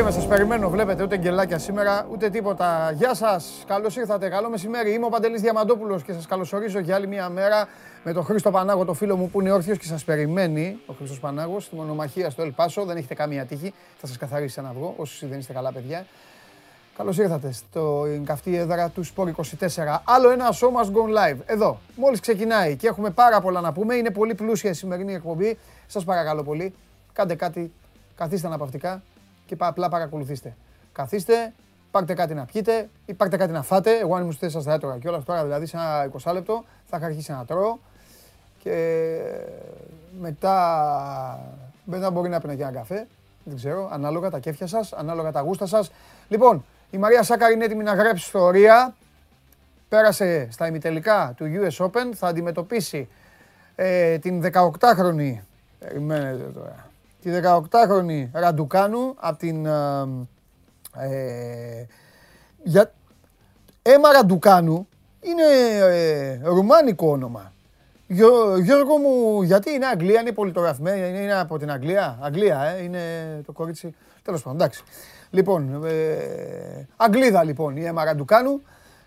Εδώ είμαι, σας περιμένω. Βλέπετε ούτε γκελάκια σήμερα, ούτε τίποτα. Γεια σας, καλώς ήρθατε. Καλό μεσημέρι. Είμαι ο Παντελής Διαμαντόπουλος και σας καλωσορίζω για άλλη μια μέρα με τον Χρήστο Πανάγο, το φίλο μου που είναι όρθιος και σας περιμένει. Ο Χρήστος Πανάγος, στη μονομαχία στο Ελπάσο. Δεν έχετε καμία τύχη. Θα σας καθαρίσει ένα αυγό, όσοι δεν είστε καλά παιδιά. Καλώς ήρθατε στο καυτή έδρα του Sport 24. Άλλο ένα show must go live. Εδώ, μόλις ξεκινάει και έχουμε πάρα πολλά να πούμε. Είναι πολύ πλούσια η σημερινή εκπομπή. Σας παρακαλώ πολύ, κάντε κάτι, καθίστε αναπαυτικά και απλά παρακολουθήστε. Καθίστε, πάρτε κάτι να πιείτε ή πάρτε κάτι να φάτε. Εγώ αν ήμουν στη θέση σας θα έτρωγα κιόλας τώρα, δηλαδή σε ένα 20 λεπτό θα είχα αρχίσει να τρώω και μετά, μετά μπορεί να πίνω και ένα καφέ. Δεν ξέρω, ανάλογα τα κέφια σας, ανάλογα τα γούστα σας. Λοιπόν, η Μαρία Σάκαρη είναι έτοιμη να γράψει ιστορία. Πέρασε στα ημιτελικά του US Open. Θα αντιμετωπίσει ε, την 18χρονη. Περιμένετε τώρα. Τη 18χρονη Ραντουκάνου από την. Ε, ε, για, Έμα Ραντουκάνου είναι ε, ρουμάνικο όνομα. Γιώργο μου, γιατί είναι Αγγλία, είναι πολιτογραφημένη, είναι, είναι από την Αγγλία; Αγγλία, ε, είναι το κορίτσι. Τέλος πάντων, εντάξει. Λοιπόν, ε, Αγγλίδα λοιπόν η Έμα Ραντουκάνου.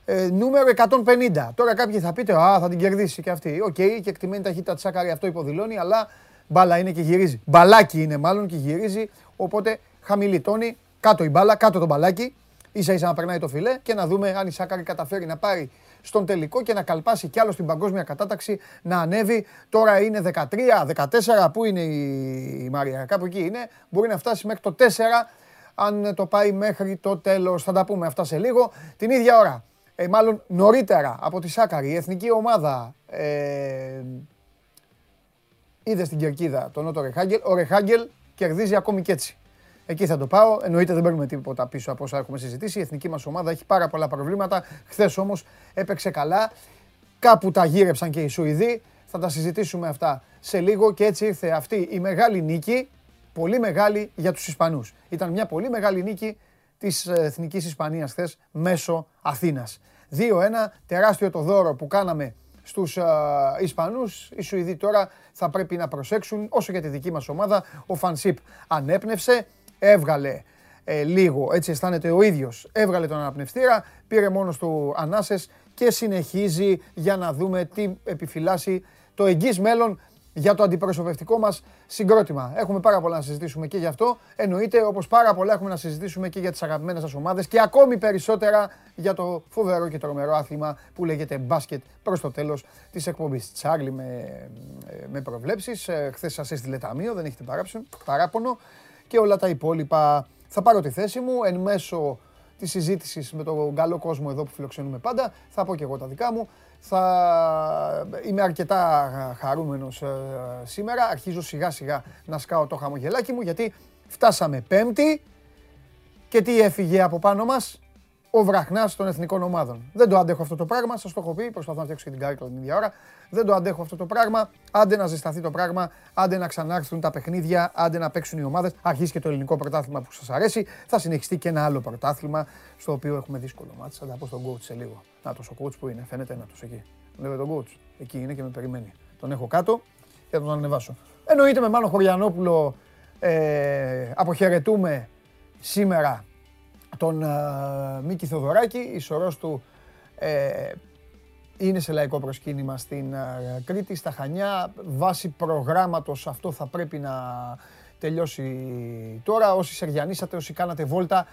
Ε, νούμερο 150. Τώρα κάποιοι θα πείτε, Α, θα την κερδίσει και αυτή. OK, okay, και εκτιμένη ταχύτητα Σάκκαρη αυτό υποδηλώνει, αλλά μπάλα είναι και γυρίζει. Μπαλάκι είναι μάλλον και γυρίζει. Οπότε χαμηλοί τόνοι, κάτω η μπάλα, κάτω το μπαλάκι. ίσα ίσα να περνάει το φιλέ και να δούμε αν η Σάκκαρη καταφέρει να πάρει στον τελικό και να καλπάσει κι άλλο στην παγκόσμια κατάταξη να ανέβει. Τώρα είναι 13, 14, πού είναι η Μαρία, κάπου εκεί είναι. Μπορεί να φτάσει μέχρι το 4 αν το πάει μέχρι το τέλος. Θα τα πούμε αυτά σε λίγο. Την ίδια ώρα, ε, μάλλον νωρίτερα από τη Σάκαρη, η εθνική ομάδα ε, είδε στην κερκίδα τον Νότο Ρεχάγκελ. Ο Ρεχάγκελ κερδίζει ακόμη και έτσι. Εκεί θα το πάω. Εννοείται δεν παίρνουμε τίποτα πίσω από όσα έχουμε συζητήσει. Η εθνική μας ομάδα έχει πάρα πολλά προβλήματα. Χθες όμως έπαιξε καλά. Κάπου τα γύρεψαν και οι Σουηδοί. Θα τα συζητήσουμε αυτά σε λίγο και έτσι ήρθε αυτή η μεγάλη νίκη πολύ μεγάλη για τους Ισπανούς. Ήταν μια πολύ μεγάλη νίκη της ε, Εθνικής Ισπανίας χθες μέσω Αθήνας. 2-1, τεράστιο το δώρο που κάναμε στους uh, Ισπανούς. Οι Σουηδοί τώρα θα πρέπει να προσέξουν όσο για τη δική μας ομάδα. Ο Φανσίπ ανέπνευσε, έβγαλε ε, λίγο, έτσι αισθάνεται ο ίδιος, έβγαλε τον αναπνευστήρα, πήρε μόνος του ανάσες και συνεχίζει για να δούμε τι επιφυλάσσει το εγγύς μέλλον για το αντιπροσωπευτικό μας συγκρότημα. Έχουμε πάρα πολλά να συζητήσουμε και γι' αυτό. Εννοείται, όπως πάρα πολλά έχουμε να συζητήσουμε και για τις αγαπημένες σας ομάδες και ακόμη περισσότερα για το φοβερό και τρομερό άθλημα που λέγεται μπάσκετ προς το τέλος της εκπομπής. Τσάρλι με, με προβλέψεις. Ε, χθες σας έστειλε ταμείο, δεν έχετε παράπονο. Και όλα τα υπόλοιπα. Θα πάρω τη θέση μου εν μέσω της συζήτησης με τον καλό κόσμο εδώ που φιλοξενούμε πάντα. Θα πω και εγώ τα δικά μου. Θα είμαι αρκετά χαρούμενος ε, σήμερα. Αρχίζω σιγά σιγά να σκάω το χαμογελάκι μου γιατί φτάσαμε πέμπτη και τι έφυγε από πάνω μας; Ο βραχνάς των εθνικών ομάδων. Δεν το αντέχω αυτό το πράγμα. Σας το έχω πει. Προσπαθώ να φτιάξω και την κάρτα την ίδια ώρα. Δεν το αντέχω αυτό το πράγμα. Άντε να ζεσταθεί το πράγμα. Άντε να ξανάρθουν τα παιχνίδια. Άντε να παίξουν οι ομάδες. Αρχίσει και το ελληνικό πρωτάθλημα που σας αρέσει. Θα συνεχιστεί και ένα άλλο πρωτάθλημα στο οποίο έχουμε δύσκολο μάτι. Θα τα πω στον coach σε λίγο. Να το ο coach που είναι. Φαίνεται να το εκεί. Βλέπετε τον coach. Εκεί είναι και με περιμένει. Τον έχω κάτω και θα τον ανεβάσω. Εννοείται με Μάνο Χωριανόπουλο ε, αποχαιρετούμε σήμερα τον uh, Μίκη Θοδωράκη, η σωρός του ε, είναι σε λαϊκό προσκύνημα στην uh, Κρήτη, στα Χανιά. Βάσει προγράμματος αυτό θα πρέπει να τελειώσει τώρα. Όσοι σεργιανίσατε, όσοι κάνατε βόλτα,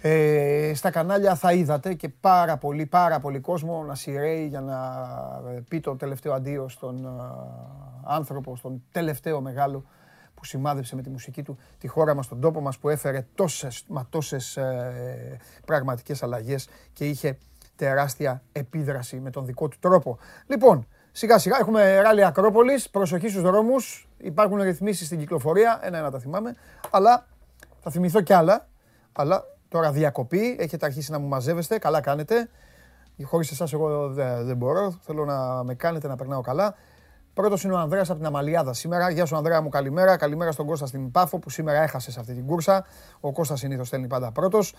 ε, στα κανάλια θα είδατε και πάρα πολύ, πάρα πολύ κόσμο να σειραίει για να πει το τελευταίο αντίο στον άνθρωπο, στον τελευταίο μεγάλο που σημάδεψε με τη μουσική του τη χώρα μας, τον τόπο μας, που έφερε τόσες, μα τόσες ε, πραγματικές αλλαγές και είχε τεράστια επίδραση με τον δικό του τρόπο. Λοιπόν, σιγά σιγά έχουμε ράλι Ακρόπολης, προσοχή στους δρόμους, υπάρχουν ρυθμίσεις στην κυκλοφορία, ένα-ένα τα θυμάμαι, αλλά θα θυμηθώ κι άλλα, αλλά τώρα διακοπή, έχετε αρχίσει να μου μαζεύεστε, καλά κάνετε. Χωρίς εσάς εγώ δεν, δεν μπορώ, θέλω να με κάνετε να περνάω καλά. Πρώτος είναι ο Ανδρέας από την Αμαλιάδα σήμερα. Γεια σου, Ανδρέα μου, καλημέρα. Καλημέρα στον Κώστα στην Πάφο που σήμερα έχασε σε αυτή την κούρσα. Ο Κώστας συνήθως στέλνει πάντα πρώτος.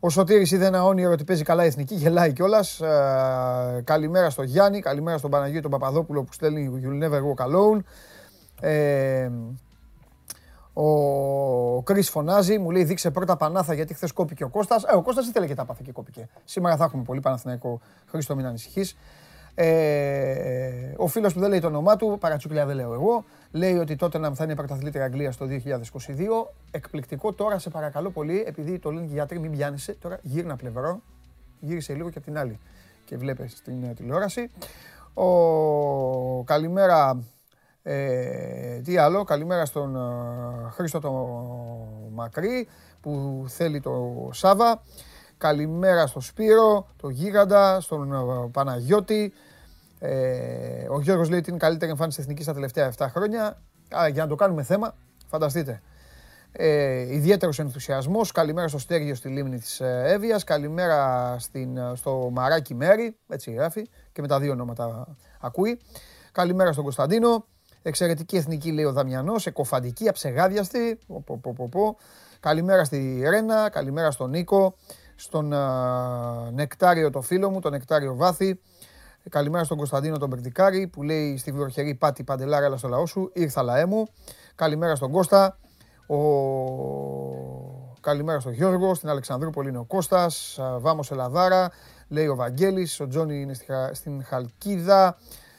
Ο Σωτήρης είδε ένα όνειρο ότι παίζει καλά η εθνική, γελάει κιόλας. Ε, καλημέρα στον Γιάννη, καλημέρα στον Παναγίου τον Παπαδόπουλο που στέλνει You'll never walk alone. Ε, ο Ο Κρις φωνάζει, μου λέει δείξε πρώτα Πανάθα γιατί χθες κόπηκε ο Κώστας. Ε, ο Κώστας ήθελε και τα πάθη και κόπηκε. Σήμερα θα έχουμε πολύ Παναθηναϊκό Χρήστο, μην ανησυχείς. Ε, ο φίλος που δεν λέει το όνομά του, παρατσούκλια δεν λέω εγώ, λέει ότι τότε να θα είναι πρωταθλήτρια Αγγλίας το 2022. Εκπληκτικό τώρα, σε παρακαλώ πολύ, επειδή το λένε και οι γιατροί, μην πιάνεσαι. Τώρα γύρνα πλευρό, γύρισε λίγο και από την άλλη και βλέπεις την ε, τηλεόραση. Ο, καλημέρα, ε, τι άλλο, καλημέρα στον ε, Χρήστο το Μακρύ που θέλει το Σάβα. Καλημέρα στον Σπύρο, τον Γίγαντα, στον ε, Παναγιώτη. Ε, ο Γιώργος λέει ότι είναι η καλύτερη εμφάνιση εθνικής στα τελευταία 7 χρόνια. Άρα για να το κάνουμε θέμα, φανταστείτε. Ε, Ιδιαίτερος ενθουσιασμός. Καλημέρα στο Στέργιο στη λίμνη της ε, Εύβοιας. Καλημέρα στην, ε, στο Μαράκι Μέρι. Έτσι γράφει. Και με τα δύο ονόματα ακούει. Καλημέρα στον Κωνσταντίνο. Εξαιρετική εθνική λέει ο Δαμιανός. Εκοφαντική, αψεγάδιαστη. Καλημέρα στη Ρένα. Καλημέρα στον Νίκο. Στον Νεκτάριο το φίλο μου, τον Νεκτάριο Βάθη. Καλημέρα στον Κωνσταντίνο τον Περτικάρη που λέει στη βιοχερή πάτη παντελάρα έλα στο λαό σου. Ήρθα λαέ μου. Καλημέρα στον Κώστα. Ο... Καλημέρα στον Γιώργο, στην Αλεξανδρούπολη είναι ο Κώστας, Βάμος Ελαδάρα, λέει ο Βαγγέλης, ο Τζόνι είναι στην Χαλκίδα,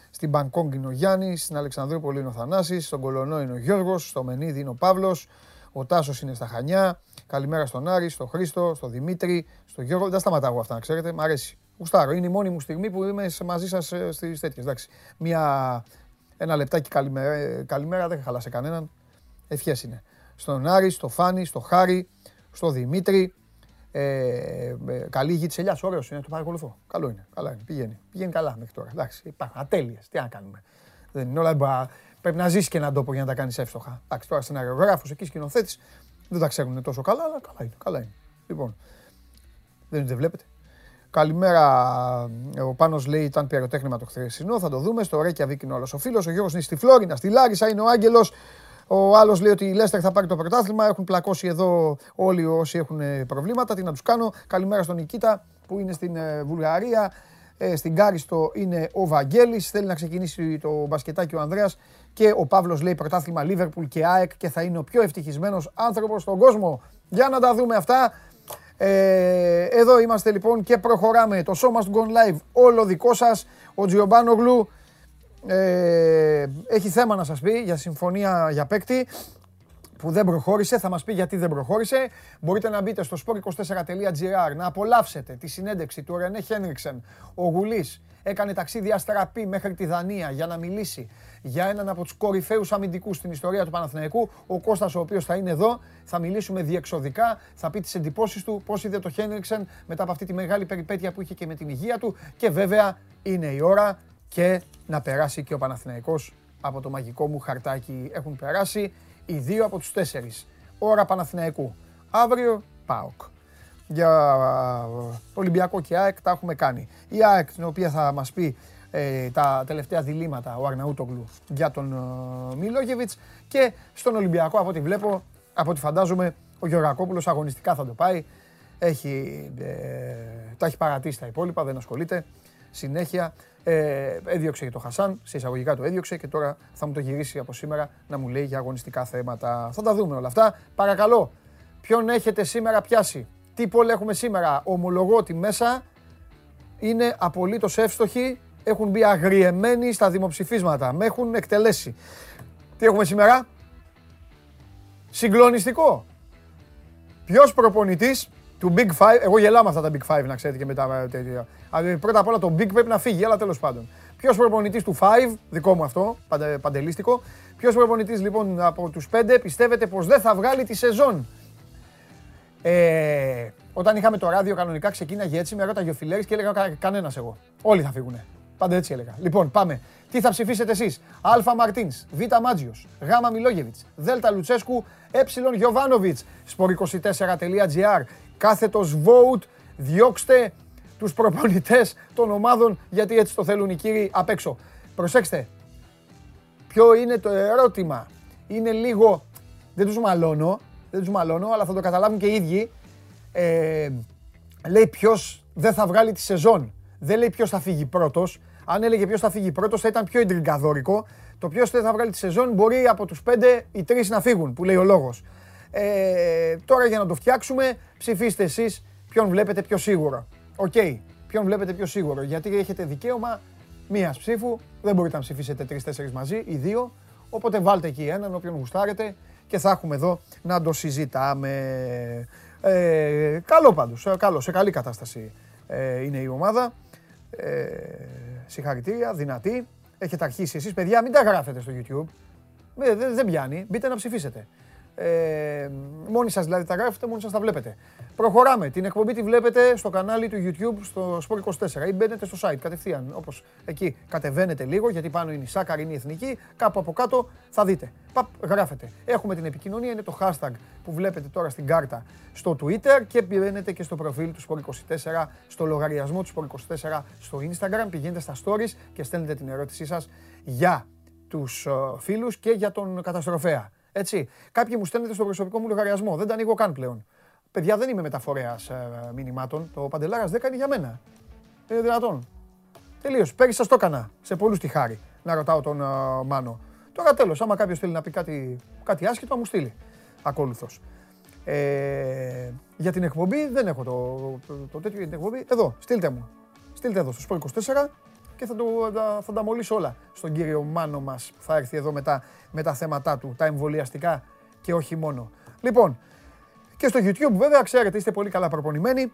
στην Μπανκόγκ είναι ο Γιάννης, στην Αλεξανδρούπολη είναι ο Θανάσης, στον Κολονό είναι ο Γιώργος, στο Μενίδη είναι ο Παύλος, ο Τάσος είναι στα Χανιά, καλημέρα στον Άρη, στον Χρήστο, στον Δημήτρη, στον Γιώργο, δεν σταματάω αυτά να ξέρετε, μ' αρέσει. Γουστάρω, είναι η μόνη μου στιγμή που είμαι μαζί σας ε, στις τέτοιες, εντάξει. Μια, ένα λεπτάκι καλημέρα, ε, καλημέρα δεν χαλάσε κανέναν, ευχές είναι στον Άρη, στο Φάνη, στο Χάρη, στο Δημήτρη. Ε, ε, καλή γη της Ελιάς, ωραίος είναι, το παρακολουθώ. Καλό είναι, καλά είναι, πηγαίνει. Πηγαίνει καλά μέχρι τώρα. Εντάξει, υπάρχουν ατέλειες. Τι να κάνουμε. Δεν είναι όλα. Πρέπει να ζήσει και έναν τόπο για να τα κάνεις εύστοχα. Εντάξει, τώρα σεναριογράφος εκεί σκηνοθέτης δεν τα ξέρουν τόσο καλά, αλλά καλά είναι. Καλά είναι. Λοιπόν, δεν, δεν βλέπετε. Καλημέρα. Ο Πάνος λέει ήταν πυροτέχνημα το χθεσινό. Θα το δούμε. Στο Ρέκια είναι όλο ο φίλος. Ο Γιώργος είναι στη Φλόρινα. Στη Λάρισα είναι ο Άγγελος. Ο άλλος λέει ότι η Λέστερ θα πάρει το πρωτάθλημα. Έχουν πλακώσει εδώ όλοι όσοι έχουν ε, προβλήματα. Τι να τους κάνω. Καλημέρα στον Νικήτα που είναι στην ε, Βουλγαρία. Ε, στην Κάριστο είναι ο Βαγγέλης, θέλει να ξεκινήσει το μπασκετάκι ο Ανδρέας και ο Παύλος λέει πρωτάθλημα Λίβερπουλ και ΑΕΚ και θα είναι ο πιο ευτυχισμένος άνθρωπος στον κόσμο. Για να τα δούμε αυτά. Ε, εδώ είμαστε λοιπόν και προχωράμε. Το show must go live όλο δικό σας. Ο Τζιομπάνογλου ε, έχει θέμα να σας πει για συμφωνία για παίκτη που δεν προχώρησε, θα μας πει γιατί δεν προχώρησε. Μπορείτε να μπείτε στο sport24.gr να απολαύσετε τη συνέντευξη του Ρενέ Χένριξεν. Ο Γουλής έκανε ταξίδι αστραπή μέχρι τη Δανία για να μιλήσει για έναν από τους κορυφαίους αμυντικούς στην ιστορία του Παναθηναϊκού. Ο Κώστας ο οποίος θα είναι εδώ, θα μιλήσουμε διεξοδικά, θα πει τις εντυπώσεις του, πώς είδε το Χένριξεν μετά από αυτή τη μεγάλη περιπέτεια που είχε και με την υγεία του και βέβαια είναι η ώρα και να περάσει και ο Παναθηναϊκός από το μαγικό μου χαρτάκι. Έχουν περάσει οι δύο από τους τέσσερις. Ώρα Παναθηναϊκού. Αύριο ΠΑΟΚ. Για Ολυμπιακό και ΑΕΚ τα έχουμε κάνει. Η ΑΕΚ την οποία θα μας πει ε, τα τελευταία διλήμματα ο Αρναούτογλου για τον ε, Μιλόγεβιτς και στον Ολυμπιακό από ό,τι βλέπω, από ό,τι φαντάζομαι ο Γεωργακόπουλος αγωνιστικά θα το πάει. Έχει, ε, τα έχει παρατήσει τα υπόλοιπα, δεν ασχολείται. Συνέχεια ε, έδιωξε και το Χασάν, σε εισαγωγικά το έδιωξε και τώρα θα μου το γυρίσει από σήμερα να μου λέει για αγωνιστικά θέματα. Θα τα δούμε όλα αυτά. Παρακαλώ, ποιον έχετε σήμερα πιάσει, τι πόλη έχουμε σήμερα; Ομολογώ ότι μέσα είναι απολύτως εύστοχοι, έχουν μπει αγριεμένοι στα δημοψηφίσματα, με έχουν εκτελέσει. Τι έχουμε σήμερα, συγκλονιστικό. Ποιος προπονητής του Big Five. Εγώ γελάω με αυτά τα Big Five να ξέρετε και μετά τέτοια. πρώτα απ' όλα το Big πρέπει να φύγει, αλλά τέλος πάντων. Ποιος προπονητής του Five, δικό μου αυτό, παντε, παντελίστικο. Ποιος προπονητής λοιπόν από τους πέντε πιστεύετε πως δεν θα βγάλει τη σεζόν; Ε, όταν είχαμε το ράδιο κανονικά ξεκίναγε έτσι, με ρώταγε ο Φιλέρης και έλεγα κα, κανένας εγώ. Όλοι θα φύγουν. Πάντα έτσι έλεγα. Λοιπόν, πάμε. Τι θα ψηφίσετε εσείς, Α Μαρτίνς, Β Μάτζιος, Γ Μιλόγεβιτς, Δ Λουτσέσκου, Ε Γιοβάνοβιτ, sport24.gr, κάθετος vote, διώξτε τους προπονητές των ομάδων γιατί έτσι το θέλουν οι κύριοι απ' έξω. Προσέξτε, ποιο είναι το ερώτημα. Είναι λίγο, δεν τους μαλώνω, δεν τους μαλώνω, αλλά θα το καταλάβουν και οι ίδιοι. Ε, λέει ποιος δεν θα βγάλει τη σεζόν. Δεν λέει ποιος θα φύγει πρώτος. Αν έλεγε ποιος θα φύγει πρώτος θα ήταν πιο ιντριγκαδόρικο. Το ποιος δεν θα βγάλει τη σεζόν μπορεί από τους πέντε οι τρεις να φύγουν, που λέει ο λόγος. Ε, τώρα για να το φτιάξουμε, ψηφίστε εσείς ποιον βλέπετε πιο σίγουρο. OK, okay. ποιον βλέπετε πιο σίγουρο. Γιατί έχετε δικαίωμα μίας ψήφου, δεν μπορείτε να ψηφίσετε τρεις-τέσσερις μαζί ή δύο. Οπότε βάλτε εκεί έναν, όποιον γουστάρετε και θα έχουμε εδώ να το συζητάμε. Ε, καλό πάντως, ε, καλό, σε καλή κατάσταση ε, είναι η ομάδα. Ε, συγχαρητήρια, δυνατή. Έχετε αρχίσει εσείς, παιδιά, μην τα γράφετε στο YouTube. Ε, δεν, δεν πιάνει, μπείτε να ψηφίσετε. Ε, μόνοι σας δηλαδή τα γράφετε, μόνοι σας τα βλέπετε. Προχωράμε. Την εκπομπή τη βλέπετε στο κανάλι του YouTube στο Sport24 ή μπαίνετε στο site κατευθείαν. Όπως εκεί κατεβαίνετε λίγο γιατί πάνω είναι η Σάκαρη, είναι η Εθνική. Κάπου από κάτω θα δείτε. Παπ, γράφετε. Έχουμε την επικοινωνία, είναι το hashtag που βλέπετε τώρα στην κάρτα στο Twitter και μπαίνετε και στο προφίλ του Sport24, στο λογαριασμό του Sport24 στο Instagram. Πηγαίνετε στα stories και στέλνετε την ερώτησή σας για τους ε, φίλους και για τον καταστροφέα. Έτσι. Κάποιοι μου στέλνετε στο προσωπικό μου λογαριασμό. Δεν τα ανοίγω καν πλέον. Παιδιά, δεν είμαι μεταφορέας ε, μηνυμάτων. Το Παντελάρας δεν κάνει για μένα. Είναι δυνατόν. Τελείω. Πέρυσι σας το έκανα. Σε πολλούς τη χάρη να ρωτάω τον ε, Μάνο. Τώρα τέλος, άμα κάποιος θέλει να πει κάτι, κάτι άσχετο, να μου στείλει ακόλουθος. Ε, για την εκπομπή δεν έχω το, το, το, τέτοιο για την εκπομπή. Εδώ, στείλτε μου. Στείλτε εδώ στο 24 και θα, το, θα, θα τα μολύσω όλα στον κύριο Μάνο μας που θα έρθει εδώ μετά με τα θέματα του, τα εμβολιαστικά και όχι μόνο. Λοιπόν, και στο YouTube βέβαια ξέρετε είστε πολύ καλά προπονημένοι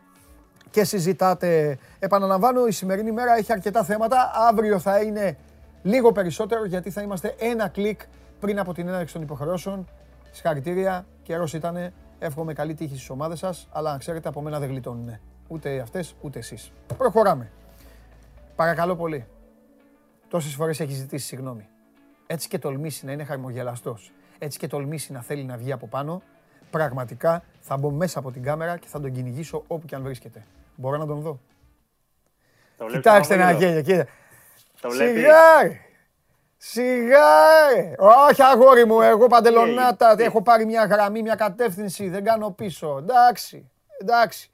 και συζητάτε. Επαναλαμβάνω, η σημερινή μέρα έχει αρκετά θέματα. Αύριο θα είναι λίγο περισσότερο γιατί θα είμαστε ένα κλικ πριν από την έναρξη των υποχρεώσεων. Συγχαρητήρια, καιρός ήταν. Εύχομαι καλή τύχη στις ομάδες σας, αλλά να ξέρετε από μένα δεν γλιτώνουν. Ούτε αυτές ούτε εσείς. Προχωράμε. Παρακαλώ πολύ. Τόσες φορές έχεις ζητήσει συγγνώμη. Έτσι και τολμήσει να είναι χαρμογελαστό. Έτσι και τολμήσει να θέλει να βγει από πάνω. Πραγματικά θα μπω μέσα από την κάμερα και θα τον κυνηγήσω όπου και αν βρίσκεται. Μπορώ να τον δω. Κοιτάξτε ένα γέλιο, κοίτα. Σιγάρι! Σιγάρι! Όχι αγόρι μου, εγώ παντελονάτα, έχω πάρει μια γραμμή, μια κατεύθυνση, δεν κάνω πίσω. Εντάξει, εντάξει.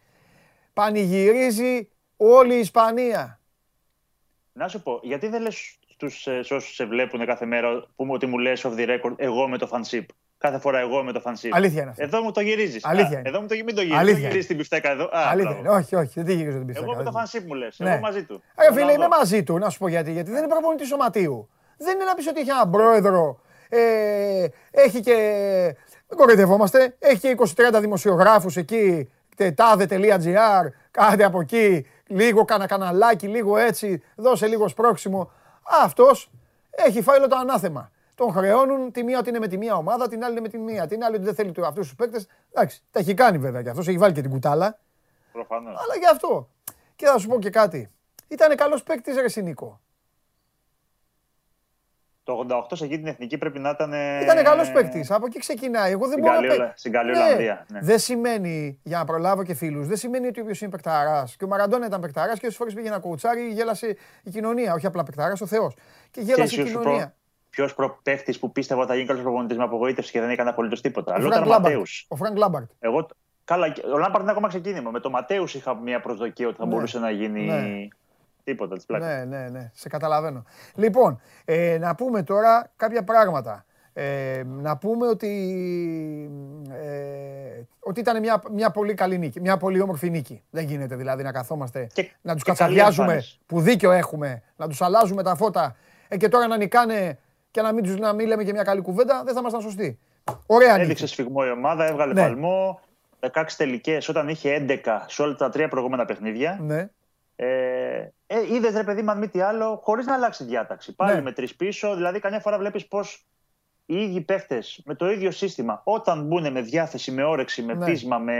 Πανηγυρίζει όλη η Ισπανία. Να σου πω, γιατί δεν λες στους ε, όσους σε βλέπουν κάθε μέρα που, ότι μου λες off the record εγώ με το fanship. Κάθε φορά εγώ με το fanship. Αλήθεια είναι αυτό. Εδώ μου το γυρίζεις. Αλήθεια είναι. Εδώ μου το, μην το γυρίζει. Δεν γυρίζεις την πιφτέκα εδώ. Α, Αλήθεια είναι. Όχι, όχι, δεν γυρίζει την πιφτέκα. Εγώ με το fanship μου λες. Ναι. Εγώ μαζί του. Ε, φίλε, είμαι μαζί του, να σου πω γιατί. Γιατί δεν είναι προπονητή σωματείου. Δεν είναι να πεις ότι έχει έναν πρόεδρο. Ε, έχει και. Δεν κοροϊδευόμαστε. Έχει και 20-30 δημοσιογράφους εκεί. τάδε.gr. Κάτι από εκεί λίγο κάνα καναλάκι, λίγο έτσι, δώσε λίγο σπρόξιμο. Αυτός έχει φάει όλο το ανάθεμα. Τον χρεώνουν τη μία ότι είναι με τη μία ομάδα, την άλλη είναι με τη μία. Την άλλη ότι δεν θέλει αυτούς τους παίκτες. Εντάξει, τα έχει κάνει βέβαια και αυτός, έχει βάλει και την κουτάλα. Προφανώς. Αλλά γι' αυτό. Και θα σου πω και κάτι. Ήταν καλός παίκτης, Ρε Νίκο. Το 88 σε εκεί την εθνική πρέπει να ήταν. Ήταν καλός παίκτης. Από εκεί ξεκινάει. Εγώ δεν μπορώ να Στην καλή ναι. Ολλανδία. Ναι. Δεν σημαίνει, για να προλάβω και φίλους, δεν σημαίνει ότι όποιος είναι παικταράς. Και ο Μαραντόνα ήταν παικταράς και όσες φορές πήγε να κοουτσάρει, γέλασε η κοινωνία. Όχι απλά παικταράς, ο Θεός. Και γέλασε η κοινωνία. Ποιο πρώην παίχτη που πίστευα ότι θα γίνει καλός προπονητής με απογοήτευση και δεν έκανε απολύτως τίποτα. Ο Φρανκ Ματέους. Ο Φρανκ Λάμπαρτ. Εγώ, καλά, ο Λάμπαρτ είναι ακόμα ξεκίνημα. Με το Ματέους είχα μια προσδοκία ότι θα ναι. μπορούσε να γίνει. Ναι. Τίποτα της πλάκας. Ναι, ναι, ναι. Σε καταλαβαίνω. Λοιπόν, ε, να πούμε τώρα κάποια πράγματα. Ε, να πούμε ότι, ε, ότι ήταν μια, μια πολύ καλή νίκη, μια πολύ όμορφη νίκη. Δεν γίνεται δηλαδή να καθόμαστε και, να τους κατσαδιάζουμε που δίκιο έχουμε, να τους αλλάζουμε τα φώτα ε, και τώρα να νικάνε και να μην, τους, να μην λέμε και μια καλή κουβέντα, δεν θα ήμασταν σωστοί. Ωραία Έδειξε νίκη. σφιγμό η ομάδα, έβγαλε ναι. παλμό, 16 τελικές όταν είχε 11 σε όλα τα τρία προηγούμενα παιχνίδια. Ναι. Ε, ε, Είδες ρε παιδί, αν μη τι άλλο, χωρίς να αλλάξει διάταξη. Πάλι ναι. με τρεις πίσω. Δηλαδή, καμιά φορά βλέπεις πώ οι ίδιοι παίχτες με το ίδιο σύστημα, όταν μπουν με διάθεση, με όρεξη, με ναι. πείσμα, με,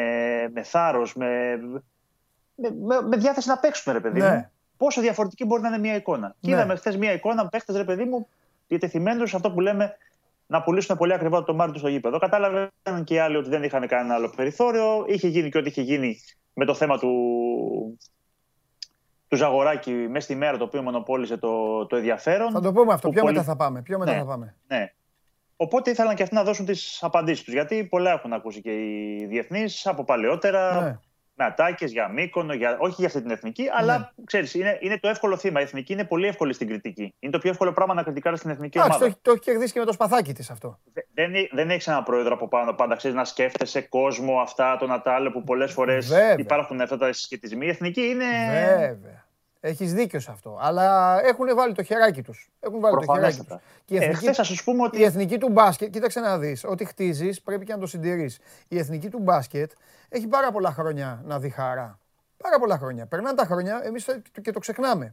με θάρρος, με, με, με, διάθεση να παίξουν, ρε παιδί ναι. μου, πόσο διαφορετική μπορεί να είναι μια εικόνα. Ναι. Και είδαμε χθες μια εικόνα με παίχτες, ρε παιδί μου, διατεθειμένους σε αυτό που λέμε να πουλήσουν πολύ ακριβά το μάτι τους στο γήπεδο. Κατάλαβαν και οι άλλοι ότι δεν είχαν κανένα άλλο περιθώριο. Είχε γίνει και ό,τι είχε γίνει με το θέμα του, του Ζαγοράκη μέσα στη μέρα το οποίο μονοπόλησε το, το ενδιαφέρον. Θα το πούμε αυτό. Πιο πολύ... μετά θα πάμε. Πιο μετά ναι, θα πάμε. Ναι. Οπότε ήθελαν και αυτοί να δώσουν τις απαντήσεις τους. Γιατί πολλά έχουν ακούσει και οι διεθνείς από παλαιότερα. Ναι. Με ατάκε για Μύκονο, για... όχι για αυτή την εθνική, αλλά ναι. ξέρεις, είναι, είναι το εύκολο θύμα. Η εθνική είναι πολύ εύκολη στην κριτική. Είναι το πιο εύκολο πράγμα να κριτικάρεις στην εθνική ομάδα. Το, το έχει κερδίσει και με το σπαθάκι της αυτό. Δεν, δεν έχει ένα πρόεδρο από πάνω πάντα ξέρεις να σκέφτεσαι κόσμο αυτά, τον Ατάλε που πολλές φορές υπάρχουν αυτά τα συσχετισμοί. Η εθνική είναι. Βέβαια. Έχεις δίκιο σε αυτό. Αλλά έχουν βάλει το χεράκι τους. Έχουν βάλει το χεράκι τους. Και η ε, εθνική, ε, σου πούμε ότι... η εθνική του μπάσκετ, κοίταξε να δεις, ό,τι χτίζεις πρέπει και να το συντηρείς. Η εθνική του μπάσκετ έχει πάρα πολλά χρόνια να δει χαρά. Πάρα πολλά χρόνια. Περνάνε τα χρόνια, εμείς και το ξεχνάμε.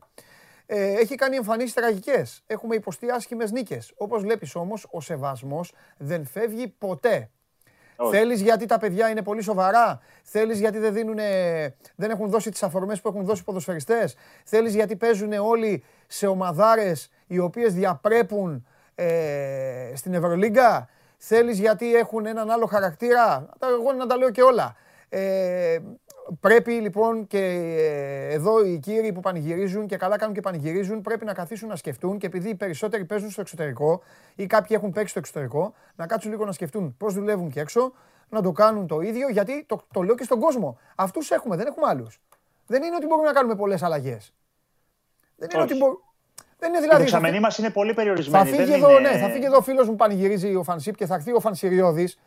Ε, έχει κάνει εμφανίσεις τραγικές. Έχουμε υποστεί άσχημες νίκες. Όπως βλέπεις όμως, ο σεβασμός δεν φεύγει ποτέ. Θέλεις γιατί τα παιδιά είναι πολύ σοβαρά; Θέλεις γιατί δεν, δίνουν, δεν έχουν δώσει τις αφορμές που έχουν δώσει οι ποδοσφαιριστές; Θέλεις γιατί παίζουν όλοι σε ομαδάρες οι οποίες διαπρέπουν ε, στην Ευρωλίγκα; Θέλεις γιατί έχουν έναν άλλο χαρακτήρα; Εγώ να τα λέω και όλα. Ε, πρέπει λοιπόν και ε, εδώ οι κύριοι που πανηγυρίζουν και καλά κάνουν και πανηγυρίζουν πρέπει να καθίσουν να σκεφτούν και επειδή οι περισσότεροι παίζουν στο εξωτερικό ή κάποιοι έχουν παίξει στο εξωτερικό, να κάτσουν λίγο να σκεφτούν πώς δουλεύουν και έξω, να το κάνουν το ίδιο γιατί το, το λέω και στον κόσμο. Αυτούς έχουμε, δεν έχουμε άλλους. Δεν είναι ότι μπορούμε να κάνουμε πολλές αλλαγές. Δεν είναι ότι μπορούμε. Δεν είναι δηλαδή. Η δεξαμενή μας είναι πολύ περιορισμένη. Θα φύγει, εδώ, ναι, θα φύγει εδώ ο φίλος μου πανηγυρίζει ο Φανσίπ και θα έρθει ο Φανσιριώδης.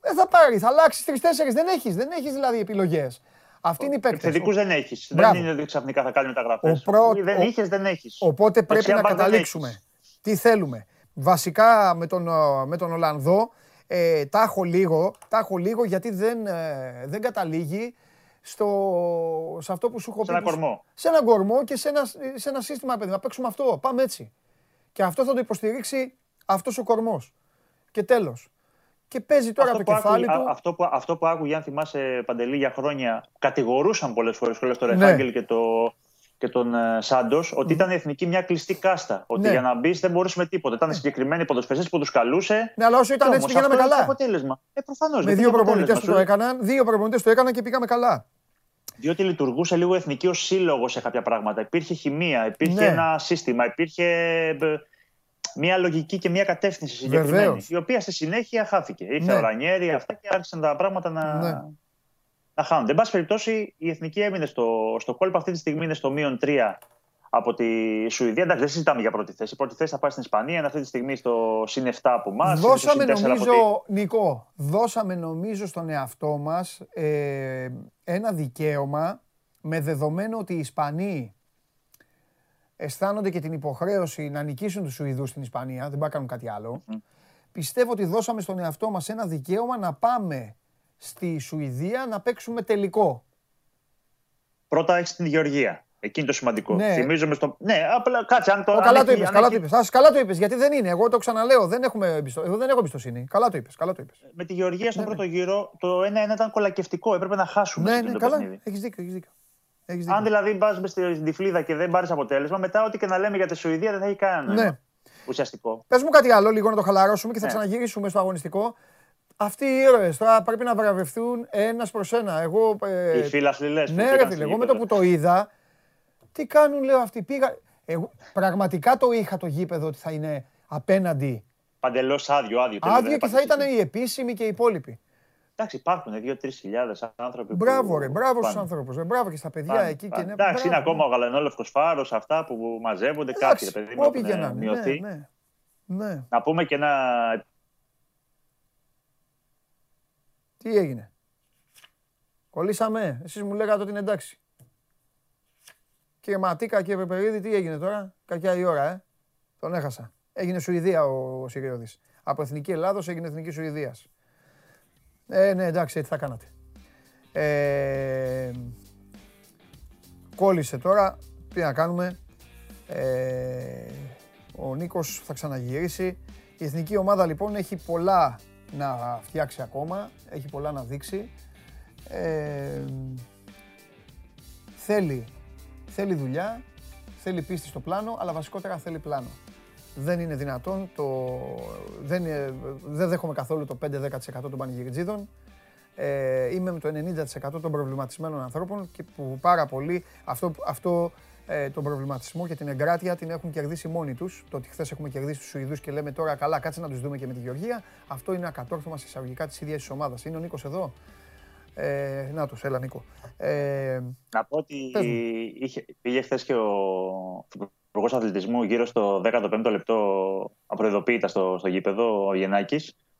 Δεν θα πάρεις, θα αλλάξεις τρει-τέσσερι. Δεν έχεις δεν έχεις δηλαδή επιλογές. Αυτή είναι η παίκτη. Επιθετικού δεν έχεις. Δεν είναι ότι ξαφνικά θα κάνει μεταγραφέ. Πρω... Δεν είχες, δεν έχεις. Οπότε πρέπει να καταλήξουμε. Τι θέλουμε. Βασικά με τον, με τον Ολλανδό ε, τα, έχω λίγο, τα έχω λίγο γιατί δεν, ε, δεν καταλήγει στο, σε αυτό που σου έχω πει. Σε ένα κορμό. Σε ένα κορμό και σε ένα, σε ένα σύστημα, παιδί. Να παίξουμε αυτό. Πάμε έτσι. Και αυτό θα το υποστηρίξει αυτός ο κορμός. Και τέλος. Και παίζει τώρα αυτό το κεφάλι άκου, του. Αυτό που, αυτό που άκουγε, αν θυμάσαι παντελή για χρόνια, κατηγορούσαν πολλές φορές τον ναι. Ρεφάγγελ και, το, και τον uh, ε, Σάντος ότι ήταν η εθνική μια κλειστή κάστα. Ότι ναι. για να μπεις δεν μπορούσε με τίποτα. Ήταν ναι. συγκεκριμένοι ποδοσφαιριστές που τους καλούσε. Ναι, αλλά όσο ήταν έτσι πήγαμε καλά. αποτέλεσμα. Ε, προφανώς, με δύο προπονητές που το έκαναν, δύο προπονητές το έκαναν και πήγαμε καλά. Διότι λειτουργούσε λίγο εθνική ως σύλλογος σε κάποια πράγματα. Υπήρχε χημεία, υπήρχε ναι. ένα σύστημα, υπήρχε ε, μια λογική και μια κατεύθυνση συγκεκριμένη. Βεβαίως. Η οποία στη συνέχεια χάθηκε. Ήρθε ναι. ο Ρανιέρη, αυτά και άρχισαν τα πράγματα να, ναι. να χάνονται. Εν πάση περιπτώσει, η εθνική έμεινε στο, στο κόλπο. Αυτή τη στιγμή είναι στο μείον 3 από τη Σουηδία. Εντάξει, δεν συζητάμε για πρώτη θέση. Η πρώτη θέση θα πάει στην Ισπανία, είναι αυτή τη στιγμή στο συν 7 από εμάς. Δώσαμε νομίζω, Νικό, δώσαμε νομίζω στον εαυτό μας ε, ένα δικαίωμα με δεδομένο ότι οι Ισπανοί αισθάνονται και την υποχρέωση να νικήσουν τους Σουηδούς στην Ισπανία, δεν πάνε κάνουν κάτι Πιστεύω ότι δώσαμε στον εαυτό μας ένα δικαίωμα να πάμε στη Σουηδία να παίξουμε τελικό. Πρώτα έχεις την Γεωργία. Εκεί είναι το σημαντικό. Ναι. Θυμίζομαι στο. Ναι, απλά κάτσε αν το. Ο, καλά, το είπες, καλά, το είπες. καλά το είπες. Γιατί δεν είναι. Εγώ το ξαναλέω. Δεν έχουμε εμπιστο... Εγώ δεν έχω εμπιστοσύνη. Καλά το είπες. Καλά το είπες. Με τη Γεωργία στον ναι, ναι. πρώτο γύρο το 1-1 ήταν κολακευτικό. Έπρεπε να χάσουμε. Ναι, ναι, καλά. Έχεις δίκιο. Έχεις δίκιο. Αν δηλαδή πα στην τυφλίδα και δεν πάρεις αποτέλεσμα, μετά ό,τι και να λέμε για τη Σουηδία δεν θα έχει κανένα ναι. ουσιαστικό. Πες μου κάτι άλλο, λίγο να το χαλαρώσουμε και θα ναι. ξαναγυρίσουμε στο αγωνιστικό. Αυτοί οι ήρωες τώρα πρέπει να βραβευτούν ένας προς ένα. Εγώ, ε... Οι φίλαθλοι λε. Ναι, ρε φίλε, εγώ με το που το είδα. Τι κάνουν, λέω αυτοί. Πήγα... Εγώ, πραγματικά το είχα το γήπεδο ότι θα είναι απέναντι. Παντελώς άδειο, άδειο. Άδειο και θα ήταν οι επίσημοι και οι υπόλοιποι. Εντάξει, υπάρχουν 2-3 χιλιάδες άνθρωποι. Μπράβο, ρε, μπράβο στους άνθρωπου. Μπράβο και στα παιδιά πάνε, εκεί. Πάνε. Και είναι... Εντάξει, είναι ακόμα ο γαλανόλευκος φάρος, αυτά που μαζεύονται. Κάποιοι παιδί μου έχουν ναι, μειωθεί. Ναι, ναι. Να πούμε και ένα. Τι έγινε; Κολλήσαμε. Εσείς μου λέγατε ότι είναι εντάξει. Κύριε Ματίκα, κύριε Πεπερίδη, τι έγινε τώρα; Κακιά η ώρα, ε. Τον έχασα. Έγινε Σουηδία ο, ο Συριώδης. Από Εθνική Ελλάδος έγινε Εθνική Σουηδίας. Ε, ναι, εντάξει, έτσι θα κάνατε. Ε, κόλλησε τώρα. Τι να κάνουμε. Ε, ο Νίκος θα ξαναγυρίσει. Η εθνική ομάδα λοιπόν έχει πολλά να φτιάξει ακόμα. Έχει πολλά να δείξει. Ε, θέλει, θέλει δουλειά, θέλει πίστη στο πλάνο, αλλά βασικότερα θέλει πλάνο δεν είναι δυνατόν, το, δεν, δεν δέχομαι καθόλου το 5-10% των πανηγυριτζίδων. Ε, είμαι με το 90% των προβληματισμένων ανθρώπων και που πάρα πολύ αυτό, αυτό ε, τον προβληματισμό και την εγκράτεια την έχουν κερδίσει μόνοι τους. Το ότι χθες έχουμε κερδίσει τους Σουηδούς και λέμε τώρα καλά κάτσε να τους δούμε και με τη Γεωργία. Αυτό είναι ακατόρθωμα σε εισαγωγικά της ίδιας της ομάδας. Είναι ο Νίκος εδώ; Ε, να τους, έλα Νίκο. Ε, να πω ότι είχε, πήγε χθες και ο Υπουργός Αθλητισμού γύρω στο 15ο λεπτό απροειδοποίητα στο, στο γήπεδο, ο Γεννάκη,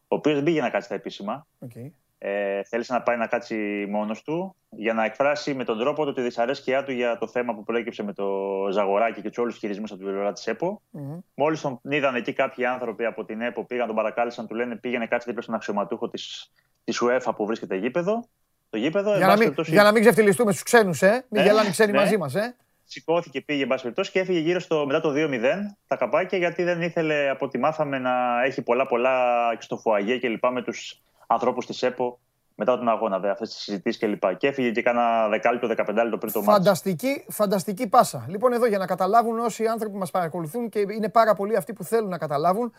ο οποίος δεν πήγε να κάτσει τα επίσημα. Okay. Ε, θέλησε να πάει να κάτσει μόνος του για να εκφράσει με τον τρόπο του τη δυσαρέσκειά του για το θέμα που προέκυψε με το Ζαγοράκι και τους όλους τους χειρισμούς από την πλευρά της ΕΠΟ. Mm-hmm. Μόλις τον είδαν εκεί κάποιοι άνθρωποι από την ΕΠΟ, πήγαν, τον παρακάλεσαν, του λένε πήγαινε κάτσε δίπλα στον αξιωματούχο της της UEFA που βρίσκεται γήπεδο. Το γήπεδο για, να μην, για να μην ξεφτυλιστούμε στους ξένους, ε. Μην ε, γελάνε ξένοι ναι. μαζί μας, ε. Σηκώθηκε, πήγε, εν πάση περιπτώσει, και έφυγε γύρω στο, μετά το 2-0 τα καπάκια, γιατί δεν ήθελε, από ό,τι μάθαμε, να έχει πολλά πολλά και στο φουαγέ και λοιπά με τους ανθρώπους της ΕΠΟ μετά τον αγώνα, αυτές τις συζητήσεις κλπ. Και έφυγε και κάνα δεκάλεπτο, δεκαπεντάλεπτο πριν το φανταστική, Φανταστική πάσα. Λοιπόν, εδώ για να καταλάβουν όσοι άνθρωποι μας παρακολουθούν και είναι πάρα πολλοί αυτοί που θέλουν να καταλάβουν.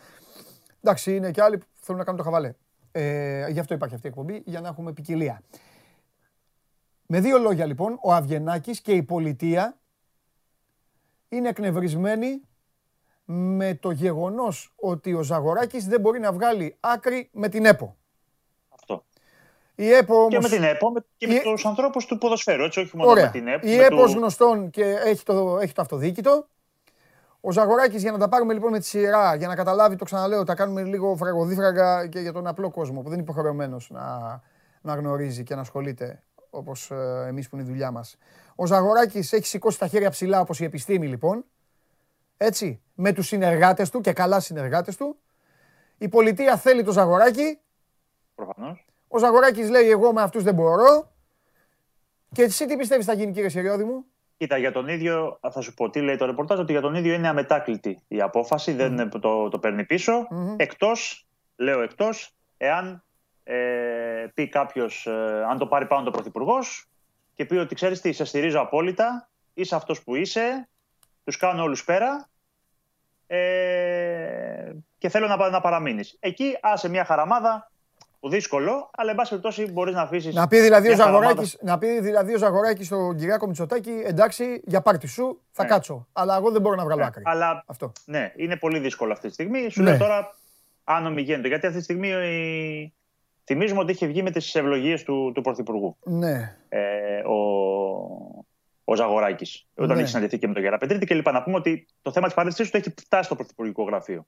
Εντάξει, είναι και άλλοι που θέλουν να κάνουν το χαβαλέ. Ε, γι' αυτό υπάρχει αυτή η εκπομπή, για να έχουμε ποικιλία. Με δύο λόγια λοιπόν, ο Αυγενάκης και η πολιτεία είναι εκνευρισμένοι με το γεγονός ότι ο Ζαγοράκης δεν μπορεί να βγάλει άκρη με την ΕΠΟ. Η ΕΠΟ όμως... Και με την ΕΠΟ και με η... τους ανθρώπους του ποδοσφαίρου, έτσι, όχι μόνο Ωραία. με την ΕΠΟ. Η ΕΠΟ του... γνωστόν και έχει το, έχει το αυτοδίκητο. Ο Ζαγοράκης, για να τα πάρουμε λοιπόν με τη σειρά, για να καταλάβει, το ξαναλέω, τα κάνουμε λίγο φραγοδίφραγα και για τον απλό κόσμο που δεν είναι υποχρεωμένος να, να γνωρίζει και να ασχολείται όπως ε, εμείς που είναι η δουλειά μας. Ο Ζαγοράκη έχει σηκώσει τα χέρια ψηλά όπως η επιστήμη λοιπόν. Έτσι, με τους συνεργάτες του και καλά συνεργάτες του. Η πολιτεία θέλει το Ζαγοράκη. Προφανώς. Ο Ζαγοράκης λέει εγώ με αυτούς δεν μπορώ. Και εσύ τι πιστεύεις θα γίνει κύριε Σεριώδη μου; Κοίτα, για τον ίδιο, θα σου πω τι λέει το ρεπορτάζ, ότι για τον ίδιο είναι αμετάκλητη η απόφαση, δεν το, το παίρνει πίσω. Mm-hmm. Εκτός, λέω εκτός, εάν ε, πει κάποιος, ε, αν το πάρει πάνω το Πρωθυπουργός και πει ότι ξέρεις τι, σε στηρίζω απόλυτα, είσαι αυτός που είσαι, τους κάνω όλους πέρα ε, και θέλω να, να παραμείνεις. Εκεί άσε μια χαραμάδα, δύσκολο, αλλά εν πάση περιπτώσει μπορείς να αφήσεις. Να πει δηλαδή ο Ζαγοράκη να πει δηλαδή ο Ζαγοράκης στον Κυριάκο Μητσοτάκη, εντάξει, για πάρτι σου θα ναι. κάτσω. Αλλά εγώ δεν μπορώ να βγάλω ναι, άκρη. Αλλά Αυτό. ναι, είναι πολύ δύσκολο αυτή τη στιγμή. Σου ναι. λέω τώρα, αν γίνεται. Γιατί αυτή τη στιγμή η... θυμίζουμε ότι είχε βγει με τις ευλογίες του, του Πρωθυπουργού. Ναι. Ε, ο, ο Ζαγοράκης, όταν ναι. είχε συναντηθεί και με τον Γεραπετρίτη και λοιπά. Να πούμε ότι το θέμα της παρέτησής του έχει φτάσει στο Πρωθυπουργικό Γραφείο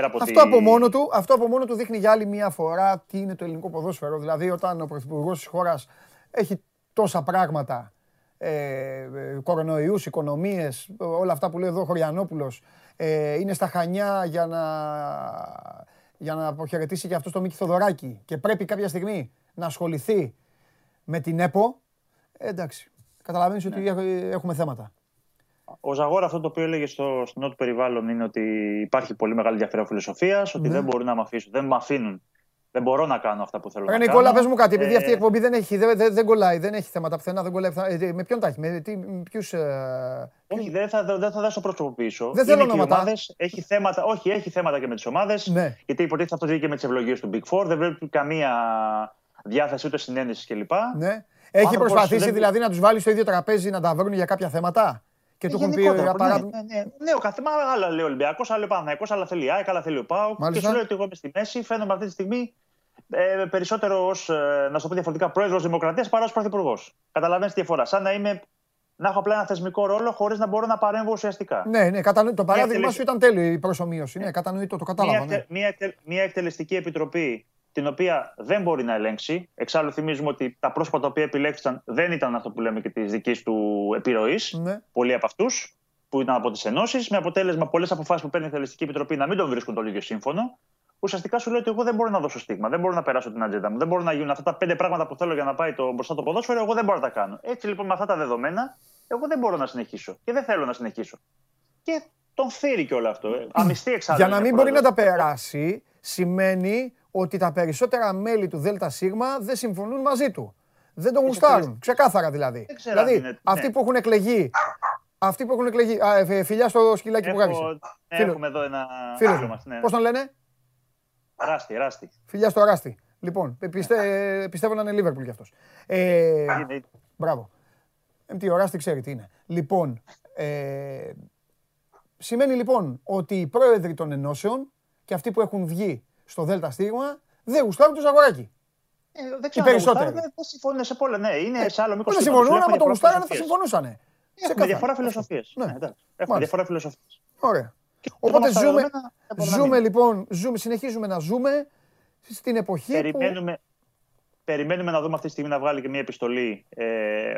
αυτό, από μόνο του, αυτό από μόνο του δείχνει για άλλη μια φορά τι είναι το ελληνικό ποδόσφαιρο. Δηλαδή, όταν ο πρωθυπουργός της χώρας έχει τόσα πράγματα, ε, κορονοϊούς, οικονομίες, όλα αυτά που λέει εδώ ο Χωριανόπουλος, ε, είναι στα χανιά για να, για να αποχαιρετήσει και αυτός το Μίκη Θοδωράκη και πρέπει κάποια στιγμή να ασχοληθεί με την ΕΠΟ. Ε, εντάξει, καταλαβαίνεις ότι ναι. έχουμε θέματα. Ο Ζαγόρα αυτό το οποίο έλεγε στο στενό του περιβάλλον είναι ότι υπάρχει πολύ μεγάλη ενδιαφέρον φιλοσοφίας, ότι ναι. δεν μπορούν να με αφήσουν, δεν με αφήνουν. Δεν μπορώ να κάνω αυτά που θέλω να κάνω. Νικόλα, πες μου κάτι, επειδή ε... αυτή η εκπομπή δεν, έχει, δεν, δεν, δεν κολλάει, δεν έχει θέματα πουθενά, δεν κολλάει. Ε, με ποιον τα έχεις, με ποιους. Ε... Όχι, δεν θα, δεν θα δώσω πρόσωπο Δεν θέλω να Έχει θέματα, όχι, έχει θέματα και με τις ομάδες. Ναι. Γιατί υποτίθεται αυτό και με τις ευλογίες του Big Four. Δεν βλέπει καμία διάθεση ούτε συνένεσης κλπ. Ναι. Έχει προσπαθήσει δηλαδή να τους βάλει στο ίδιο τραπέζι να τα βρουν για κάποια θέματα; Και του έχουν πει για παράδειγμα. Ναι, ναι, ναι, ο καθένα άλλα λέει ο Ολυμπιακός, άλλο Παναγιακό, άλλα θέλει η ΑΕΚ, άλλα θέλει ο Πάο. Και σου λέει ότι εγώ είμαι στη μέση, φαίνομαι αυτή τη στιγμή ε, περισσότερο ως, ε, να σου πω διαφορετικά, πρόεδρος Δημοκρατίας παρά ως πρωθυπουργός. Καταλαβαίνεις τη διαφορά. Σαν να είμαι να έχω απλά ένα θεσμικό ρόλο χωρίς να μπορώ να παρέμβω ουσιαστικά. Ναι, ναι, κατανο... το παράδειγμα σου ήταν τέλειο η προσωμείωση. Ναι, κατανοητό, το κατάλαβα. Μια, ναι. μια, μια εκτελεστική επιτροπή την οποία δεν μπορεί να ελέγξει. Εξάλλου, θυμίζουμε ότι τα πρόσωπα τα οποία επιλέχθηκαν δεν ήταν αυτό που λέμε και της δικής του επιρροής. Ναι. Πολλοί από αυτούς, που ήταν από τις ενώσεις, με αποτέλεσμα πολλές αποφάσεις που παίρνει η Εκτελεστική Επιτροπή να μην τον βρίσκουν το ίδιο σύμφωνο. Ουσιαστικά σου λέει ότι εγώ δεν μπορώ να δώσω στίγμα, δεν μπορώ να περάσω την ατζέντα μου, δεν μπορώ να γίνουν αυτά τα πέντε πράγματα που θέλω για να πάει το, μπροστά το ποδόσφαιρο, εγώ δεν μπορώ να τα κάνω. Έτσι λοιπόν με αυτά τα δεδομένα, εγώ δεν μπορώ να συνεχίσω και δεν θέλω να συνεχίσω. Και τον φέρει και όλο αυτό. Ε. Αμυστή εξάλλου. Για να μην μπορεί να τα περάσει, σημαίνει ότι τα περισσότερα μέλη του ΔΣ δεν συμφωνούν μαζί του. Δεν τον γουστάρουν. Ξεκάθαρα δηλαδή. Δηλαδή, αυτοί ναι. που έχουν εκλεγεί. Αυτοί που έχουν εκλεγεί. Α, ε, φιλιά στο σκυλάκι που γάβησε. Ναι, έχουμε εδώ ένα φίλο μας. Ναι. Πώς τον λένε, Ράστι, Ράστι. Φιλιά στο Ράστι. Λοιπόν, πιστε, πιστεύω να είναι Λίβερπουλ κι αυτός. Ε, μπράβο. Ε, τι, ο Ράστι ξέρει τι είναι. Λοιπόν, ε, σημαίνει λοιπόν ότι οι πρόεδροι των ενώσεων και αυτοί που έχουν βγει στο Δέλτα Στίγμα, δεν γουστάρουν το Ζαγοράκι. Ε, δεν ξέρω. Οι περισσότεροι. Δεν συμφωνούν σε πολλά. Ναι, είναι ε, σε άλλο μήκος. Δεν συμφωνούν, άμα το γουστάρανε θα συμφωνούσαν. Έχουμε διαφορά φιλοσοφίες. Ναι. Έχουμε διαφορά φιλοσοφίες. Ωραία. Οπότε ζούμε, ζούμε λοιπόν, ζούμε, συνεχίζουμε να ζούμε στην εποχή περιμένουμε, που... Περιμένουμε να δούμε αυτή τη στιγμή να βγάλει και μια επιστολή ε,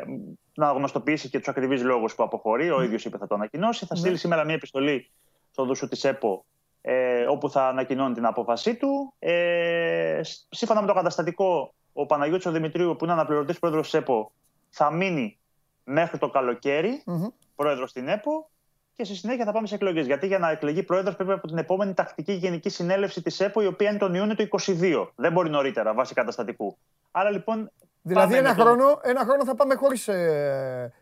να γνωστοποιήσει και τους ακριβείς λόγους που αποχωρεί. Ο ίδιος είπε θα το ανακοινώσει. Θα στείλει ναι. σήμερα μια επιστολή στο δουσού της ΕΠΟ ε, όπου θα ανακοινώνει την απόφασή του. Ε, σύμφωνα με το καταστατικό, ο Παναγιώτης ο Δημητρίου, που είναι αναπληρωτής πρόεδρος της ΕΠΟ, θα μείνει μέχρι το καλοκαίρι mm-hmm. πρόεδρος στην ΕΠΟ και στη συνέχεια θα πάμε σε εκλογές. Γιατί για να εκλεγεί πρόεδρος πρέπει από την επόμενη τακτική γενική συνέλευση της ΕΠΟ, η οποία είναι τον Ιούνιο του 22. Δεν μπορεί νωρίτερα, βάσει καταστατικού. Άρα λοιπόν. Δηλαδή ένα, χρόνο, ένα χρόνο θα πάμε χωρίς. Ε...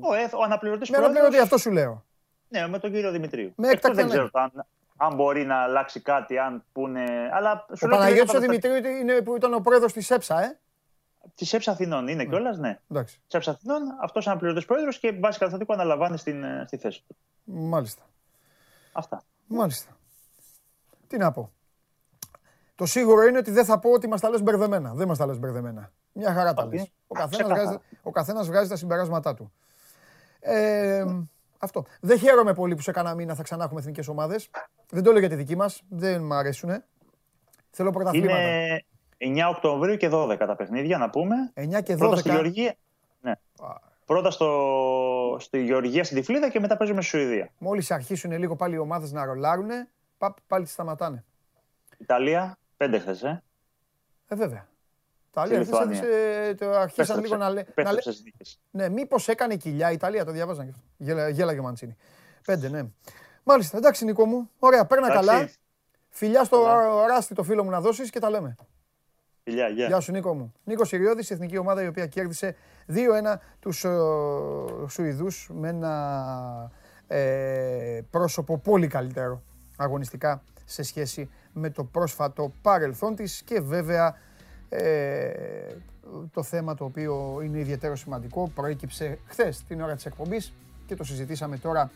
Ο, ε, ο αναπληρωτής πρόεδρο. αναπληρωτή, αυτό σου λέω. Ναι, με τον κύριο Δημητρίου. Με δεν ναι. ξέρω αν, αν μπορεί να αλλάξει κάτι, αν πούνε. Αλλά ο Παναγιώτης ο Δημητρίου είναι, που ήταν ο πρόεδρος της ΕΠΣΑ, ε. Της ΕΠΣΑ Αθηνών είναι ναι. κιόλας, ναι. Της ΕΠΣΑ Αθηνών, αυτός είναι αναπληρωτή πρόεδρος και βάσει καταστατικού αναλαμβάνει στην, ε, στη θέση του. Μάλιστα. Αυτά. Μάλιστα. Τι να πω. Το σίγουρο είναι ότι δεν θα πω ότι μας τα λες μπερδεμένα. Δεν μας τα λες μπερδεμένα. Μια χαρά τα λες. Ο καθένας βγάζει, τα συμπεράσματά του. Ε, αυτό. Δεν χαίρομαι πολύ που σε κάνα μήνα θα ξανά έχουμε εθνικές ομάδες. Δεν το λέω για τη δική μας. Δεν μου αρέσουν. Θέλω πρωταθλήματα. Είναι 9 Οκτωβρίου και 12 τα παιχνίδια, να πούμε. 9 και 12. Πρώτα στη Γεωργία. Ναι. Πρώτα στο, στη Γεωργία στην Τυφλίδα και μετά παίζουμε στη Σουηδία. Μόλις αρχίσουν λίγο πάλι οι ομάδες να ρολάρουν, πάλι τις σταματάνε. Ιταλία, πέντε χθες, ε. Ε, βέβαια. Ιταλία αρχίσαν, το αρχίσαν λίγο να λένε. Ναι, μήπως έκανε κοιλιά η Ιταλία, το διαβάζαν και αυτό. Γέλαγε ο Μαντσίνη. Πέντε, ναι. Μάλιστα, εντάξει Νίκο μου. Ωραία, παίρνα καλά. Φιλιά στο Ράστι το φίλο μου να δώσεις και τα λέμε. Φιλιά, γεια. Γεια σου Νίκο μου. Νίκο Σιριώδη, εθνική ομάδα η οποία κέρδισε 2-1 τους ε, Σουηδούς με ένα ε, πρόσωπο πολύ καλύτερο αγωνιστικά σε σχέση με το πρόσφατο παρελθόν της και βέβαια ε, το θέμα το οποίο είναι ιδιαίτερο σημαντικό προέκυψε χθες την ώρα της εκπομπής και το συζητήσαμε τώρα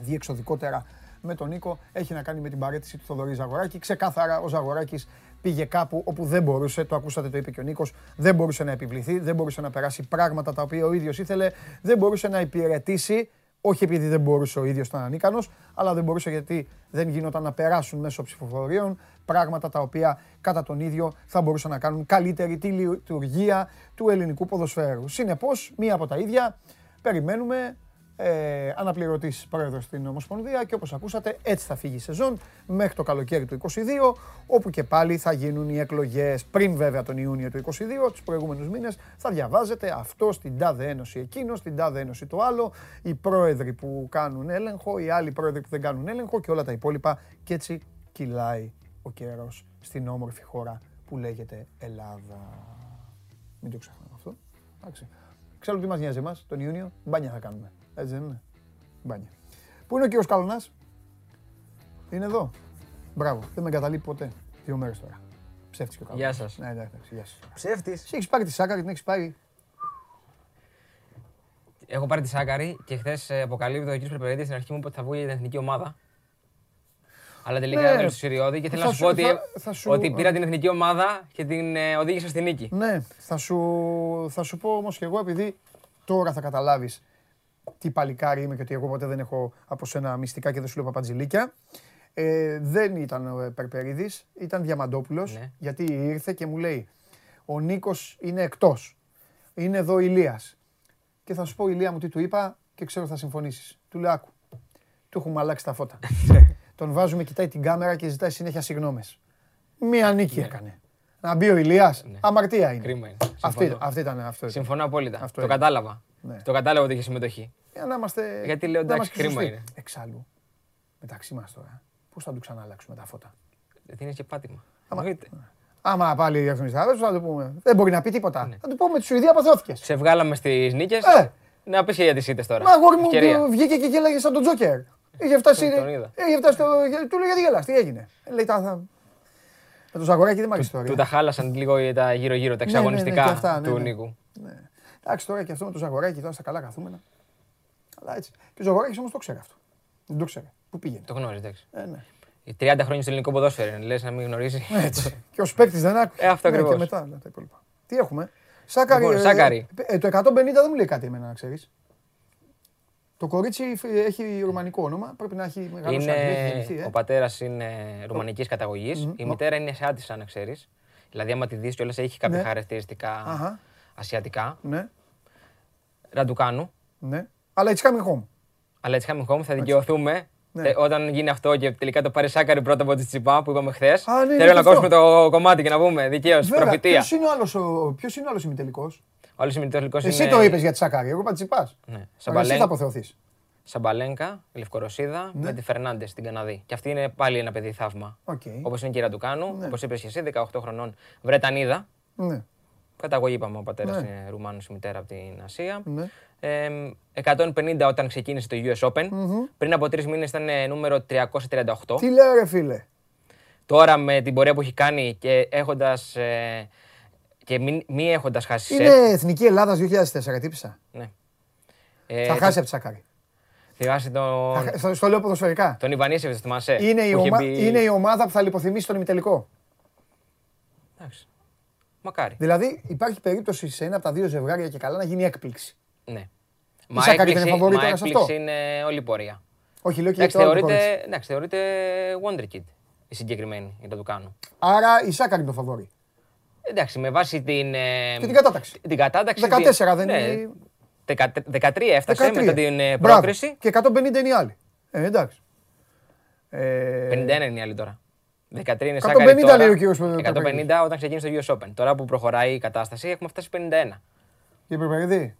διεξοδικότερα με τον Νίκο. Έχει να κάνει με την παρέτηση του Θοδωρή Ζαγοράκη. Ξεκάθαρα ο Ζαγοράκης πήγε κάπου όπου δεν μπορούσε, το ακούσατε, το είπε και ο Νίκος, δεν μπορούσε να επιβληθεί, δεν μπορούσε να περάσει πράγματα τα οποία ο ίδιος ήθελε, δεν μπορούσε να υπηρετήσει όχι επειδή δεν μπορούσε ο ίδιος να είναι ανίκανος, αλλά δεν μπορούσε γιατί δεν γινόταν να περάσουν μέσω ψηφοφορίων πράγματα τα οποία κατά τον ίδιο θα μπορούσαν να κάνουν καλύτερη τη λειτουργία του ελληνικού ποδοσφαίρου. Συνεπώς, μία από τα ίδια περιμένουμε ε, αναπληρωτής πρόεδρος στην Ομοσπονδία και όπως ακούσατε, έτσι θα φύγει η σεζόν μέχρι το καλοκαίρι του 2022, όπου και πάλι θα γίνουν οι εκλογές. Πριν βέβαια τον Ιούνιο του 2022, τους προηγούμενους μήνες, θα διαβάζετε αυτό στην τάδε ένωση εκείνο, στην τάδε ένωση το άλλο, οι πρόεδροι που κάνουν έλεγχο, οι άλλοι πρόεδροι που δεν κάνουν έλεγχο και όλα τα υπόλοιπα. Και έτσι κυλάει ο καιρός στην όμορφη χώρα που λέγεται Ελλάδα. Μην το ξεχνάμε αυτό. Εντάξει. Ξέρω τι μας νοιάζει εμάς τον Ιούνιο, μπάνια θα κάνουμε. Έτσι δεν είναι. Μπάνια. Πού είναι ο κύριος Καλονάς; Είναι εδώ. Μπράβο. Δεν με εγκαταλείπει ποτέ. Δύο μέρες τώρα. Ψεύτης και ο Καλονάς. Γεια σας. Ναι, εντάξει, γεια σας. Ψεύτης. Εσύ έχεις πάρει τη Σάκαρη, την έχεις πάρει; Έχω πάρει τη Σάκαρη και χθες αποκαλύπτω ο κ. Περπερίδη στην αρχή μου ότι θα βγει για την εθνική ομάδα. Αλλά τελικά ναι, έβγαλε στο Σιριώδη και θέλω να σου πω ότι, ότι πήρα την εθνική ομάδα και την ε, οδήγησα στη νίκη. Ναι, θα σου, θα σου πω όμως και εγώ επειδή τώρα θα καταλάβεις τι παλικάρι είμαι και ότι εγώ ποτέ δεν έχω από σένα μυστικά και δεν σου λέω παπατζηλίκια. Ε, δεν ήταν ο Περπερίδης, ήταν Διαμαντόπουλος, ναι. γιατί ήρθε και μου λέει ο Νίκος είναι εκτός, είναι εδώ Ηλίας. Και θα σου πω Ηλία μου τι του είπα και ξέρω θα συμφωνήσεις. Του λέω άκου, του έχουμε αλλάξει τα φώτα. Τον βάζουμε, κοιτάει την κάμερα και ζητάει συνέχεια συγγνώμες. Μία νίκη ναι. έκανε. Να μπει ο Ηλίας, ναι. αμαρτία είναι. Κρίμα είναι. Αυτή, αυτή ήταν αυτό. Συμφωνώ απόλυτα. Αυτό το κατάλαβα. Ναι. Το κατάλαβα ότι είχε συμμετοχή. Για να είμαστε. Γιατί λέω εντάξει, κρίμα είναι. Εξάλλου, μεταξύ μας τώρα, πώς θα του ξαναλλάξουμε τα φώτα; Γιατί είναι και πάτημα. Άμα, άμα πάλι οι διαφημιστέ, θα το πούμε. Δεν μπορεί να πει τίποτα. Ναι. Θα του πούμε της Σουηδία αποθώθηκε. Σε βγάλαμε στις νίκες. Ε. Να πεις και για τις ήττες τώρα. Μα αγόρι μου βγήκε και γέλαγε σαν τον Τζόκερ. Είχε φτάσει. Είχε φτάσει το... Του λέει γιατί γελάς, τι έγινε; Λέει τα. Με το Ζαγοράκι δεν μ' αρέσει τώρα. Του τα χάλασαν λίγο τα γύρω-γύρω, τα ναι, ναι, εξαγωνιστικά του Νίκου. Εντάξει τώρα και αυτό με το Ζαγοράκι τώρα στα καλά καθούμενα. Αλλά έτσι. Και ο Ζαγοράκης όμως το ξέρει αυτό. Δεν το ξέρει. Πού πήγαινε. Το γνώριζε, εντάξει. Ε, ναι. 30 χρόνια στο ελληνικό ποδόσφαιρο, λες να μην γνωρίζει. Έτσι. και ο παίκτη δεν άκουσε. Ε, αυτό ακριβώ. και μετά τα υπόλοιπα. Τι έχουμε; Σάκαρη. Λοιπόν, σάκαρη. Ε, το 150 δεν μου λέει κάτι εμένα, να ξέρεις. Το κορίτσι έχει ρουμανικό όνομα, πρέπει να έχει μεγάλο είναι... έχει ε. Ο πατέρας είναι ρουμανικής καταγωγής. Η μητέρα είναι Ασιάτισσα, να ξέρεις. Δηλαδή, άμα τη δεις κιόλας έχει κάποια ναι. χαρακτηριστικά Αχα. Ασιατικά. Ναι. Ραντουκάνου. Ναι. Αλλά it's coming home. Αλλά it's coming home, θα δικαιωθούμε. Ναι. Όταν γίνει αυτό και τελικά το πάρει σάκαρη πρώτα από τη Τσιπά που είπαμε χθες. Ναι, θέλω να ακούσουμε το κομμάτι και να πούμε δικαίως. Προφητεία. Ποιος είναι ο άλλος ημιτελικό. Ο άλλος ημιτελικός; Είναι. Εσύ το είπες για τη Σάκαρη, εγώ είπα Τσιπά. Ναι. Εσύ θα αποθεωθείς. Σαμπαλένκα, Λευκορωσίδα, ναι. με τη Φερνάντες στην Καναδή. Και αυτή είναι πάλι ένα παιδί θαύμα. Okay. Όπως είναι και η Ραντουκάνου, ναι. όπως είπες και εσύ, 18 χρονών Βρετανίδα. Ναι. Καταγωγή είπαμε, ο πατέρας ναι. είναι Ρουμάνος, η μητέρα από την Ασία. Ναι. Ε, 150 όταν ξεκίνησε το US Open. Mm-hmm. Πριν από τρεις μήνες ήταν νούμερο 338. Τι λέω, ρε φίλε; Τώρα με την πορεία που έχει κάνει και έχοντας. Ε, και μη, μη έχοντας χάσει. Είναι σετ. Εθνική Ελλάδας 2004, τύπησα. Ναι. Ε, θα χάσει από τη Σάκαρη. Θυμάσαι τον. Θα, στο λέω ποδοσφαιρικά. Τον Ιβανίσεβιτς, θυμάσαι; Είναι η, ομα... μπει... είναι η ομάδα που θα λιποθυμήσει τον ημιτελικό. Εντάξει. Μακάρι. Δηλαδή υπάρχει περίπτωση σε ένα από τα δύο ζευγάρια και καλά να γίνει έκπληξη. Ναι. Μα η έκπληξη, είναι φαβορή τώρα σε αυτό. είναι όλη η πορεία. Όχι, λέω και εντάξει, θεωρείται, εντάξει, θεωρείται Wonder Kid η συγκεκριμένη για το του κάνω. Άρα η Σάκα είναι το φαβορή. Εντάξει, με βάση την. Ε, και την κατάταξη. Την κατάταξη 14 δεν ναι, είναι. 13 έφτασε 13. μετά την ε, πρόκριση. Και 150 είναι οι άλλοι. Ε, εντάξει. Ε... 51 είναι οι άλλοι τώρα. 13 είναι 150 τώρα, λέει ο κύριος 150 όταν ξεκίνησε το US Open. Τώρα που προχωράει η κατάσταση έχουμε φτάσει 51. Και Περπαγίδη.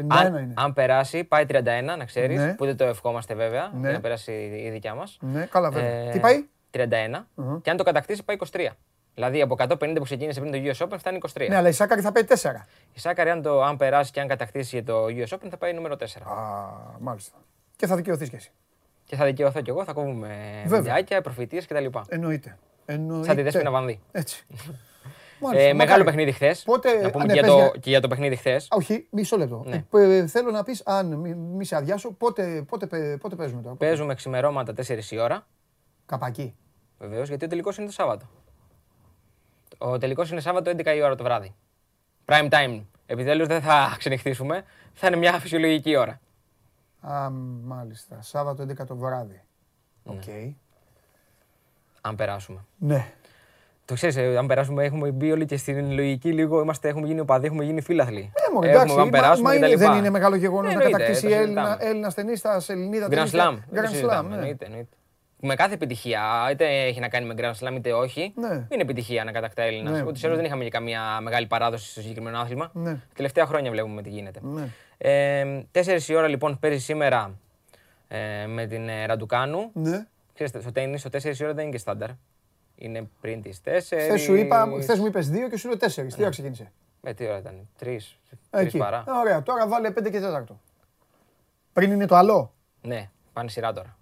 51 αν, είναι. Αν περάσει, πάει 31, να ξέρεις. Ναι. Που δεν το ευχόμαστε βέβαια. Ναι. Να περάσει η δικιά μας. Ναι, καλά βέβαια. Ε, Τι πάει; 31. Uh-huh. Και αν το κατακτήσει, πάει 23. Δηλαδή από 150 που ξεκίνησε πριν το US Open φτάνει 23. Ναι, αλλά η Σάκαρη θα πάει 4. Η Σάκαρη, αν, το, αν περάσει και αν κατακτήσει το US Open, θα πάει νούμερο 4. Α, μάλιστα. Και θα δικαιωθείς κι εσύ. Και θα δικαιωθώ κι εγώ, θα κόβουμε βιντεάκια, προφητείες κτλ. Εννοείται. Εννοείται. Σαν τη δέσπινα βανδύ. Έτσι. Μάλιστα, ε, μεγάλο παιχνίδι χθες. Πότε... Να πούμε ναι, και, για το, και για το παιχνίδι χθες. Όχι, μισό λεπτό. Ναι. Ε, θέλω να πεις, αν μη σε αδειάσω, πότε, πότε, πότε παίζουμε τώρα; Παίζουμε ξημερώματα 4 η ώρα. Καπακί. Βεβαίως, γιατί ο τελικός είναι το Σάββατο. Ο τελικός είναι Σάββατο 11 η ώρα το βράδυ. Prime time. Επιτέλους δεν θα ξενυχτήσουμε. Θα είναι μια φυσιολογική ώρα. Α, μάλιστα. Σάββατο 11 το βράδυ. Ναι. OK. Okay. Αν περάσουμε. Ναι. Το ξέρεις, ε, αν περάσουμε, έχουμε μπει όλοι και στην λογική λίγο. Είμαστε, έχουμε γίνει οπαδοί, έχουμε γίνει φίλαθλοι. Ε, μόνο, εντάξει, έχουμε, αν περάσουμε, μα, μα δεν είναι μεγάλο γεγονός να κατακτήσει Έλληνα, Έλληνα ταινί στα Ελληνίδα. Grand Slam. Grand Slam. Ναι. Εννοείται, εννοείται με κάθε επιτυχία, είτε έχει να κάνει με Grand Slam είτε όχι, ναι. είναι επιτυχία να κατακτά Έλληνας. Ναι. Ούτως ή δεν είχαμε και καμία μεγάλη παράδοση στο συγκεκριμένο άθλημα. Ναι. Τελευταία χρόνια βλέπουμε τι γίνεται. Ναι. Ε, 4 η ώρα λοιπόν παίζει σήμερα ε, με την ε, Ραντουκάνου. Ναι. Ξέρετε, στο τέννη, στο 4 η ώρα δεν είναι και στάνταρ. Είναι πριν τις 4. Χθες σου είπα, χθες μου είπες 2 και σου λέω 4. Τι ώρα ξεκίνησε; Με τι ώρα ήταν, 3. 3 παρά. Ωραία, τώρα βάλε 5 και 4. Πριν είναι το άλλο. Ναι, πάνε σειρά τώρα.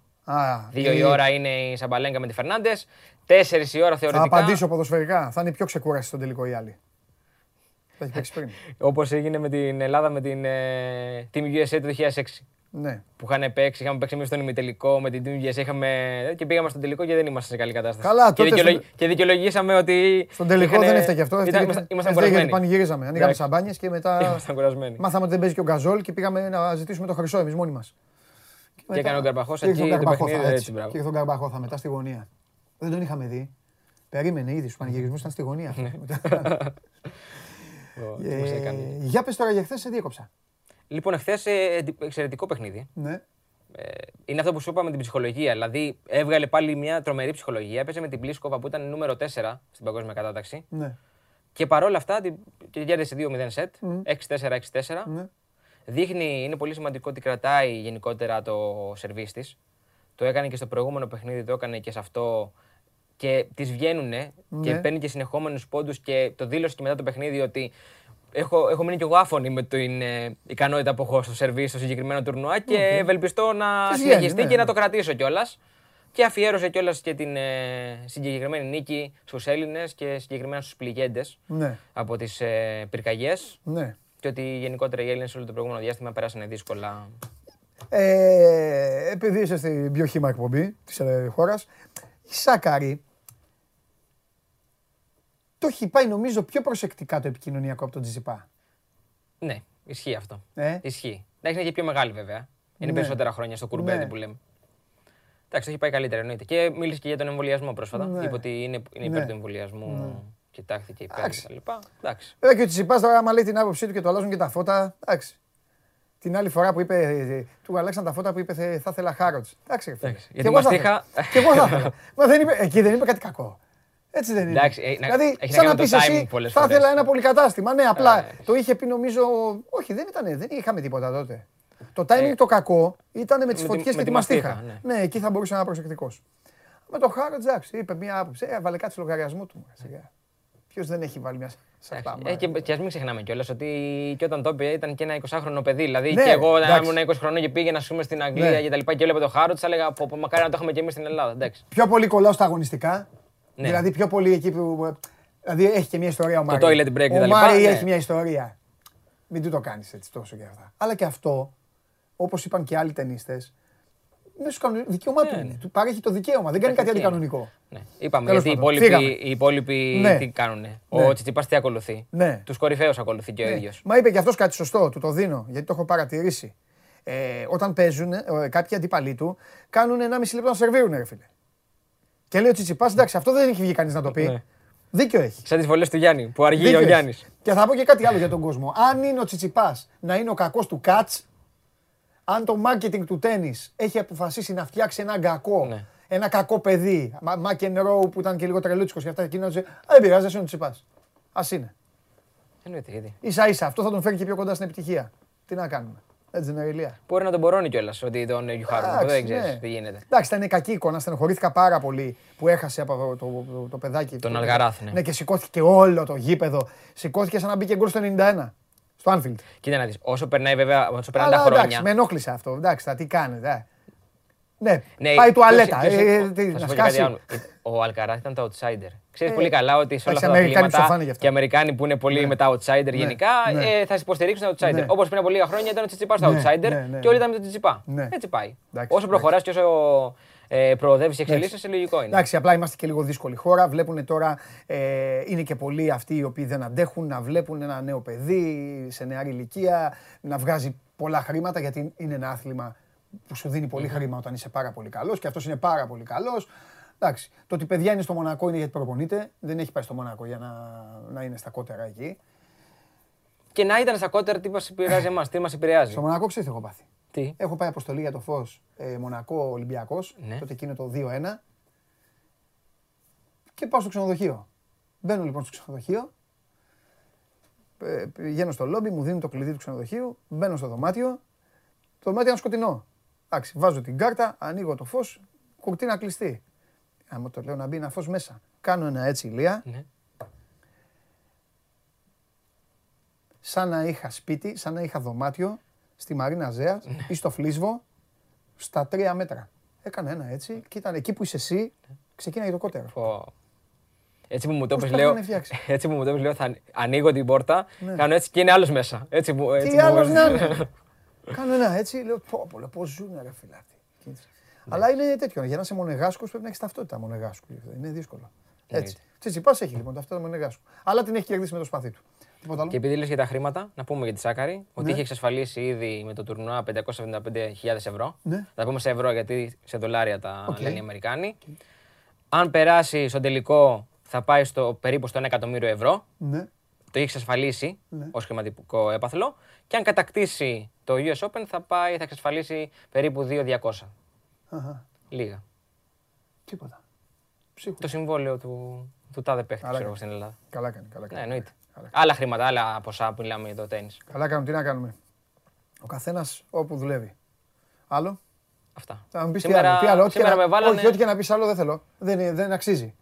Δύο η ώρα είναι η Σαμπαλέγκα με τη Φερνάντες. Τέσσερις η ώρα θεωρητικά. Θα απαντήσω ποδοσφαιρικά. Θα είναι πιο ξεκούραση στον τελικό οι άλλοι. Θα έχει παίξει πριν. Όπως έγινε με την Ελλάδα με την ε, Team USA το 2006. Ναι. Που είχαν παίξει, είχαμε παίξει εμείς στον ημιτελικό με την Team USA είχαμε... και πήγαμε στον τελικό και δεν ήμασταν σε καλή κατάσταση. Καλά, τότε. Και, δικαιολογ... στον... και δικαιολογήσαμε ότι. Στον τελικό είχαν... δεν έφταιγε αυτό. Ήμασταν κουρασμένοι. Γιατί πανηγύριζαμε. Ανοίγαμε σαμπάνιες και μετά. Μάθαμε ότι δεν παίζει και ο Γκαζόλ και πήγαμε να ζητήσουμε το χρυσό εμείς μόνοι μας. Και έκανε ο Καρπαχός εκεί το παιχνίδι. Έτσι, μπράβο. Και τον Καρπαχό θα μετά στη γωνία. Δεν τον είχαμε δει. Περίμενε ήδη στους πανηγυρισμούς, ήταν στη γωνία. Ναι. Ε, για πες τώρα για χθες, σε διέκοψα. Λοιπόν, εχθέ ε, εξαιρετικό παιχνίδι. Ναι. Ε, είναι αυτό που σου είπα με την ψυχολογία. Δηλαδή, έβγαλε πάλι μια τρομερή ψυχολογία. Έπαιζε με την Πλίσκοβα που ήταν νούμερο 4 στην παγκόσμια κατάταξη. Ναι. Και παρόλα αυτά, και κέρδισε 2-0 σετ. 6-4-6-4. Ναι δείχνει, είναι πολύ σημαντικό ότι κρατάει γενικότερα το σερβίς της. Το έκανε και στο προηγούμενο παιχνίδι, το έκανε και σε αυτό. Και τη βγαίνουν και ναι. παίρνει και συνεχόμενους πόντους και το δήλωσε και μετά το παιχνίδι ότι έχω, έχω μείνει και εγώ άφωνη με την ε, ικανότητα που έχω στο σερβίς στο συγκεκριμένο τουρνουά και okay. ευελπιστώ να συνεχιστεί ναι, και να το κρατήσω κιόλας. Και αφιέρωσε κιόλας και την ε, συγκεκριμένη νίκη στους Έλληνες και συγκεκριμένα στους πληγέντες ναι. από τις ε, πυρκαγιές. Ναι και ότι γενικότερα οι Έλληνες όλο το προηγούμενο διάστημα πέρασαν δύσκολα. Ε, επειδή είσαι στην πιο χήμα εκπομπή της ε, χώρας, η Σάκαρη το έχει πάει νομίζω πιο προσεκτικά το επικοινωνιακό από τον Τζιζιπά. Ναι, ισχύει αυτό. Ε; Ισχύει. Εντάξει, είναι και πιο μεγάλη βέβαια. Είναι ναι. περισσότερα χρόνια στο κουρμπέδι ναι. που λέμε. Εντάξει, το έχει πάει καλύτερα εννοείται. Και μίλησε και για τον εμβολιασμό πρόσφατα. Ναι. Είπε ότι είναι, είναι υπέρ ναι. του εμβολιασμού. Ναι. Κοιτάχθηκε υπέρ κτλ. Εντάξει. Βέβαια και ο Τσιπά τώρα, άμα λέει την άποψή του και το αλλάζουν και τα φώτα. Εντάξει. Την άλλη φορά που είπε, του αλλάξαν τα φώτα που είπε θα ήθελα χάροτ. Εντάξει. Και εγώ θα ήθελα. Και εγώ θα ήθελα. Μα δεν είπε, εκεί δεν είπε κάτι κακό. Έτσι δεν είναι. Εντάξει, ε, δηλαδή, σαν να πεις εσύ, θα ήθελα ένα πολυκατάστημα. Ναι, απλά ε, το είχε πει νομίζω. Όχι, δεν ήταν, δεν είχαμε τίποτα τότε. Το timing ε, το κακό ήταν με τις φωτιές και τη μαστίχα. Ναι. ναι, εκεί θα μπορούσε να είναι προσεκτικός. Με το Χάρο Τζάξ είπε μία άποψη. Ε, βάλε κάτι στο λογαριασμό του. Ποιος δεν έχει βάλει μια σαφτά. Ε, και, και ας μην ξεχνάμε κιόλας ότι και όταν το είπε ήταν και ένα 20χρονο παιδί. Δηλαδή ναι, και εγώ όταν ήμουν 20 χρονών και πήγαινα πούμε, στην Αγγλία ναι. και τα λοιπά και έβλεπα το Χάρο, τη έλεγα πω, πω, μακάρι να το έχουμε και εμείς στην Ελλάδα. Εντάξει. Πιο πολύ κολλάω στα αγωνιστικά. Ναι. Δηλαδή πιο πολύ εκεί που. Δηλαδή έχει και μια ιστορία ο Μάρι. Το toilet break ο Μάρι ναι. έχει μια ιστορία. Μην του το κάνεις έτσι τόσο και αυτά. Αλλά και αυτό όπως είπαν και άλλοι ταινίστες, είναι στο κανονικό. Δικαίωμά του ναι, είναι. Ναι. Του παρέχει το δικαίωμα. Δεν κάνει κάτι αντικανονικό. Ναι. Είπαμε γιατί οι υπόλοιποι, ναι. τι κάνουν. Ο Τσιτσιπάς τι ακολουθεί; Ναι. Τους κορυφαίους ακολουθεί και ο ίδιος. Μα είπε και αυτός κάτι σωστό. Του το δίνω γιατί το έχω παρατηρήσει. Ε, όταν παίζουν, ε, κάποιοι αντίπαλοι του κάνουν 1,5 λεπτό να σερβίρουν, ρε φίλε. Και λέει ο Τσιτσιπάς, εντάξει, αυτό δεν έχει βγει κανείς να το πει. Δίκιο έχει. Σαν τις βολές του Γιάννη που αργεί ο Γιάννης. Και θα πω και κάτι άλλο για τον κόσμο. Αν είναι ο Τσιτσιπάς να είναι ο κακός του Κάτς, αν το marketing του τέννη έχει αποφασίσει να φτιάξει ένα κακό, ναι. ένα κακό παιδί, Μάκεν Ρόου που ήταν και λίγο τρελούτσικο και αυτά, εκείνο δεν πειράζει, δεν είναι τσιπάς. Α είναι. Εννοείται γιατί. σα ίσα αυτό θα τον φέρει και πιο κοντά στην επιτυχία. Τι να κάνουμε. Έτσι δεν είναι ηλία. Μπορεί να τον μπορώνει κιόλας ότι τον Γιουχάρου. Δεν ξέρεις ναι. τι γίνεται. Εντάξει, ήταν κακή εικόνα. Στενοχωρήθηκα πάρα πολύ που έχασε από το, το, το, το παιδάκι. Τον Αλγαράθ, ναι. ναι. και σηκώθηκε όλο το γήπεδο. Σηκώθηκε σαν να μπήκε γκολ στο 91 στο Anfield. Κοίτα να δεις, όσο περνάει βέβαια, όσο περνάνε τα χρόνια. Εντάξει, με ενόχλησε αυτό. Εντάξει, θα τι κάνετε. Ναι, ναι, πάει τουαλέτα. Ε, ο Αλκαράθ ήταν το outsider. Ξέρεις ε, πολύ καλά ότι σε όλα αυτά τα κλίματα και οι Αμερικάνοι που είναι πολύ ναι. μετά outsider ναι. γενικά ναι. ε, θα υποστηρίξουν τα outsider. Ναι. Όπως πριν από λίγα χρόνια ήταν ο Τσιτσιπάς στο outsider και όλοι ήταν με τον Τσιτσιπά. Έτσι πάει. Όσο προχωράς και όσο ε, προοδεύεις και εξελίσσεσαι, λογικό είναι. Εντάξει, απλά είμαστε και λίγο δύσκολη χώρα. Βλέπουν τώρα, ε, είναι και πολλοί αυτοί οι οποίοι δεν αντέχουν να βλέπουν ένα νέο παιδί σε νεαρή ηλικία να βγάζει πολλά χρήματα γιατί είναι ένα άθλημα που σου δίνει πολύ χρήμα όταν είσαι πάρα πολύ καλός και αυτός είναι πάρα πολύ καλός. Εντάξει, το ότι παιδιά είναι στο Μονακό είναι γιατί προπονείται. Δεν έχει πάει στο Μονακό για να, να είναι στα κότερα εκεί. Και να ήταν στα κότερα, τι μας επηρεάζει εμάς, τι μας επηρεάζει; Στο Μονακό ξέρεις τι έχω πάθει. Τι; Έχω πάει αποστολή για το φως ε, Μονακό Ολυμπιακός, ναι. τότε εκείνο το 2-1. Και πάω στο ξενοδοχείο. Μπαίνω λοιπόν στο ξενοδοχείο. Ε, πηγαίνω στο λόμπι, μου δίνουν το κλειδί του ξενοδοχείου. Μπαίνω στο δωμάτιο. Το δωμάτιο είναι σκοτεινό. Εντάξει, βάζω την κάρτα, ανοίγω το φως, κουρτίνα κλειστή. Άμα το λέω να μπει ένα φως μέσα. Κάνω ένα έτσι ηλία. Ναι. Σαν να είχα σπίτι, σαν να είχα δωμάτιο στη Μαρίνα Ζέας ναι. ή στο Φλίσβο στα τρία μέτρα. Έκανε ένα έτσι και ήταν εκεί που είσαι εσύ, ξεκίναγε το κότερο. Έτσι που μου το πες λέω, έτσι που μου το πες λέω θα ανοίγω την πόρτα, ναι. κάνω έτσι και είναι άλλος μέσα. Έτσι που, έτσι Τι άλλος να είναι. Κάνω ένα έτσι, λέω πω πω, πώς ζουνε ρε φιλάτη. Ναι. Αλλά είναι τέτοιο, για να είσαι μονεγάσκος πρέπει να έχεις ταυτότητα μονεγάσκου. Είναι δύσκολο. Έτσι. Τσιτσιπάς έχει λοιπόν ταυτότητα μονεγάσκου. Αλλά την έχει κερδίσει με το σπαθί του. Και επειδή λες για τα χρήματα, να πούμε για τη Σάκαρη ότι ναι. είχε εξασφαλίσει ήδη με το τουρνουά 575.000 ευρώ. Ναι. Θα πούμε σε ευρώ γιατί σε δολάρια τα λένε οι Αμερικάνοι. Αν περάσει στο τελικό θα πάει στο, περίπου στο 1 εκατομμύριο ευρώ. Ναι. Το έχει εξασφαλίσει ναι. ως χρηματικό έπαθλο. Και αν κατακτήσει το US Open θα, πάει, θα εξασφαλίσει περίπου 2.200. Λίγα. Τίποτα. Το συμβόλαιο του, του τάδε παίχτη στην Ελλάδα. Καλά κάνει. Καλά κάνει. Ναι, εννοείται. Άλλα χρήματα, άλλα ποσά που μιλάμε για το τέννη. Καλά κάνουμε, τι να κάνουμε. Ο καθένας όπου δουλεύει. Άλλο; Αυτά. Θα μου πεις τι άλλο. Τι άλλο. Ό,τι, και να... βάλανε... Όχι, ό,τι και να πεις άλλο δεν θέλω. Δεν, δεν αξίζει.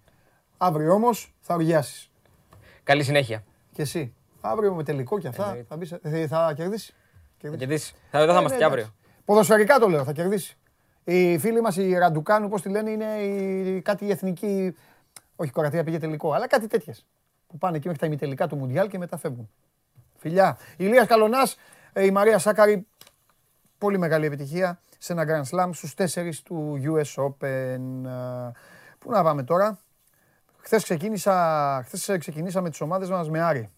Αύριο όμως θα οργιάσεις. Καλή συνέχεια. Και εσύ. Αύριο με τελικό και αυτά θα, μπεις, ε, θα κερδίσεις. Θα κερδίσεις. Θα, εδώ θα ε, είμαστε ναι, αύριο. Ποδοσφαιρικά το λέω, θα κερδίσεις. Οι φίλοι μας, οι Ραντουκάνου, πώς τη λένε, είναι η, κάτι εθνική. Όχι, η Κορατία πήγε τελικό, αλλά κάτι τέτοιες που πάνε εκεί μέχρι τα ημιτελικά του Μουντιάλ και μετά φεύγουν. Φιλιά. Ηλίας Καλονάς, ε, η Μαρία Σάκαρη πολύ μεγάλη επιτυχία σε ένα Grand Slam στους τέσσερις του US Open. Πού να πάμε τώρα; Χθες, ξεκίνησα, χθες ξεκινήσαμε τις ομάδες μας με Άρη.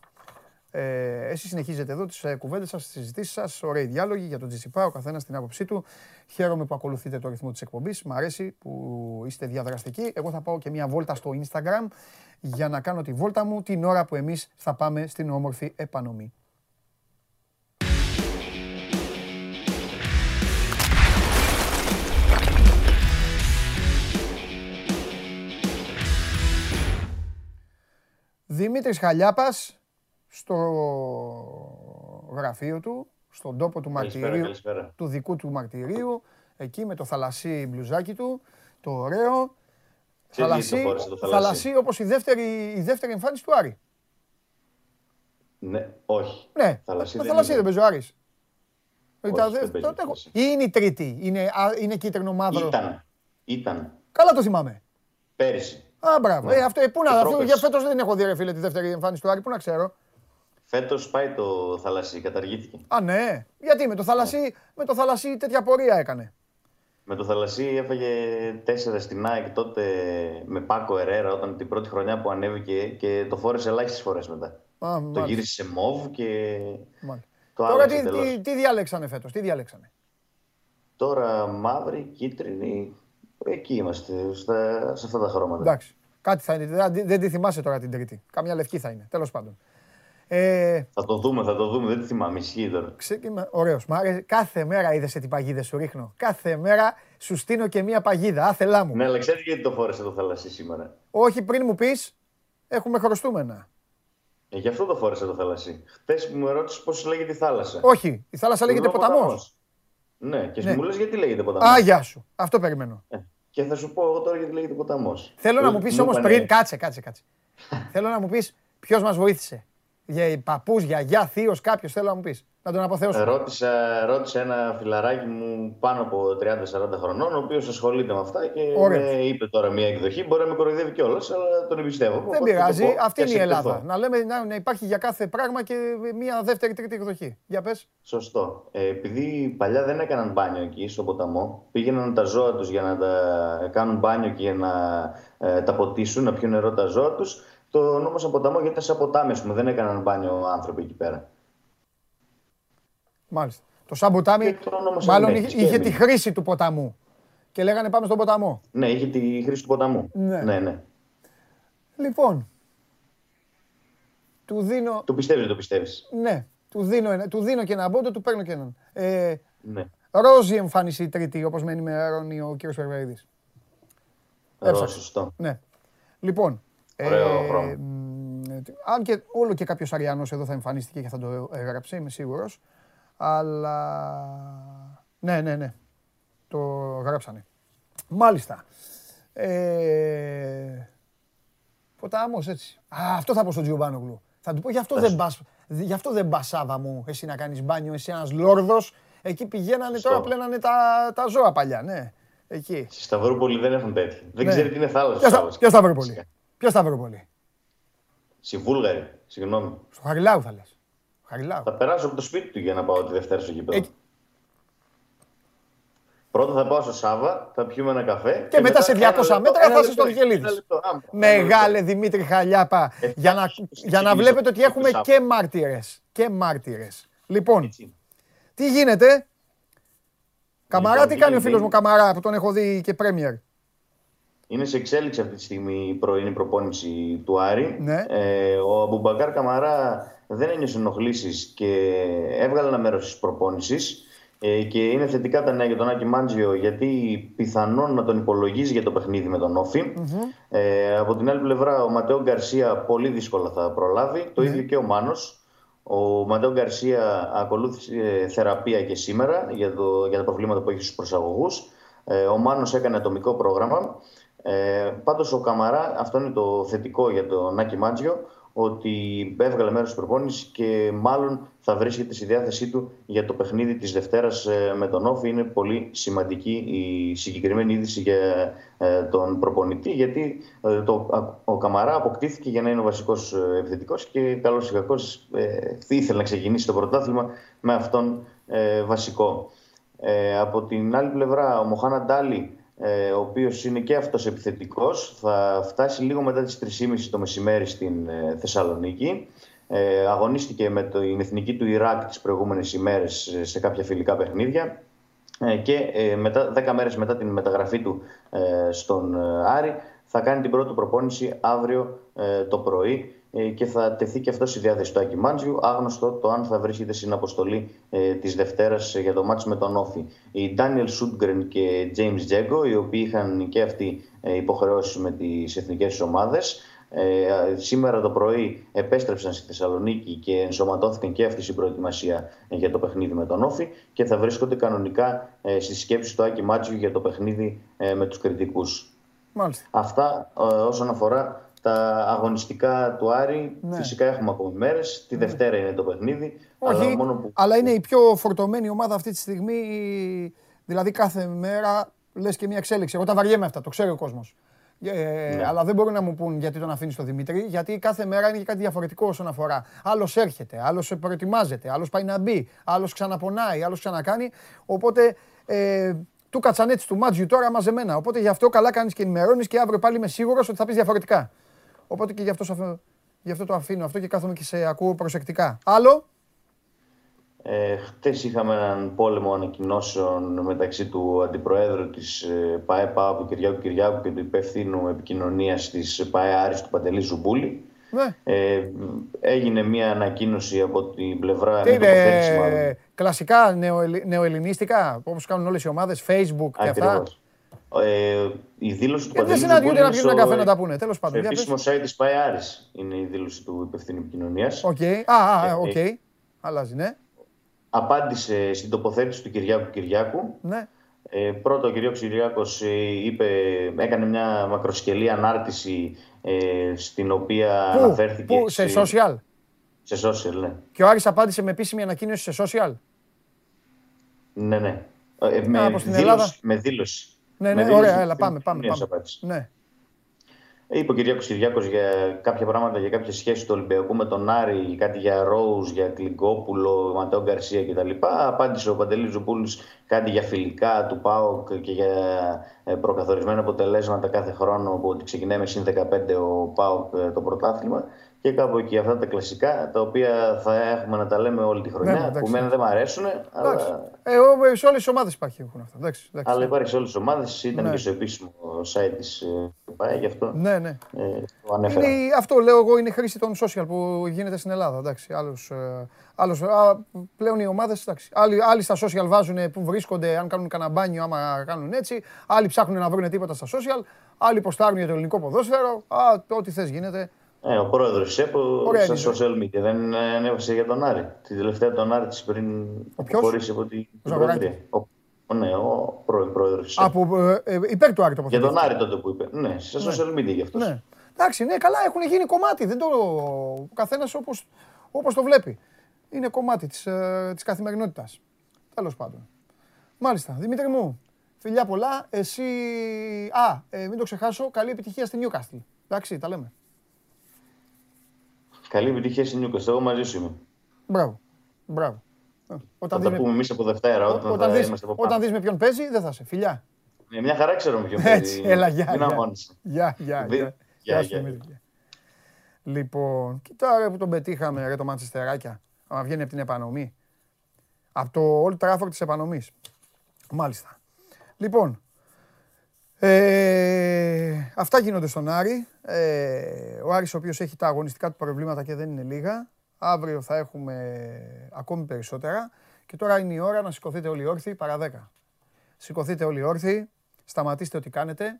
Ε, εσείς συνεχίζετε εδώ τις ε, κουβέντες σας, τις συζητήσεις σας, ωραίοι διάλογοι για τον GCPA, ο καθένας την άποψή του. Χαίρομαι που ακολουθείτε το ρυθμό της εκπομπής, μ' αρέσει που είστε διαδραστικοί. Εγώ θα πάω και μια βόλτα στο Instagram για να κάνω τη βόλτα μου την ώρα που εμείς θα πάμε στην όμορφη επανομή. Δημήτρης Χαλιάπας στο γραφείο του, στον τόπο του μαρτυρίου, του δικού του μαρτυρίου, εκεί με το θαλασσί μπλουζάκι του, το ωραίο. Θαλασσί, θαλασσί όπως η δεύτερη, η δεύτερη εμφάνιση του Άρη. Ναι, όχι. Ναι, θαλασσί, δεν, θαλασσί δεν παίζει ο Άρης. Ή είναι η τρίτη, είναι, είναι κίτρινο μαύρο. Ήταν, ήταν. Καλά το θυμάμαι. Πέρυσι. Α, μπράβο. Ναι. Ε, αυτό, ε, πού να, αυτό, για φέτος δεν έχω δει ρε φίλε τη δεύτερη εμφάνιση του Άρη, πού να ξέρω. Φέτος πάει το θαλασσί, καταργήθηκε. Α, ναι. Γιατί με το θαλασσί, ναι. με το θαλασσί τέτοια πορεία έκανε. Με το θαλασσί έφαγε τέσσερα στην ΑΕΚ τότε με Πάκο Ερέρα όταν την πρώτη χρονιά που ανέβηκε και το φόρεσε ελάχιστες φορές μετά. Α, το γύρισε σε μοβ και μάλιστα. το Τώρα τι, τι, τι, διάλεξανε φέτος, τι διάλεξανε; Τώρα μαύρη, κίτρινη, εκεί είμαστε, στα, σε αυτά τα χρώματα. Εντάξει, κάτι θα είναι, δεν, δεν τη θυμάσαι τώρα την τρίτη. Καμιά λευκή θα είναι, τέλος πάντων. Ε, θα το δούμε, θα το δούμε. Δεν τη θυμάμαι. Ισχύει τώρα. Ωραίος. Κάθε μέρα είδες τι παγίδες σου ρίχνω. Κάθε μέρα σου στείνω και μία παγίδα. Άθελά μου. Ναι, αλλά ξέρεις γιατί το φόρεσε το θαλασσί σήμερα; Όχι, πριν μου πεις, έχουμε χρωστούμενα. Ε, γι' αυτό το φόρεσε το θαλασσί. Χθε που μου ρώτησε πώς λέγεται η θάλασσα. Όχι, η θάλασσα λέγεται ποταμός. Ναι, και ναι. μου λες γιατί λέγεται ποταμός. Α, γεια σου. Αυτό περιμένω. Ε, και θα σου πω εγώ τώρα γιατί λέγεται ποταμός. Θέλω να μου πεις όμως πριν. Κάτσε, κάτσε, κάτσε. Θέλω να μου πεις ποιος μας βοήθησε για παππούς, γιαγιά, θείος, κάποιος θέλω να μου πεις. Να τον αποθεώσω. Ρώτησα, ρώτησα ένα φιλαράκι μου πάνω από 30-40 χρονών, ο οποίος ασχολείται με αυτά και με είπε τώρα μια εκδοχή. Μπορεί να με κοροϊδεύει κιόλας, αλλά τον εμπιστεύω. Δεν πειράζει. Αυτή είναι η Ελλάδα. Να λέμε να υπάρχει για κάθε πράγμα και μια δεύτερη, τρίτη εκδοχή. Για πες. Σωστό. Ε, επειδή παλιά δεν έκαναν μπάνιο εκεί στο ποταμό, πήγαιναν τα ζώα τους για να τα κάνουν μπάνιο και για να ε, τα ποτίσουν, να πιούν νερό τα ζώα τους το νόμο σαν ποταμό γιατί ήταν σε ποτάμι, πούμε. δεν έκαναν μπάνιο άνθρωποι εκεί πέρα. Μάλιστα. Το σαν ποτάμι, μάλλον είχε, είχε τη χρήση του ποταμού. Και λέγανε πάμε στον ποταμό. Ναι, είχε τη χρήση του ποταμού. Ναι, ναι. ναι. Λοιπόν, του δίνω... Το πιστεύεις, το πιστεύεις; Ναι, του δίνω, του δίνω και ένα πόντο, του παίρνω και έναν. Ε, ναι. Ρόζι εμφάνιση η τρίτη, όπως με ενημερώνει ο κύριος Περβαϊδής. Εύσαξε. σωστό. Ναι. Λοιπόν, Ωραίο ε, αν και όλο και κάποιος Αριανός εδώ θα εμφανίστηκε και θα το έγραψε, είμαι σίγουρος. Αλλά. Ναι, ναι, ναι. Το γράψανε. Μάλιστα. Ε... Ποτάμος έτσι. Α, αυτό θα πω στον Τζιουμπάνογλου. Θα του πω γι' αυτό, δεν πας, γι αυτό δεν πας Σάβα μου εσύ να κάνεις μπάνιο, εσύ ένας λόρδος. Εκεί πηγαίνανε τώρα πλένανε τα, τα ζώα παλιά, ναι. Εκεί. Στη Σταυρούπολη δεν έχουν τέτοια. Δεν ναι. ξέρει τι είναι θάλασσα. Ποια Σταυρούπολη. Ποιος Σταυροπολί. Στη Βούλγαρη, συγγνώμη. Στο Χαριλάου θα λες. Χαριλάου. Θα περάσω από το σπίτι του για να πάω τη Δευτέρα στο γήπεδο. Ε... Πρώτα θα πάω στο Σάβα, θα πιούμε ένα καφέ. Και, και μετά, σε 200 μέτρα θα είσαι στο Βικελίδη. Μεγάλε Δημήτρη Χαλιάπα, ε, για να, για να βλέπετε ότι έχουμε και μάρτυρες. Και μάρτυρες. Λοιπόν, τι γίνεται; Καμαρά, λοιπόν, τι κάνει ο φίλος μου Καμαρά που τον έχω δει και Πρέμιερ. Είναι σε εξέλιξη αυτή τη στιγμή η πρωινή προπόνηση του Άρη. Ναι. Ε, ο Αμπουμπακάρ Καμαρά δεν ένιωσε ενοχλήσεις και έβγαλε ένα μέρος της προπόνησης. Ε, και είναι θετικά τα νέα για τον Άκη Μάντζιο γιατί πιθανόν να τον υπολογίζει για το παιχνίδι με τον οφη Ε, από την άλλη πλευρά ο Ματέο Γκαρσία πολύ δύσκολα θα προλάβει. Το ναι. ίδιο και ο Μάνος. Ο Ματέο Γκαρσία ακολούθησε θεραπεία και σήμερα για, το, για τα προβλήματα που έχει στους προσαγωγούς. Ε, ο Μάνος έκανε ατομικό πρόγραμμα. Ε, Πάντως ο Καμαρά, αυτό είναι το θετικό για τον Νάκη Μάτζιο, ότι έβγαλε μέρος της προπόνησης και μάλλον θα βρίσκεται στη διάθεσή του για το παιχνίδι της Δευτέρας ε, με τον Όφη. Είναι πολύ σημαντική η συγκεκριμένη είδηση για ε, τον προπονητή, γιατί ε, το, ο Καμαρά αποκτήθηκε για να είναι ο βασικός επιθετικός και καλός ή κακός ήθελε να ξεκινήσει το πρωτάθλημα με αυτόν βασικό. Ε, από την άλλη πλευρά, ο Μοχάνα Ντάλι, ε, ο οποίος είναι και αυτός επιθετικός, θα φτάσει λίγο μετά τις 3.30 το μεσημέρι στην ε, Θεσσαλονίκη. Ε, αγωνίστηκε με το, την εθνική του Ιράκ τις προηγούμενες ημέρες ε, σε κάποια φιλικά παιχνίδια. Ε, και ε, μετά, 10 μέρες μετά την μεταγραφή του στον Άρη θα κάνει την πρώτη προπόνηση αύριο το πρωί και θα τεθεί και αυτός στη διάθεση του Άκη Μάντζιου. Άγνωστο το αν θα βρίσκεται στην αποστολή ε, της Δευτέρας για το μάτσο με τον Όφη. Οι Ντάνιελ Σούντγκρεν και James Τζέγκο, οι οποίοι είχαν και αυτοί ε, υποχρεώσεις με τις εθνικές ομάδες, ε, σήμερα το πρωί επέστρεψαν στη Θεσσαλονίκη και ενσωματώθηκαν και αυτή στην προετοιμασία για το παιχνίδι με τον Όφη και θα βρίσκονται κανονικά ε, στη σκέψη του Άκη Μάτσιου για το παιχνίδι ε, με τους κριτικούς. Αυτά ε, όσον αφορά τα αγωνιστικά του Άρη. Ναι. Φυσικά έχουμε ακόμη μέρες. Τη ναι. Δευτέρα είναι το παιχνίδι. Όχι, αλλά, μόνο που... αλλά είναι η πιο φορτωμένη ομάδα αυτή τη στιγμή. Δηλαδή κάθε μέρα λες και μια εξέλιξη. Εγώ τα βαριέμαι αυτά, το ξέρει ο κόσμος. Ε, ναι. Αλλά δεν μπορούν να μου πούν γιατί τον αφήνεις στο Δημήτρη, γιατί κάθε μέρα είναι και κάτι διαφορετικό όσον αφορά. Άλλος έρχεται, άλλος προετοιμάζεται, άλλος πάει να μπει, άλλος ξαναπονάει, άλλος ξανακάνει. Οπότε ε, του κάτσαν έτσι του Μάντζιου τώρα μαζεμένα. Οπότε γι' αυτό καλά κάνεις και ενημερώνεις και αύριο πάλι είμαι σίγουρος ότι θα πεις διαφορετικά. Οπότε και γι' αυτό, γι' αυτό το αφήνω αυτό και κάθομαι και σε ακούω προσεκτικά. Άλλο; Ε, Χθες είχαμε έναν πόλεμο ανακοινώσεων μεταξύ του Αντιπροέδρου της ε, ΠΑΕ ΠΑΟ, του Κυριάκου Κυριάκου και του υπευθύνου επικοινωνίας της ΠΑΕ Άρης του Παντελή Ζουμπούλη. Ναι. Ε, έγινε μια ανακοίνωση από την πλευρά. Τι είναι, κλασικά νεοελληνίστικα, όπως κάνουν όλες οι ομάδες, Facebook και αυτά; Ε, η δήλωση του Παντελή. Δεν συναντιούνται να πιούν ένα καφέ να τα πούνε. Τέλος πάντων. Το επίσημο site της ΠαΕ είναι η δήλωση του υπευθύνου επικοινωνίας. Οκ. Α, οκ. Αλλάζει, ναι απάντησε στην τοποθέτηση του Κυριάκου Κυριάκου. Ναι. Ε, πρώτο, ο Κυριάκος Κυριάκος ε, είπε, έκανε μια μακροσκελή ανάρτηση ε, στην οποία πού, αναφέρθηκε... Πού, σε social? Σε social, ναι. Και ο Άρης απάντησε με επίσημη ανακοίνωση σε social? Ναι, ναι. Ε, με, δήλωση, με δήλωση. Ναι, ναι, ωραία, έλα, πάμε, πάμε. πάμε. Ναι. Είπε ο Κυριάκο Κυριάκος για κάποια πράγματα, για κάποιες σχέσεις του Ολυμπιακού με τον Άρη, κάτι για Ρόους, για Κλιγκόπουλο, Ματέο Γκαρσία κτλ. Απάντησε ο Παντελής Ζουπούλη κάτι για φιλικά του ΠΑΟΚ και για ε, προκαθορισμένα αποτελέσματα κάθε χρόνο που ότι ξεκινάει με συν 15 ο ΠΑΟΚ ε, το πρωτάθλημα και κάπου εκεί αυτά τα κλασικά τα οποία θα έχουμε να τα λέμε όλη τη χρονιά ναι, που μένα δεν μου αρέσουν. Αλλά... Ε, σε όλες τις ομάδες υπάρχει έχουν αυτά. Εντάξει, εντάξει. Αλλά υπάρχει σε όλες τις ομάδες, ήταν ναι. και στο επίσημο site της ΠΑΕ, γι' αυτό ναι, ναι. Ε, το ανέφερα. Είναι, αυτό λέω εγώ είναι χρήση των social που γίνεται στην Ελλάδα. Εντάξει, άλλος, ε, άλλος, α, πλέον οι ομάδες. Άλλοι, άλλοι στα social βάζουν που βρίσκονται, αν κάνουν κανένα μπάνιο, άμα κάνουν έτσι. Άλλοι ψάχνουν να βρουν τίποτα στα social. Άλλοι ποστάρουν για το ελληνικό ποδόσφαιρο. Α, ό,τι θες γίνεται. Ε, ο πρόεδρος της ΕΠΟ στα social media δεν ανέβασε για τον Άρη. Τη τελευταία τον Άρη της πριν αποχωρήσει από την Προεδρία. Ο, ναι, ο πρώην πρόεδρος της Από ε, ε, υπέρ του Άρη το Για τον Άρη τότε που είπε. Ναι, στα ναι. social media γι' αυτός. Ναι. Εντάξει, ναι, καλά έχουν γίνει κομμάτι. Δεν το... Ο καθένας όπως όπως το βλέπει. Είναι κομμάτι της ε, της καθημερινότητας. Τέλος πάντων. Μάλιστα. Δημήτρη μου, φιλιά πολλά. Εσύ. Α, ε, μην το ξεχάσω. Καλή επιτυχία στη Newcastle. Εντάξει, τα λέμε. Καλή επιτυχία στην Νιούκαστ. Εγώ μαζί σου είμαι. Μπράβο. Μπράβο. Ε, όταν θα τα πούμε εμείς από Δευτέρα. Όταν, όταν, δεις, από όταν δεις με ποιον παίζει, δεν θα σε. Φιλιά. Ε, μια χαρά ξέρω με ποιον παίζει. Έτσι, έλα, γεια. Γεια, γεια. Γεια, γεια. Λοιπόν, κοιτά που τον πετύχαμε ρε το Μαντσεστεράκια. Αν βγαίνει από την επανομή. Από το Old Trafford της επανομής. Μάλιστα. Λοιπόν, ε, αυτά γίνονται στον Άρη. Ε, ο Άρης ο οποίος έχει τα αγωνιστικά του προβλήματα και δεν είναι λίγα. Αύριο θα έχουμε ακόμη περισσότερα. Και τώρα είναι η ώρα να σηκωθείτε όλοι όρθιοι παρά 10. Σηκωθείτε όλοι όρθιοι, σταματήστε ό,τι κάνετε,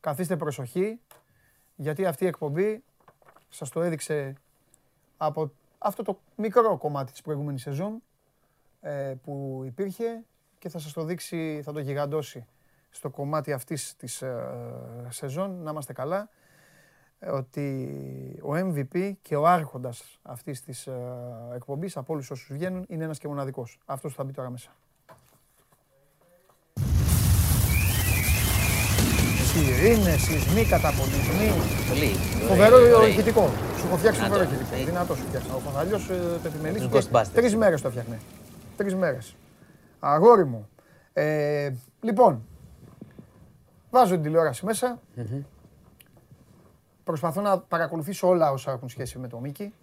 καθίστε προσοχή, γιατί αυτή η εκπομπή σας το έδειξε από αυτό το μικρό κομμάτι της προηγούμενης σεζόν ε, που υπήρχε και θα σας το δείξει, θα το γιγαντώσει στο κομμάτι αυτής της ε, σεζόν, να είμαστε καλά, ε, ότι ο MVP και ο άρχοντας αυτής της ε, εκπομπής από όλους όσους βγαίνουν είναι ένας και μοναδικός. Αυτός θα μπει τώρα μέσα. Σιρήνες, σεισμοί, καταπολισμοί. Πολύ. Φοβερό ηχητικό. Σου έχω φτιάξει φοβερό ηχητικό. Δυνατό σου φτιάξει. Αλλιώς το επιμελής. Τρεις μέρες το φτιάχνε. Τρεις μέρες. Αγόρι μου. Ε, λοιπόν, βάζω την τηλεόραση μέσα. Προσπαθώ να παρακολουθήσω όλα όσα έχουν σχέση με το Μίκη.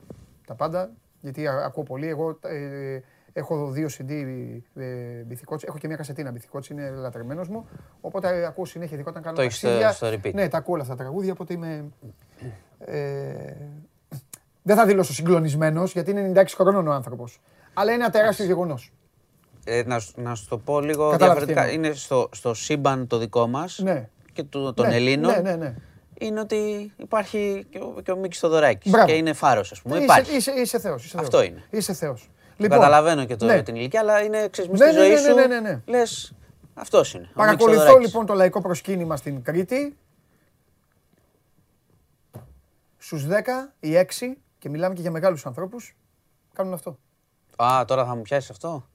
Τα πάντα. Γιατί ακούω πολύ. Εγώ ε, έχω δύο CD ε, Έχω και μια κασετίνα μπιθικότσι, είναι λατρεμένος μου. Οπότε ακούω συνέχεια, ειδικά όταν κάνω το ταξίδια. Στο repeat. Ναι, τα ακούω όλα αυτά τα τραγούδια, οπότε είμαι... Ε, δεν θα δηλώσω συγκλονισμένος, γιατί είναι 96 χρονών ο άνθρωπος. Αλλά είναι ένα τεράστιο γεγονός. Ε, να, να σου το πω λίγο διαφορετικά. Είναι στο, στο σύμπαν το δικό μας ναι. και του, των ναι, Ελλήνων. Ναι, ναι, ναι. Είναι ότι υπάρχει και ο, και ο Μίκης Θοδωράκης και είναι φάρος, ας πούμε. Είσαι, υπάρχει. Είσαι, είσαι Θεός, είσαι Αυτό είναι. Είσαι Θεός. Λοιπόν, Καταλαβαίνω και το, ναι. την ηλικία, αλλά είναι ξέρεις, ναι, στη ναι, ζωή ναι, σου. Ναι, ναι, ναι. Λες, αυτός είναι. Παρακολουθώ λοιπόν το λαϊκό προσκύνημα στην Κρήτη. Στους 10 ή 6 και μιλάμε και για μεγάλους ανθρώπους, κάνουν αυτό. Α, τώρα θα μου πιάσεις αυτό;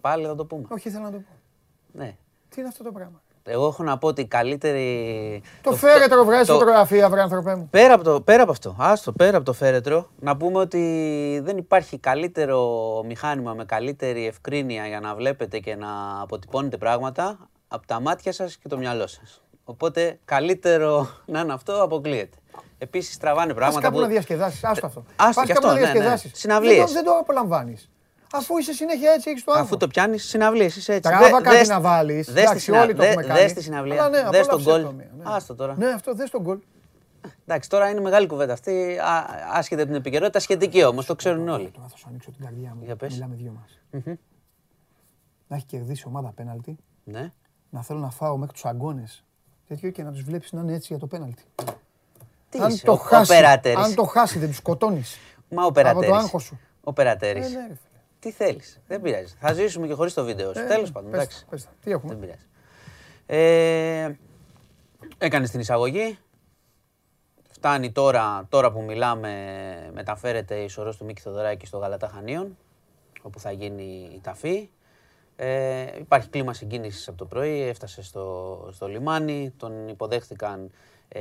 Πάλι θα το πούμε. Όχι, ήθελα να το πω. Ναι. Τι είναι αυτό το πράγμα; Εγώ έχω να πω ότι η καλύτερη. Το, το φέρετρο βγάζει το... φωτογραφία, βρε άνθρωπε μου. Πέρα από, το, πέρα από αυτό, άστο, πέρα από το φέρετρο, να πούμε ότι δεν υπάρχει καλύτερο μηχάνημα με καλύτερη ευκρίνεια για να βλέπετε και να αποτυπώνετε πράγματα από τα μάτια σας και το μυαλό σας. Οπότε καλύτερο να είναι αυτό, αποκλείεται. Επίσης τραβάνε πράγματα. Ας κάπου να διασκεδάσεις. Άστο αυτό. Άστο και αυτό. Να ναι, ναι. Συναυλίες. Δεν το απολαμβάνεις. Αφού είσαι συνέχεια έτσι, έχεις το άγχο. Αφού το πιάνεις, συναυλίες, είσαι έτσι. Τράβα κάτι να βάλεις. Δες τη συναυλία. Ναι, δες τον γκολ. Άστο τώρα. Ναι, αυτό δες τον γκολ. Εντάξει, τώρα είναι μεγάλη κουβέντα αυτή. Άσχετα από την επικαιρότητα, σχετική όμως, το ξέρουν όλοι. Τώρα θα σου ανοίξω την καρδιά μου. Μιλάμε δυο μας. Να έχει κερδίσει ομάδα πέναλτι. Ναι. Να θέλω να φάω μέχρι τους αγκώνε. Τέτοιο και να τους βλέπεις να είναι έτσι για το πέναλτι. Τι αν, το χάσει, αν το χάσει, δεν τους σκοτώνεις. Μα ο Από το άγχος σου. Ο περατέρη. Ε, ναι, τι θέλεις. Δεν πειράζει. Θα ζήσουμε και χωρίς το βίντεο σου. Ε, Τέλος πάντων. εντάξει. Τι έχουμε. Δεν πειράζει. Ε, Έκανες την εισαγωγή. Φτάνει τώρα, τώρα που μιλάμε, μεταφέρεται η σωρός του Μίκη Θοδωράκη στο Γαλατά Χανίων, όπου θα γίνει η ταφή. Ε, υπάρχει κλίμα συγκίνησης από το πρωί, έφτασε στο, στο λιμάνι, τον υποδέχθηκαν ε,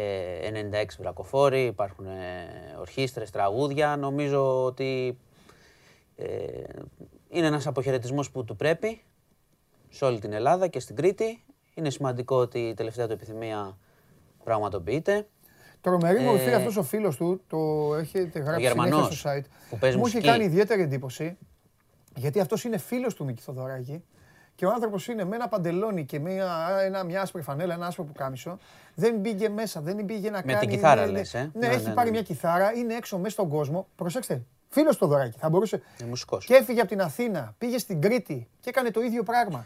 96 βρακοφόροι, υπάρχουν ε, ορχήστρες, τραγούδια. Νομίζω ότι ε, είναι ένας αποχαιρετισμός που του πρέπει σε όλη την Ελλάδα και στην Κρήτη. Είναι σημαντικό ότι η τελευταία του επιθυμία πραγματοποιείται. Τρομερή μορφή ε, αυτός ο φίλος του, το έχετε γράψει συνέχεια στο site. Που μου έχει κάνει ιδιαίτερη εντύπωση, γιατί αυτός είναι φίλος του Μίκη Θοδωράκη και ο άνθρωπος είναι με ένα παντελόνι και μια, ένα, μια άσπρη φανέλα, ένα άσπρο που κάμισο. Δεν μπήκε μέσα, δεν πήγε να με κάνει. Με την κιθάρα, ναι, λες, ε; Ναι, ναι, έχει ναι, πάρει ναι. μια κιθάρα, είναι έξω μέσα στον κόσμο. Προσέξτε, φίλος του δωράκι. Θα μπορούσε. μουσικός. Και έφυγε από την Αθήνα, πήγε στην Κρήτη και έκανε το ίδιο πράγμα.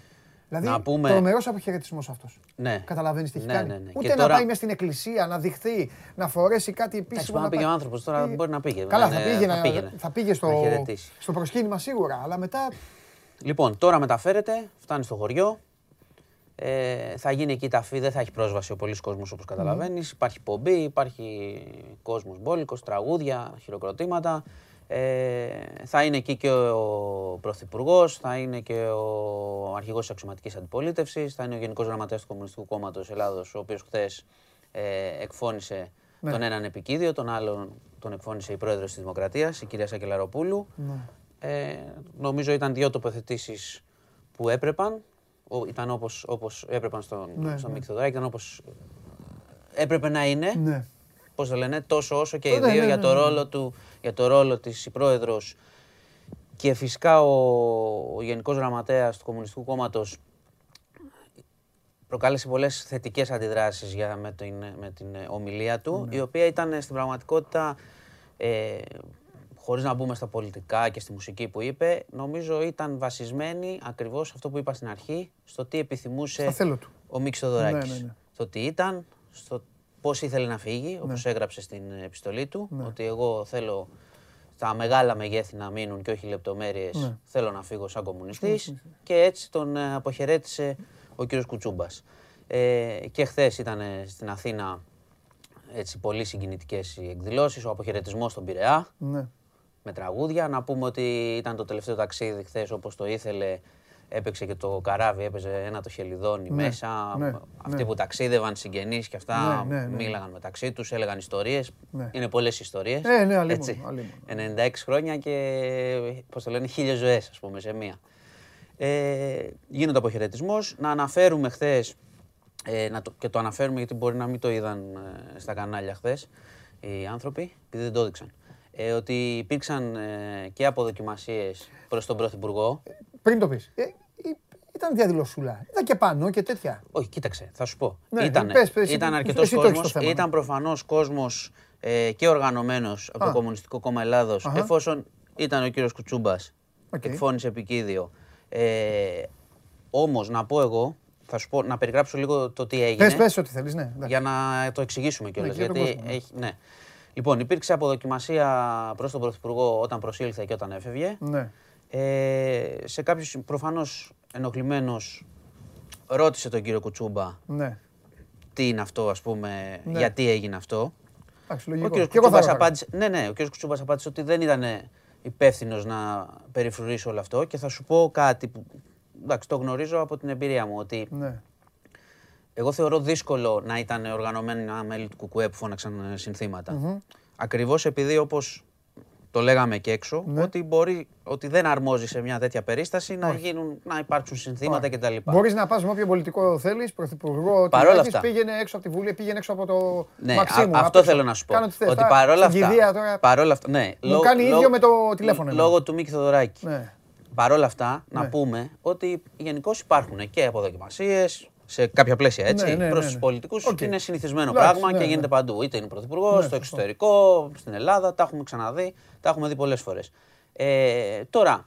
Δηλαδή, να πούμε... τρομερός αποχαιρετισμός αυτός. Ναι. Καταλαβαίνεις τι έχει ναι, κάνει. Ναι, ναι. Ούτε να τώρα... πάει μέσα στην εκκλησία, να δειχθεί, να φορέσει κάτι επίσημο. να πήγε ο άνθρωπος, τώρα μπορεί να πήγε. Καλά, θα πήγε, θα πήγε, θα πήγε στο, στο προσκύνημα σίγουρα, αλλά μετά. Λοιπόν, τώρα μεταφέρεται, φτάνει στο χωριό. Ε, θα γίνει εκεί ταφή, δεν θα έχει πρόσβαση ο πολλής κόσμος όπως καταλαβαίνεις. Mm. Υπάρχει πομπή, υπάρχει κόσμος μπόλικος, τραγούδια, χειροκροτήματα. Ε, θα είναι εκεί και ο Πρωθυπουργός, θα είναι και ο αρχηγός της αξιωματικής αντιπολίτευσης, θα είναι ο Γενικός Γραμματέας του Κομμουνιστικού Κόμματος Ελλάδος, ο οποίος χθες ε, εκφώνησε ναι. τον έναν επικίδιο, τον άλλον τον εκφώνησε η πρόεδρος της Δημοκρατίας, η κυρία Σακελαροπούλου. Ναι. Ε, νομίζω ήταν δύο τοποθετήσεις που έπρεπαν ήταν όπως, όπως έπρεπε στον, ναι, στον ναι. ήταν όπως έπρεπε να είναι. Ναι. Πώς το λένε, τόσο όσο και οι ναι, δύο ναι, για, το ρόλο του, για το ρόλο της η πρόεδρος και φυσικά ο, ο Γενικός Γραμματέας του Κομμουνιστικού Κόμματος προκάλεσε πολλές θετικές αντιδράσεις για, με, την, με την ομιλία του, η οποία ήταν στην πραγματικότητα ε, χωρίς να μπούμε στα πολιτικά και στη μουσική που είπε, νομίζω ήταν βασισμένη ακριβώς αυτό που είπα στην αρχή, στο τι επιθυμούσε ο Μίξ Θοδωράκης. Ναι, ναι, ναι. Στο τι ήταν, στο πώς ήθελε να φύγει, ναι. όπως έγραψε στην επιστολή του, ναι. ότι εγώ θέλω τα μεγάλα μεγέθη να μείνουν και όχι λεπτομέρειες, ναι. θέλω να φύγω σαν κομμουνιστής και έτσι τον ε, αποχαιρέτησε ο κύριος Κουτσούμπας. Ε, και χθες ήταν στην Αθήνα έτσι, πολύ συγκινητικές οι εκδηλώσεις, ο αποχαιρετισμός στον Πειραιά. Ναι με τραγούδια. Να πούμε ότι ήταν το τελευταίο ταξίδι χθες όπως το ήθελε. Έπαιξε και το καράβι, έπαιζε ένα το χελιδόνι ναι, μέσα. Ναι, Αυτοί ναι. που ταξίδευαν, συγγενείς και αυτά, ναι, μίλαγαν μεταξύ τους, έλεγαν ιστορίες. Είναι πολλές ιστορίες. Ε, ναι, έτσι. 96 χρόνια και πώς το λένε, χίλιες ζωές, ας πούμε, σε μία. Ε, γίνονται αποχαιρετισμός. Να αναφέρουμε χθες, ε, και το αναφέρουμε γιατί μπορεί να μην το είδαν ε, στα κανάλια χθες οι άνθρωποι, επειδή δεν το έδειξαν. Ε, ότι υπήρξαν ε, και αποδοκιμασίες προς τον Πρωθυπουργό. Πριν το πεις. Ε, ήταν διαδηλωσούλα. Ήταν και πάνω και τέτοια. Όχι, κοίταξε, θα σου πω. Ναι, ήταν ήταν αρκετός κόσμος. Ήταν προφανώς κόσμος ε, και οργανωμένος από το Κομμουνιστικό Κόμμα Ελλάδος, εφόσον ήταν ο κύριος Κουτσούμπας. Okay. Εκφώνησε επικίδιο. Ε, Όμως, να πω εγώ, θα σου πω, να περιγράψω λίγο το τι έγινε. Πες, πες ό,τι θέλεις, ναι. Για να το εξηγήσουμε κιόλας. Ναι, γιατί ναι. έχει, ναι. Λοιπόν, υπήρξε αποδοκιμασία προς τον Πρωθυπουργό όταν προσήλθε και όταν έφευγε. Ναι. Ε, σε κάποιους προφανώς ενοχλημένος ρώτησε τον κύριο Κουτσούμπα ναι. τι είναι αυτό, ας πούμε, ναι. γιατί έγινε αυτό. ο κύριος Κουτσούμπας απάντησε, ναι, ναι, ο κύριος Κουτσούμπας απάντησε ότι δεν ήταν υπεύθυνος να περιφρουρήσει όλο αυτό και θα σου πω κάτι που εντάξει, το γνωρίζω από την εμπειρία μου ότι ναι. εγώ θεωρώ δύσκολο να ήταν οργανωμένα μέλη του ΚΚΕ που φώναξαν συνθήματα. Mm-hmm. Ακριβώς επειδή όπως το λέγαμε και έξω, ναι. ότι, μπορεί, ότι δεν αρμόζει σε μια τέτοια περίσταση να, γίνουν, να υπάρξουν συνθήματα κτλ. Μπορείς να πας με όποιο πολιτικό θέλεις, πρωθυπουργό, ότι αυτά. πήγαινε έξω από τη Βουλή, πήγαινε έξω από το ναι, Μαξίμου. αυτό θέλω να σου πω. Ότι παρόλα αυτά. Παρόλα αυτά ναι, μου κάνει ίδιο με το τηλέφωνο. Λόγω του Μίκη Θοδωράκη. Ναι. Παρ' όλα αυτά, να ναι. πούμε ότι γενικώς υπάρχουν και αποδοκιμασίες σε κάποια πλαίσια έτσι. Ναι, ναι, Προς τους πολιτικούς είναι συνηθισμένο πράγμα και γίνεται παντού. Είτε είναι πρωθυπουργός, στο εξωτερικό, στην Ελλάδα. Τα έχουμε ξαναδεί, τα έχουμε δει πολλές φορές. Ε, τώρα,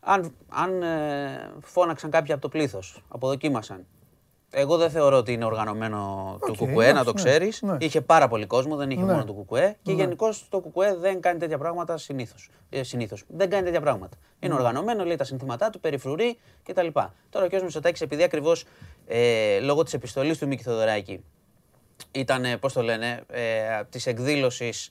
αν, αν ε, φώναξαν κάποιοι από το πλήθος, αποδοκίμασαν εγώ δεν θεωρώ ότι είναι οργανωμένο okay, το Κουκουέ, να το ξέρει. Ναι, ναι. Είχε πάρα πολύ κόσμο, δεν είχε ναι. μόνο το Κουκουέ. Και ναι. γενικώ το Κουκουέ δεν κάνει τέτοια πράγματα συνήθως. Ε, συνήθως. Δεν κάνει τέτοια πράγματα. Είναι οργανωμένο, λέει τα συνθήματά του, περιφρουρεί κτλ. Τώρα ο κ. Μητσοτάκης, επειδή ακριβώς ε, λόγω της επιστολής του Μίκη Θοδωράκη ήταν, πώς το λένε, ε, της εκδήλωσης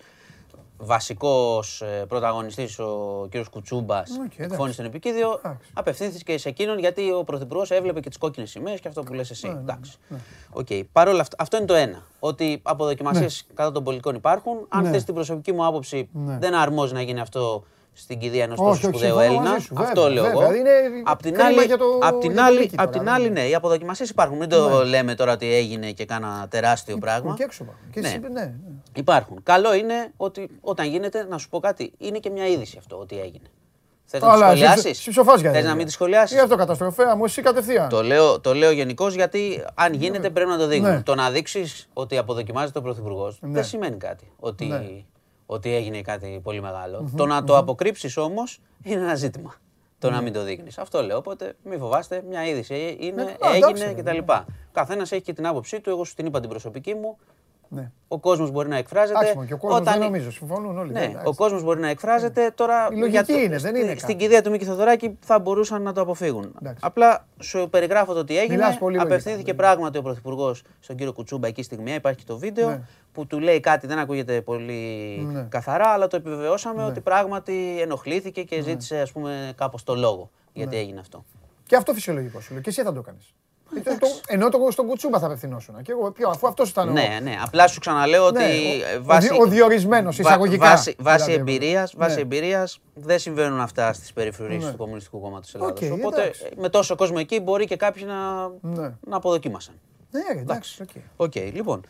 βασικός ε, πρωταγωνιστής ο κ. Κουτσούμπας okay, φώνησε στον επικίδιο, απευθύνθηκες σε εκείνον γιατί ο Πρωθυπουργός έβλεπε και τις κόκκινες σημαίες και αυτό που λες εσύ. Ναι, ναι, Εντάξει. Ναι. Okay. Παρ' όλα αυτά, αυτό είναι το ένα. Ότι αποδοκιμασίες ναι. κατά των πολιτικών υπάρχουν. Αν ναι. θες την προσωπική μου άποψη, δεν αρμόζει να γίνει αυτό στην κηδεία ενός τόσο σπουδαίου Έλληνα. Αυτό λέω εγώ. Απ' την άλλη, απ την άλλη, απ την άλλη, ναι, οι αποδοκιμασίες υπάρχουν. Μην το ναι. λέμε τώρα ότι έγινε και κάνα τεράστιο πράγμα. Και έξω ναι. ναι. Υπάρχουν. Καλό είναι ότι όταν γίνεται, να σου πω κάτι, είναι και μια είδηση αυτό ότι έγινε. Θες να τη σχολιάσεις; Θες να μην τη σχολιάσεις; Ή αυτό καταστροφέα μου, εσύ κατευθείαν. Το λέω, το λέω γενικώς γιατί αν γίνεται πρέπει να το δείχνει. Το να δείξεις ότι αποδοκιμάζεται ο Πρωθυπουργός δεν σημαίνει κάτι. Ότι ότι έγινε κάτι πολύ Το να το αποκρύψεις όμως είναι ένα ζήτημα. Το να μην το δείχνεις. Αυτό λέω. Οπότε μην φοβάστε, μια είδηση είναι, ναι, έγινε κτλ. Καθένας έχει και την άποψή του. Εγώ σου την είπα την προσωπική μου. Ναι. Ο κόσμος μπορεί να εκφράζεται. Άξιμο, και ο κόσμος δεν νομίζω, συμφωνούν όλοι. Ναι, ο κόσμος μπορεί να εκφράζεται. Ναι. Τώρα, Η λογική το, είναι, δεν είναι. Στην κηδεία του Μίκη Θοδωράκη θα μπορούσαν να το αποφύγουν. Εντάξει. Απλά σου περιγράφω το τι έγινε. Απευθύνθηκε πράγματι ο Πρωθυπουργός στον κύριο Κουτσούμπα εκεί στιγμή. Υπάρχει και το βίντεο ναι. που του λέει κάτι, δεν ακούγεται πολύ ναι. καθαρά, αλλά το επιβεβαιώσαμε ναι. ότι πράγματι ενοχλήθηκε και ζήτησε ας πούμε κάπως το λόγο γιατί έγινε αυτό. Και αυτό φυσιολογικό σου λέει. Και εσύ θα το κάνεις. Ενώ το στον Κουτσούμπα θα απευθυνόσουν. Και εγώ ποιο, αφού αυτός ήταν. Ναι, ναι. Απλά σου ξαναλέω ότι. Ναι, βάση, ο διορισμένος εισαγωγικά. Βάση, βάση δηλαδή, εμπειρίας ναι. εμπειρίας, δεν συμβαίνουν αυτά στις περιφρουρήσεις ναι. του Κομμουνιστικού Κόμματος Ελλάδας. Okay, Οπότε εντάξει. με τόσο κόσμο εκεί μπορεί και κάποιοι να, ναι. να αποδοκίμασαν. Ναι, εντάξει. Okay, okay. okay, λοιπόν.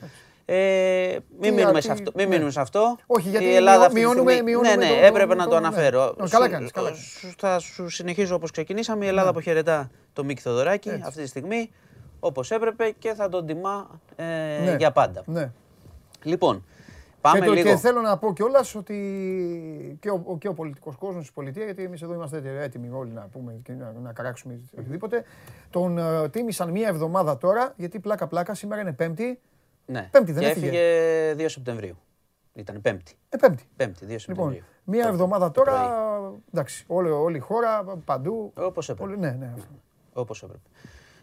Ε, μην μείνουμε, σε αυτό, μην μείνουμε σε αυτό. Όχι, γιατί η Ελλάδα μειώνουμε, μειώνουμε, Ναι, ναι, έπρεπε να το αναφέρω. Καλά κάνεις, καλά. Θα σου συνεχίσω όπως ξεκινήσαμε. Η Ελλάδα αποχαιρετά το Μίκη Θοδωράκη αυτή τη στιγμή όπως έπρεπε και θα τον τιμά ε, ναι. για πάντα. Ναι. Λοιπόν, πάμε και το, λίγο. Και θέλω να πω κιόλας ότι και ο, και ο πολιτικός κόσμος, η πολιτεία, γιατί εμείς εδώ είμαστε έτοιμοι όλοι να πούμε και να, να καράξουμε οτιδήποτε, τον uh, τίμησαν μία εβδομάδα τώρα, γιατί πλάκα-πλάκα σήμερα είναι Πέμπτη. Ναι, πέμπτη, δεν και έφυγε. έφυγε 2 Σεπτεμβρίου. Ήταν Πέμπτη. Ε, πέμπτη. Πέμπτη, 2 λοιπόν, Σεπτεμβρίου. Λοιπόν, μία εβδομάδα τώρα, εντάξει, όλη, όλη η χώρα, παντού. Όπως έπρεπε. ναι, ναι. Όπως έπρεπε.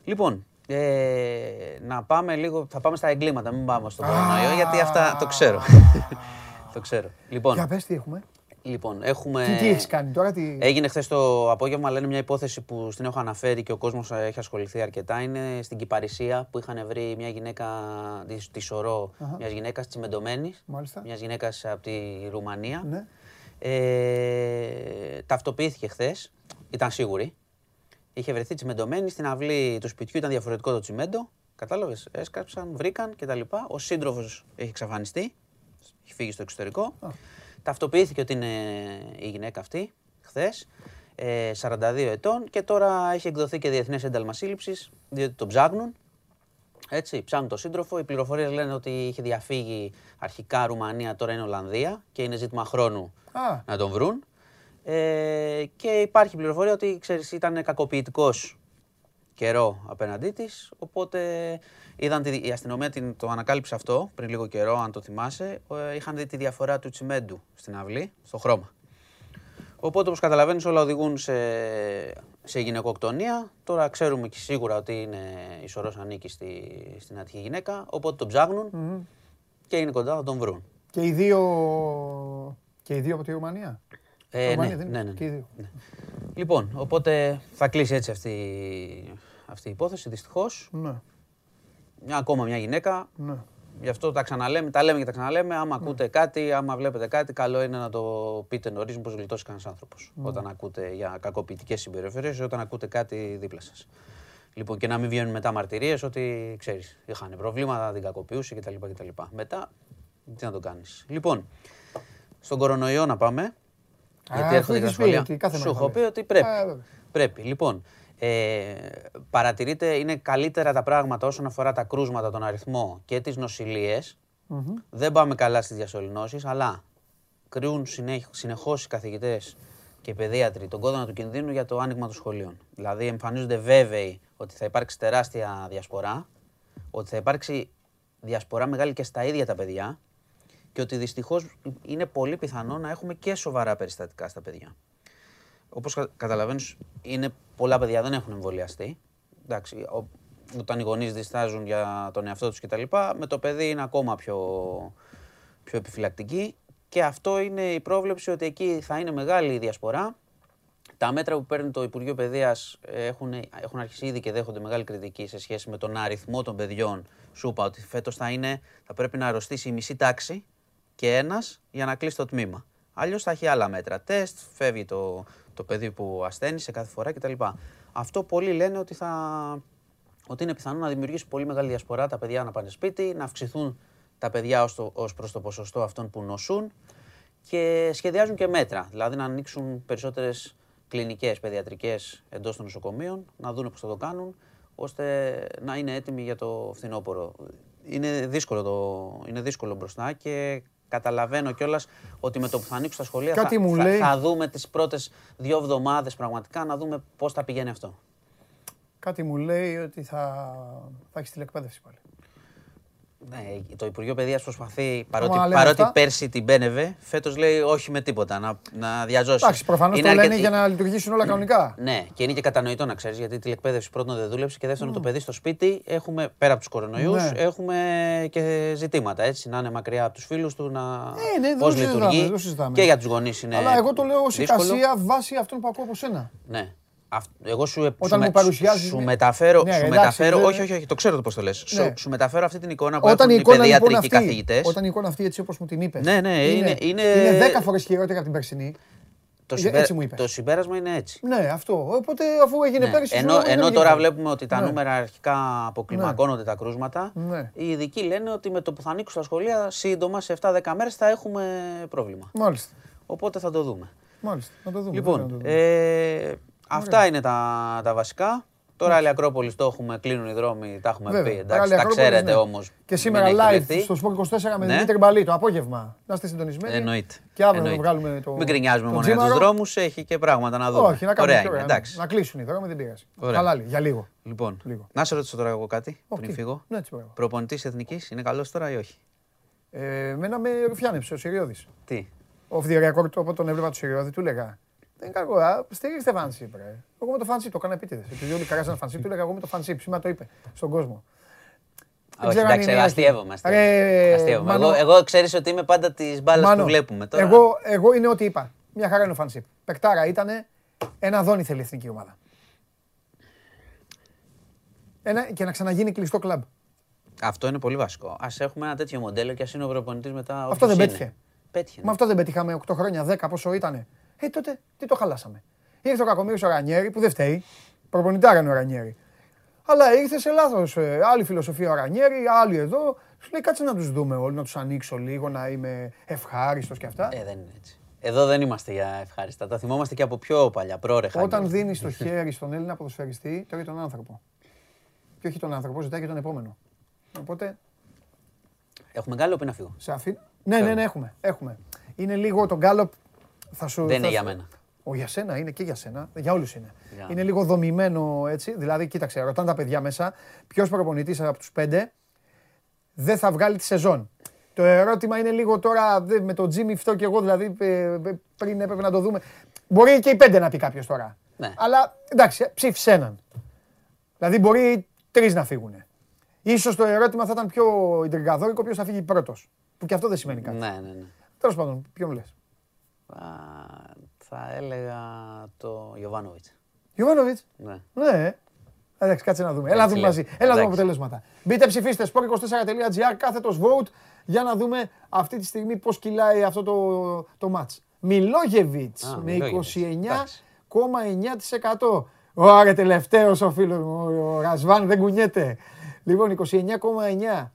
Λοιπόν, ε, να πάμε λίγο, θα πάμε στα εγκλήματα, μην πάμε στον κορονοϊό, γιατί αυτά το ξέρω. το ξέρω. Λοιπόν, Για πες τι έχουμε. Λοιπόν, έχουμε... Τι, τι έχεις κάνει τώρα, τι... Έγινε χθες το απόγευμα, λένε μια υπόθεση που στην έχω αναφέρει και ο κόσμος έχει ασχοληθεί αρκετά. Είναι στην Κυπαρισία που είχαν βρει μια γυναίκα τη Σωρό, uh-huh. μιας γυναίκας τσιμεντωμένης, μιας γυναίκας από τη Ρουμανία. Ναι. Ε, ταυτοποιήθηκε χθες, ήταν σίγουρη. Είχε βρεθεί τσιμεντωμένη στην αυλή του σπιτιού, ήταν διαφορετικό το τσιμέντο. Κατάλαβες, έσκαψαν, βρήκαν κτλ. Ο σύντροφος έχει εξαφανιστεί, έχει φύγει στο εξωτερικό. Ταυτοποιήθηκε ότι είναι η γυναίκα αυτή χθες. 42 ε, ετών και τώρα έχει εκδοθεί και διεθνές ένταλμα σύλληψης, διότι τον ψάχνουν. Έτσι, ψάχνουν τον σύντροφο. Οι πληροφορίες λένε ότι είχε διαφύγει αρχικά Ρουμανία, τώρα είναι Ολλανδία και είναι ζήτημα χρόνου να τον βρουν. Ε, και υπάρχει πληροφορία ότι ξέρεις, ήταν κακοποιητικός καιρό απέναντί της. Οπότε είδαν τη, η αστυνομία την, το ανακάλυψε αυτό πριν λίγο καιρό, αν το θυμάσαι. Ε, είχαν δει τη διαφορά του τσιμέντου στην αυλή, στο χρώμα. Οπότε όπως καταλαβαίνεις, όλα οδηγούν σε, σε γυναικοκτονία. Τώρα ξέρουμε και σίγουρα ότι είναι η σωρό ανήκει στη, στην ατυχή γυναίκα. Οπότε τον ψάχνουν και είναι κοντά, θα τον βρουν. Και οι δύο, και οι δύο από τη Ρουμανία; Ε, ναι, ναι, ναι, ναι, Και οι δύο. ναι. Λοιπόν, οπότε θα κλείσει έτσι αυτή, αυτή η υπόθεση, δυστυχώς. Ναι. Μια, ακόμα μια γυναίκα. Ναι. Γι' αυτό τα ξαναλέμε, τα λέμε και τα ξαναλέμε. Άμα ναι. ακούτε κάτι, άμα βλέπετε κάτι, καλό είναι να το πείτε νωρίς, μήπως γλιτώσει κανένας άνθρωπος. Ναι. Όταν ακούτε για κακοποιητικές συμπεριφορές ή όταν ακούτε κάτι δίπλα σας. Λοιπόν, και να μην βγαίνουν μετά μαρτυρίες ότι ξέρεις, είχαν προβλήματα, την κακοποιούσε κτλ. κτλ. Μετά, τι να το κάνεις. Λοιπόν, στον κορονοϊό να πάμε. γιατί έρχονται τα σχόλια. Σου έχω πει ότι πρέπει. πρέπει. Λοιπόν, ε, παρατηρείτε είναι καλύτερα τα πράγματα όσον αφορά τα κρούσματα, τον αριθμό και τις νοσηλειες Δεν πάμε καλά στις διασωληνώσεις, αλλά κρύουν συνεχώς οι καθηγητές και οι παιδίατροι τον κόδωνα του κινδύνου για το άνοιγμα των σχολείων. Δηλαδή εμφανίζονται βέβαιοι ότι θα υπάρξει τεράστια διασπορά, ότι θα υπάρξει διασπορά μεγάλη και στα ίδια τα παιδιά και ότι δυστυχώς είναι πολύ πιθανό να έχουμε και σοβαρά περιστατικά στα παιδιά. Όπως καταλαβαίνεις, είναι πολλά παιδιά δεν έχουν εμβολιαστεί. Εντάξει, όταν οι γονείς διστάζουν για τον εαυτό τους κτλ. Με το παιδί είναι ακόμα πιο, πιο επιφυλακτική και αυτό είναι η πρόβλεψη ότι εκεί θα είναι μεγάλη η διασπορά. Τα μέτρα που παίρνει το Υπουργείο Παιδείας έχουν, έχουν αρχίσει ήδη και δέχονται μεγάλη κριτική σε σχέση με τον αριθμό των παιδιών. Σου είπα ότι φέτος θα, είναι, θα πρέπει να αρρωστήσει η μισή τάξη και ένας για να κλείσει το τμήμα. Αλλιώς θα έχει άλλα μέτρα. Τεστ, φεύγει το, το παιδί που ασθένει σε κάθε φορά κτλ. Αυτό πολλοί λένε ότι, θα, ότι είναι πιθανό να δημιουργήσει πολύ μεγάλη διασπορά τα παιδιά να πάνε σπίτι, να αυξηθούν τα παιδιά ως, το, ως προς το ποσοστό αυτών που νοσούν και σχεδιάζουν και μέτρα, δηλαδή να ανοίξουν περισσότερες κλινικές, παιδιατρικές εντός των νοσοκομείων, να δουν πώς θα το κάνουν, ώστε να είναι έτοιμοι για το φθινόπωρο. Είναι δύσκολο, το, είναι δύσκολο μπροστά και Καταλαβαίνω κιόλας ότι με το που θα ανοίξουν τα σχολεία θα, θα, δούμε τις πρώτες δύο εβδομάδες πραγματικά να δούμε πώς θα πηγαίνει αυτό. Κάτι μου λέει ότι θα, θα έχεις τηλεκπαίδευση πάλι. Ναι, το Υπουργείο Παιδείας προσπαθεί, παρότι, παρότι πέρσι την πένευε, φέτος λέει όχι με τίποτα, να, να διαζώσει. Εντάξει, προφανώς το λένε για να λειτουργήσουν όλα κανονικά. Ναι, και είναι και κατανοητό να ξέρεις, γιατί η τηλεκπαίδευση πρώτον δεν δούλεψε και δεύτερον το παιδί στο σπίτι έχουμε, πέρα από τους κορονοϊούς, ναι. έχουμε και ζητήματα. Έτσι, να είναι μακριά από τους φίλους του, να. Ε, ναι, πώς λειτουργεί. Και για τους γονείς είναι. Αλλά εγώ το λέω ως εικασία βάσει αυτών που ακούω από σένα. Ναι. Εγώ σου, Όταν σου, παρουσιάζεις... σου μεταφέρω, ναι, σου εντάξει, μεταφέρω όχι, όχι, όχι, το ξέρω το πώς το λες. Ναι. Σου, σου, μεταφέρω αυτή την εικόνα που όταν έχουν οι παιδιατρικοί λοιπόν καθηγητές. Όταν η εικόνα αυτή έτσι όπως μου την είπες, ναι, ναι, είναι, είναι, είναι 10 φορές χειρότερη από την περσινή. Το, συμπέ... έτσι μου το συμπέρασμα είναι έτσι. Ναι, αυτό. Οπότε αφού έγινε ναι. πέρυσι. Ενώ, ενώ τώρα βλέπουμε ότι τα ναι. νούμερα αρχικά αποκλιμακώνονται ναι. τα κρούσματα, ναι. οι ειδικοί λένε ότι με το που θα ανοίξουν τα σχολεία σύντομα σε 7-10 μέρες θα έχουμε πρόβλημα. Μάλιστα. Οπότε θα το δούμε. Μάλιστα. Να το δούμε. Λοιπόν, ε, Αυτά είναι τα, τα βασικά. Τώρα άλλη Ακρόπολης το έχουμε, κλείνουν οι δρόμοι, τα έχουμε πει. Εντάξει, τα ξέρετε ναι. όμως. Και σήμερα live στο Sport 24 με ναι. Δημήτρη Μπαλή το απόγευμα. Να είστε συντονισμένοι. Εννοείται. Και αύριο να βγάλουμε το. Μην κρινιάζουμε μόνο για τους δρόμους, έχει και πράγματα να δούμε. Όχι, να κάνουμε Ωραία, εντάξει. Να κλείσουν οι δρόμοι, δεν πειράζει. Χαλάλι, για λίγο. Λοιπόν, λίγο. να σε ρωτήσω τώρα εγώ κάτι πριν φύγω. Ναι, Προπονητής εθνικής είναι καλός τώρα ή όχι; Ε, εμένα με ρουφιάνεψε ο Σιριώδη. Τι; Ο Φδιαριακό, όταν τον έβλεπα του Σιριώδη, του λέγα δεν είναι κακό. Στηρίξτε φανσίπ, ρε. Εγώ με το φανσίπ το έκανα επίτηδες. Επειδή όλοι καράζαν φανσίπ, του έλεγα εγώ με το φανσίπ. Σήμερα το είπε στον κόσμο. Όχι, εντάξει, αστείευομαι. αστείευομαι. Εγώ, εγώ ξέρεις ότι είμαι πάντα τη μπάλα που βλέπουμε τώρα. Εγώ, εγώ είναι ό,τι είπα. Μια χαρά είναι ο φανσίπ. Πεκτάρα ήταν ένα δόνι θέλει η εθνική ομάδα. Ένα, και να ξαναγίνει κλειστό κλαμπ. Αυτό είναι πολύ βασικό. Α έχουμε ένα τέτοιο μοντέλο και ας είναι ο προπονητής μετά. Αυτό δεν πέτυχε. πέτυχε ναι. Μα αυτό δεν πετύχαμε 8 χρόνια, 10 πόσο ήταν. Ε, τότε τι το χαλάσαμε. Ήρθε ο Κακομίρη ο Ρανιέρη που δεν φταίει. Προπονητάρα είναι ο Ρανιέρη. Αλλά ήρθε σε λάθος. Ε, άλλη φιλοσοφία ο Ρανιέρη, άλλη εδώ. Σου λέει κάτσε να τους δούμε όλοι, να τους ανοίξω λίγο, να είμαι ευχάριστος και αυτά. Ε, δεν είναι έτσι. Εδώ δεν είμαστε για ευχάριστα. Τα θυμόμαστε και από πιο παλιά, πρόρεχα. Όταν δίνεις το χέρι στον Έλληνα ποδοσφαιριστή, τρώει τον άνθρωπο. Και όχι τον άνθρωπο, ζητάει και τον επόμενο. Οπότε. Έχουμε γκάλοπ ή να φύγω; Σε αφή... Ναι, ναι, ναι, έχουμε. έχουμε. Είναι λίγο τον γκάλοπ. Θα σου, δεν είναι για μένα. Ο για σένα είναι και για σένα. Για όλους είναι. Είναι λίγο δομημένο έτσι. Δηλαδή, κοίταξε, ρωτάνε τα παιδιά μέσα ποιος προπονητής από τους πέντε δεν θα βγάλει τη σεζόν. Το ερώτημα είναι λίγο τώρα με τον Τζίμι αυτό και εγώ δηλαδή πριν έπρεπε να το δούμε. Μπορεί και οι πέντε να πει κάποιος τώρα. Ναι. Αλλά εντάξει, ψήφισε έναν. Δηλαδή μπορεί τρεις να φύγουν. Ίσως το ερώτημα θα ήταν πιο ιντριγκαδόρικο ποιος θα φύγει πρώτος. Που και αυτό δεν σημαίνει κάτι. Ναι, ναι, ναι. Τέλος πάντων, ποιον λες; Θα έλεγα το Ιωβάνοβιτ. Ιωβάνοβιτ. Ναι. ναι. Εντάξει, κάτσε να δούμε. Έλα να δούμε μαζί. Έλα να δούμε αποτελέσματα. Μπείτε ψηφίστε sport24.gr κάθετος vote για να δούμε αυτή τη στιγμή πώς κυλάει αυτό το, το match. Μιλόγεβιτς με 29,9%. Ωραία, τελευταίος ο φίλος μου. Ο Ρασβάν δεν κουνιέται. Λοιπόν, 29,9.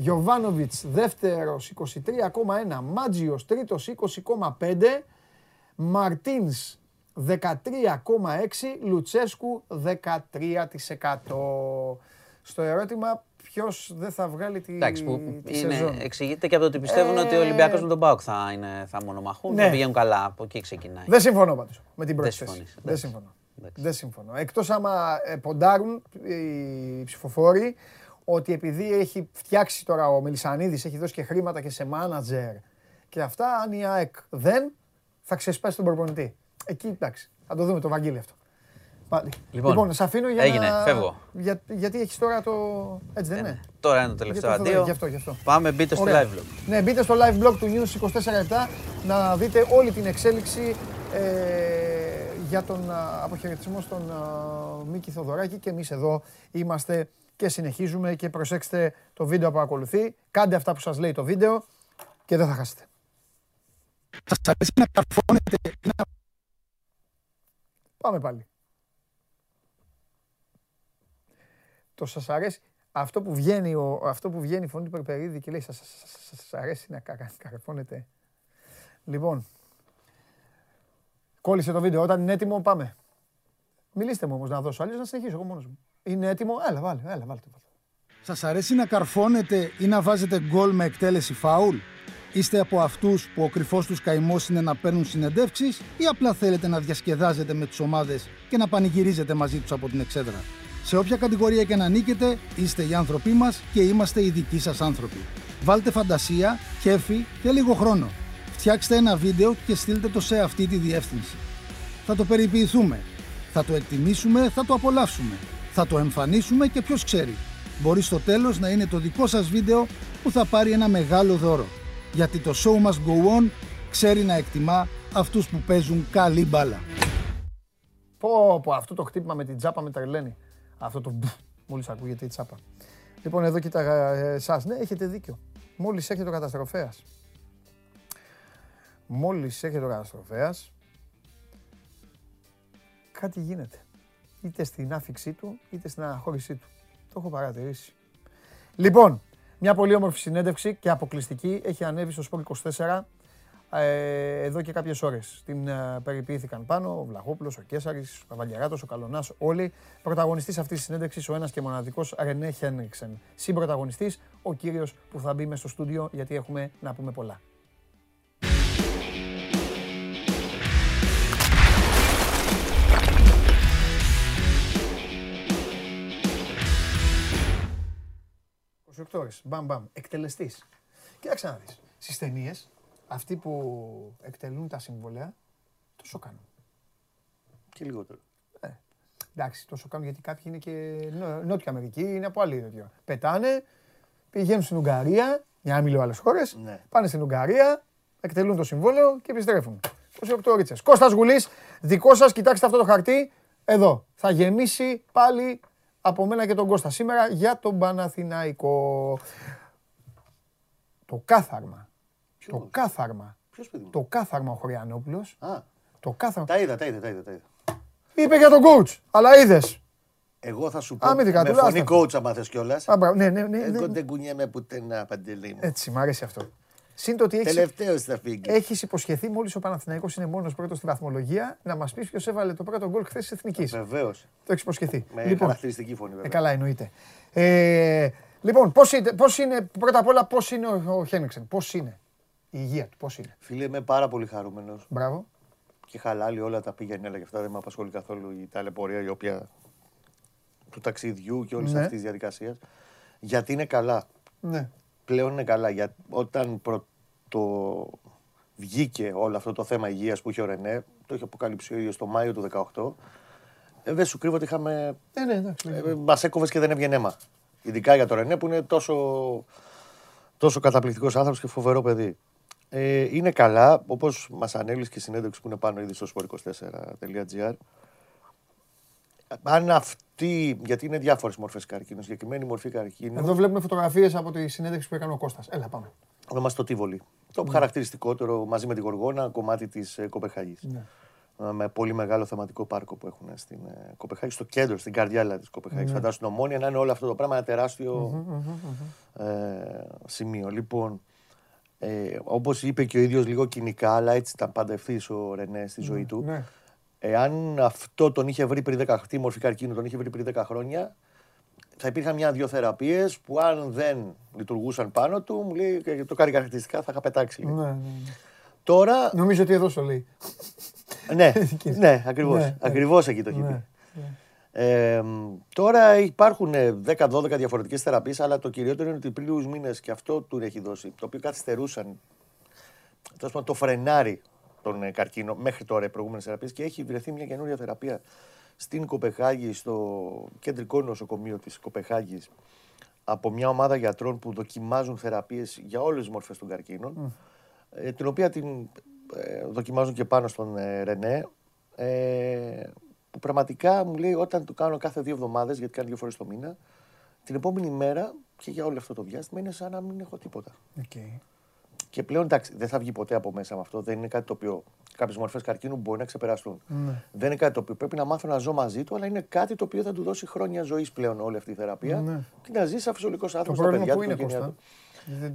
Γιωβάνοβιτς δεύτερος 23,1. Μάτζιος τρίτος 20,5. Μαρτίνς 13,6. Λουτσέσκου 13%. Στο ερώτημα ποιος δεν θα βγάλει τη, Εντάξει, που τη είναι, σεζόν. Εξηγείται και από το ότι πιστεύουν ότι ο Ολυμπιακός με τον Μπάουκ θα, είναι, θα μονομαχούν. Ναι. Θα πηγαίνουν καλά. Από εκεί ξεκινάει. Δεν συμφωνώ πάντως με την πρώτη θέση. Δεν συμφωνώ. Δεν συμφωνώ. Εκτός άμα ε, ποντάρουν οι ψηφοφόροι ότι επειδή έχει φτιάξει τώρα ο Μελισανίδης, έχει δώσει και χρήματα και σε μάνατζερ και αυτά, αν η ΑΕΚ δεν, θα ξεσπάσει τον προπονητή. Εκεί εντάξει. Θα το δούμε το Βαγγίλη αυτό. Πάλι. Λοιπόν, λοιπόν σε αφήνω για έγινε, να... φεύγω. Για, γιατί έχεις τώρα το. Έτσι δεν είναι; Ναι. Τώρα είναι το τελευταίο αντίο. Γι αυτό, γι αυτό. Πάμε, μπείτε στο live blog. Ναι, μπείτε στο live blog του News 24 να δείτε όλη την εξέλιξη ε, για τον αποχαιρετισμό στον Μίκη Θοδωράκη και εμείς εδώ είμαστε και συνεχίζουμε και προσέξτε το βίντεο που ακολουθεί. Κάντε αυτά που σας λέει το βίντεο και δεν θα χάσετε. Σας αρέσει να καρφώνετε. Πάμε πάλι. Το σας αρέσει. Αυτό που βγαίνει, ο, αυτό που βγαίνει η φωνή του Περπερίδη και λέει σας, σας, σας αρέσει να καρφώνετε. Λοιπόν, κόλλησε το βίντεο. Όταν είναι έτοιμο πάμε. Μιλήστε μου όμως να δώσω, αλλιώς να συνεχίσω εγώ μόνος μου. Είναι έτοιμο, έλα βάλε, έλα βάλτε. Σας αρέσει να καρφώνετε ή να βάζετε γκολ με εκτέλεση φάουλ; Είστε από αυτούς που ο κρυφός τους καημός είναι να παίρνουν συνεντεύξεις ή απλά θέλετε να διασκεδάζετε με τις ομάδες και να πανηγυρίζετε μαζί τους από την εξέδρα; Σε όποια κατηγορία και να νίκετε, είστε οι άνθρωποι μας και είμαστε οι δικοί σας άνθρωποι. Βάλτε φαντασία, κέφι και λίγο χρόνο. Φτιάξτε ένα βίντεο και στείλτε το σε αυτή τη διεύθυνση. Θα το περιποιηθούμε. Θα το εκτιμήσουμε, θα το απολαύσουμε. Θα το εμφανίσουμε και ποιος ξέρει. Μπορεί στο τέλος να είναι το δικό σας βίντεο που θα πάρει ένα μεγάλο δώρο γιατί το show must go on ξέρει να εκτιμά αυτούς που παίζουν καλή μπάλα. Πω, πω, αυτό το χτύπημα με την τσάπα με τρελαίνει. Αυτό το μόλις ακούγεται η τσάπα. Λοιπόν, εδώ κοίτα εσάς. Ναι, έχετε δίκιο. Μόλις έχετε ο καταστροφέας. Μόλις έχετε ο καταστροφέας, κάτι γίνεται. Είτε στην άφηξή του, είτε στην αναχώρησή του. Το έχω παρατηρήσει. Λοιπόν, μια πολύ όμορφη συνέντευξη και αποκλειστική έχει ανέβει στο Σπορ 24 ε, εδώ και κάποιες ώρες. Την ε, περιποιήθηκαν πάνω ο Βλαχόπουλος, ο Κέσαρης, ο Καβαλιαράτος, ο Καλονάς, όλοι. Πρωταγωνιστής αυτής της συνέντευξης ο ένας και μοναδικός Ρενέ Χένριξεν. Συμπρωταγωνιστής ο κύριος που θα μπει μέσα στο στούντιο γιατί έχουμε να πούμε πολλά. Μπαμ, μπαμ. Εκτελεστής. Κοίταξε να δεις. Στις ταινίες, αυτοί που εκτελούν τα συμβόλαια, τόσο κάνουν. Και λιγότερο. Ε, εντάξει, τόσο κάνουν γιατί κάποιοι είναι και Νότια Αμερική, είναι από άλλη τέτοια. Πετάνε, πηγαίνουν στην Ουγγαρία, για να μην λέω άλλες χώρες, ναι. πάνε στην Ουγγαρία, εκτελούν το συμβόλαιο και επιστρέφουν. 28 ρίτσε. Κώστας Γουλής, δικό σας, κοιτάξτε αυτό το χαρτί. Εδώ. Θα γεμίσει πάλι από μένα και τον Κώστα σήμερα για τον Παναθηναϊκό. Το κάθαρμα. Ποιος; Το κάθαρμα. Ποιος παιδί Το κάθαρμα ο Χωριανόπουλος. Α. Το κάθαρμα. Τα είδα, τα είδα, τα είδα. Τα είδα. Είπε για τον coach, αλλά είδες. Εγώ θα σου πω. Αμυντικά, με φωνή coach, άμα θες κιόλας. Ναι, ναι, ναι, Εγώ δεν κουνιέμαι πουθενά, παντελή μου. Έτσι, μ' αρέσει αυτό. Συν το ότι έχεις, Τελευταίος θα φύγει. Έχεις υποσχεθεί μόλις ο Παναθηναϊκός είναι μόνος πρώτος στη βαθμολογία να μας πεις ποιος έβαλε το πρώτο γκολ χθες της Εθνικής. Βεβαίως. Το έχεις υποσχεθεί. Με λοιπόν, χαρακτηριστική φωνή βέβαια. Ε, καλά εννοείται. Ε, λοιπόν, πώς είναι, πώς είναι, πρώτα απ' όλα πώς είναι ο, ο Χένεξεν, πώς είναι η υγεία του, πώς είναι; Φίλε, είμαι πάρα πολύ χαρούμενος. Μπράβο. Και χαλάλι όλα τα πήγαινε, αλλά και αυτά δεν με απασχολεί καθόλου η ταλαιπωρία η οποία του ταξιδιού και όλης ναι. αυτής της διαδικασίας. Γιατί είναι καλά. Ναι. Πλέον είναι καλά. Για, όταν προ, το βγήκε όλο αυτό το θέμα υγείας που είχε ο Ρενέ, το είχε αποκαλύψει ο ίδιος το Μάιο του 2018. Ε, δεν σου κρύβω ότι είχαμε. Ε, ναι, εντάξει. Ε, Μας έκοβες και δεν έβγαινε αίμα. Ειδικά για το Ρενέ που είναι τόσο, τόσο καταπληκτικός άνθρωπος και φοβερό παιδί. Ε, είναι καλά, όπως μας ανέλησε και η συνέντευξη που είναι πάνω ήδη στο sport24.gr αν αυτή, γιατί είναι διάφορες μορφές καρκίνου, συγκεκριμένη μορφή καρκίνου. Εδώ βλέπουμε φωτογραφίες από τη συνέντευξη που έκανε ο Κώστας. Έλα, πάμε. Εδώ είμαστε στο Τίβολη. Το ναι. χαρακτηριστικότερο μαζί με τη Γοργόνα κομμάτι της ε, Κοπεχάγη. Ναι. Ε, με πολύ μεγάλο θεματικό πάρκο που έχουν στην ε, Κοπεχάγη, στο κέντρο, στην καρδιά της Κοπεχάγης. Ναι. Φαντάζομαι στην Ομόνια να είναι όλο αυτό το πράγμα ένα τεράστιο ε, σημείο. Λοιπόν, ε, όπως είπε και ο ίδιος λίγο κοινικά, αλλά έτσι ήταν πάντα ευθύς ο Ρενέ στη ζωή του. Ναι. Εάν αυτό τον είχε βρει πριν 10 αυτή η μορφή καρκίνου τον είχε βρει πριν 10 χρόνια, θα υπήρχαν μια-δυο θεραπείες που αν δεν λειτουργούσαν πάνω του, μου λέει και το κάνει χαρακτηριστικά, θα είχα πετάξει. Ναι, ναι, ναι. Τώρα. Νομίζω ότι εδώ σου λέει. ναι, ναι, ακριβώς. Ναι, ακριβώς εκεί το έχει πει. Ε, τώρα υπάρχουν 10-12 διαφορετικές θεραπείες, αλλά το κυριότερο είναι ότι πριν λίγους μήνες και αυτό του έχει δώσει, το οποίο καθυστερούσαν. το φρενάρι τον ε, καρκίνο μέχρι τώρα οι προηγούμενες θεραπείες και έχει βρεθεί μια καινούρια θεραπεία στην Κοπεχάγη, στο κεντρικό νοσοκομείο της Κοπεχάγης, από μια ομάδα γιατρών που δοκιμάζουν θεραπείες για όλες τις μορφέ των καρκίνων. Ε, την οποία την ε, δοκιμάζουν και πάνω στον Ρενέ. που πραγματικά μου λέει όταν το κάνω κάθε δύο εβδομάδες, γιατί κάνει δύο φορές το μήνα, την επόμενη μέρα και για όλο αυτό το διάστημα είναι σαν να μην έχω τίποτα. Okay. Και πλέον εντάξει, δεν θα βγει ποτέ από μέσα με αυτό. Δεν είναι κάτι το οποίο κάποιες μορφές καρκίνου μπορεί να ξεπεραστούν. Ναι. Δεν είναι κάτι το οποίο πρέπει να μάθω να ζω μαζί του, αλλά είναι κάτι το οποίο θα του δώσει χρόνια ζωής πλέον όλη αυτή η θεραπεία ναι. και να ζήσει σαν φυσιολογικός άνθρωπος στα παιδιά του. Είναι, του.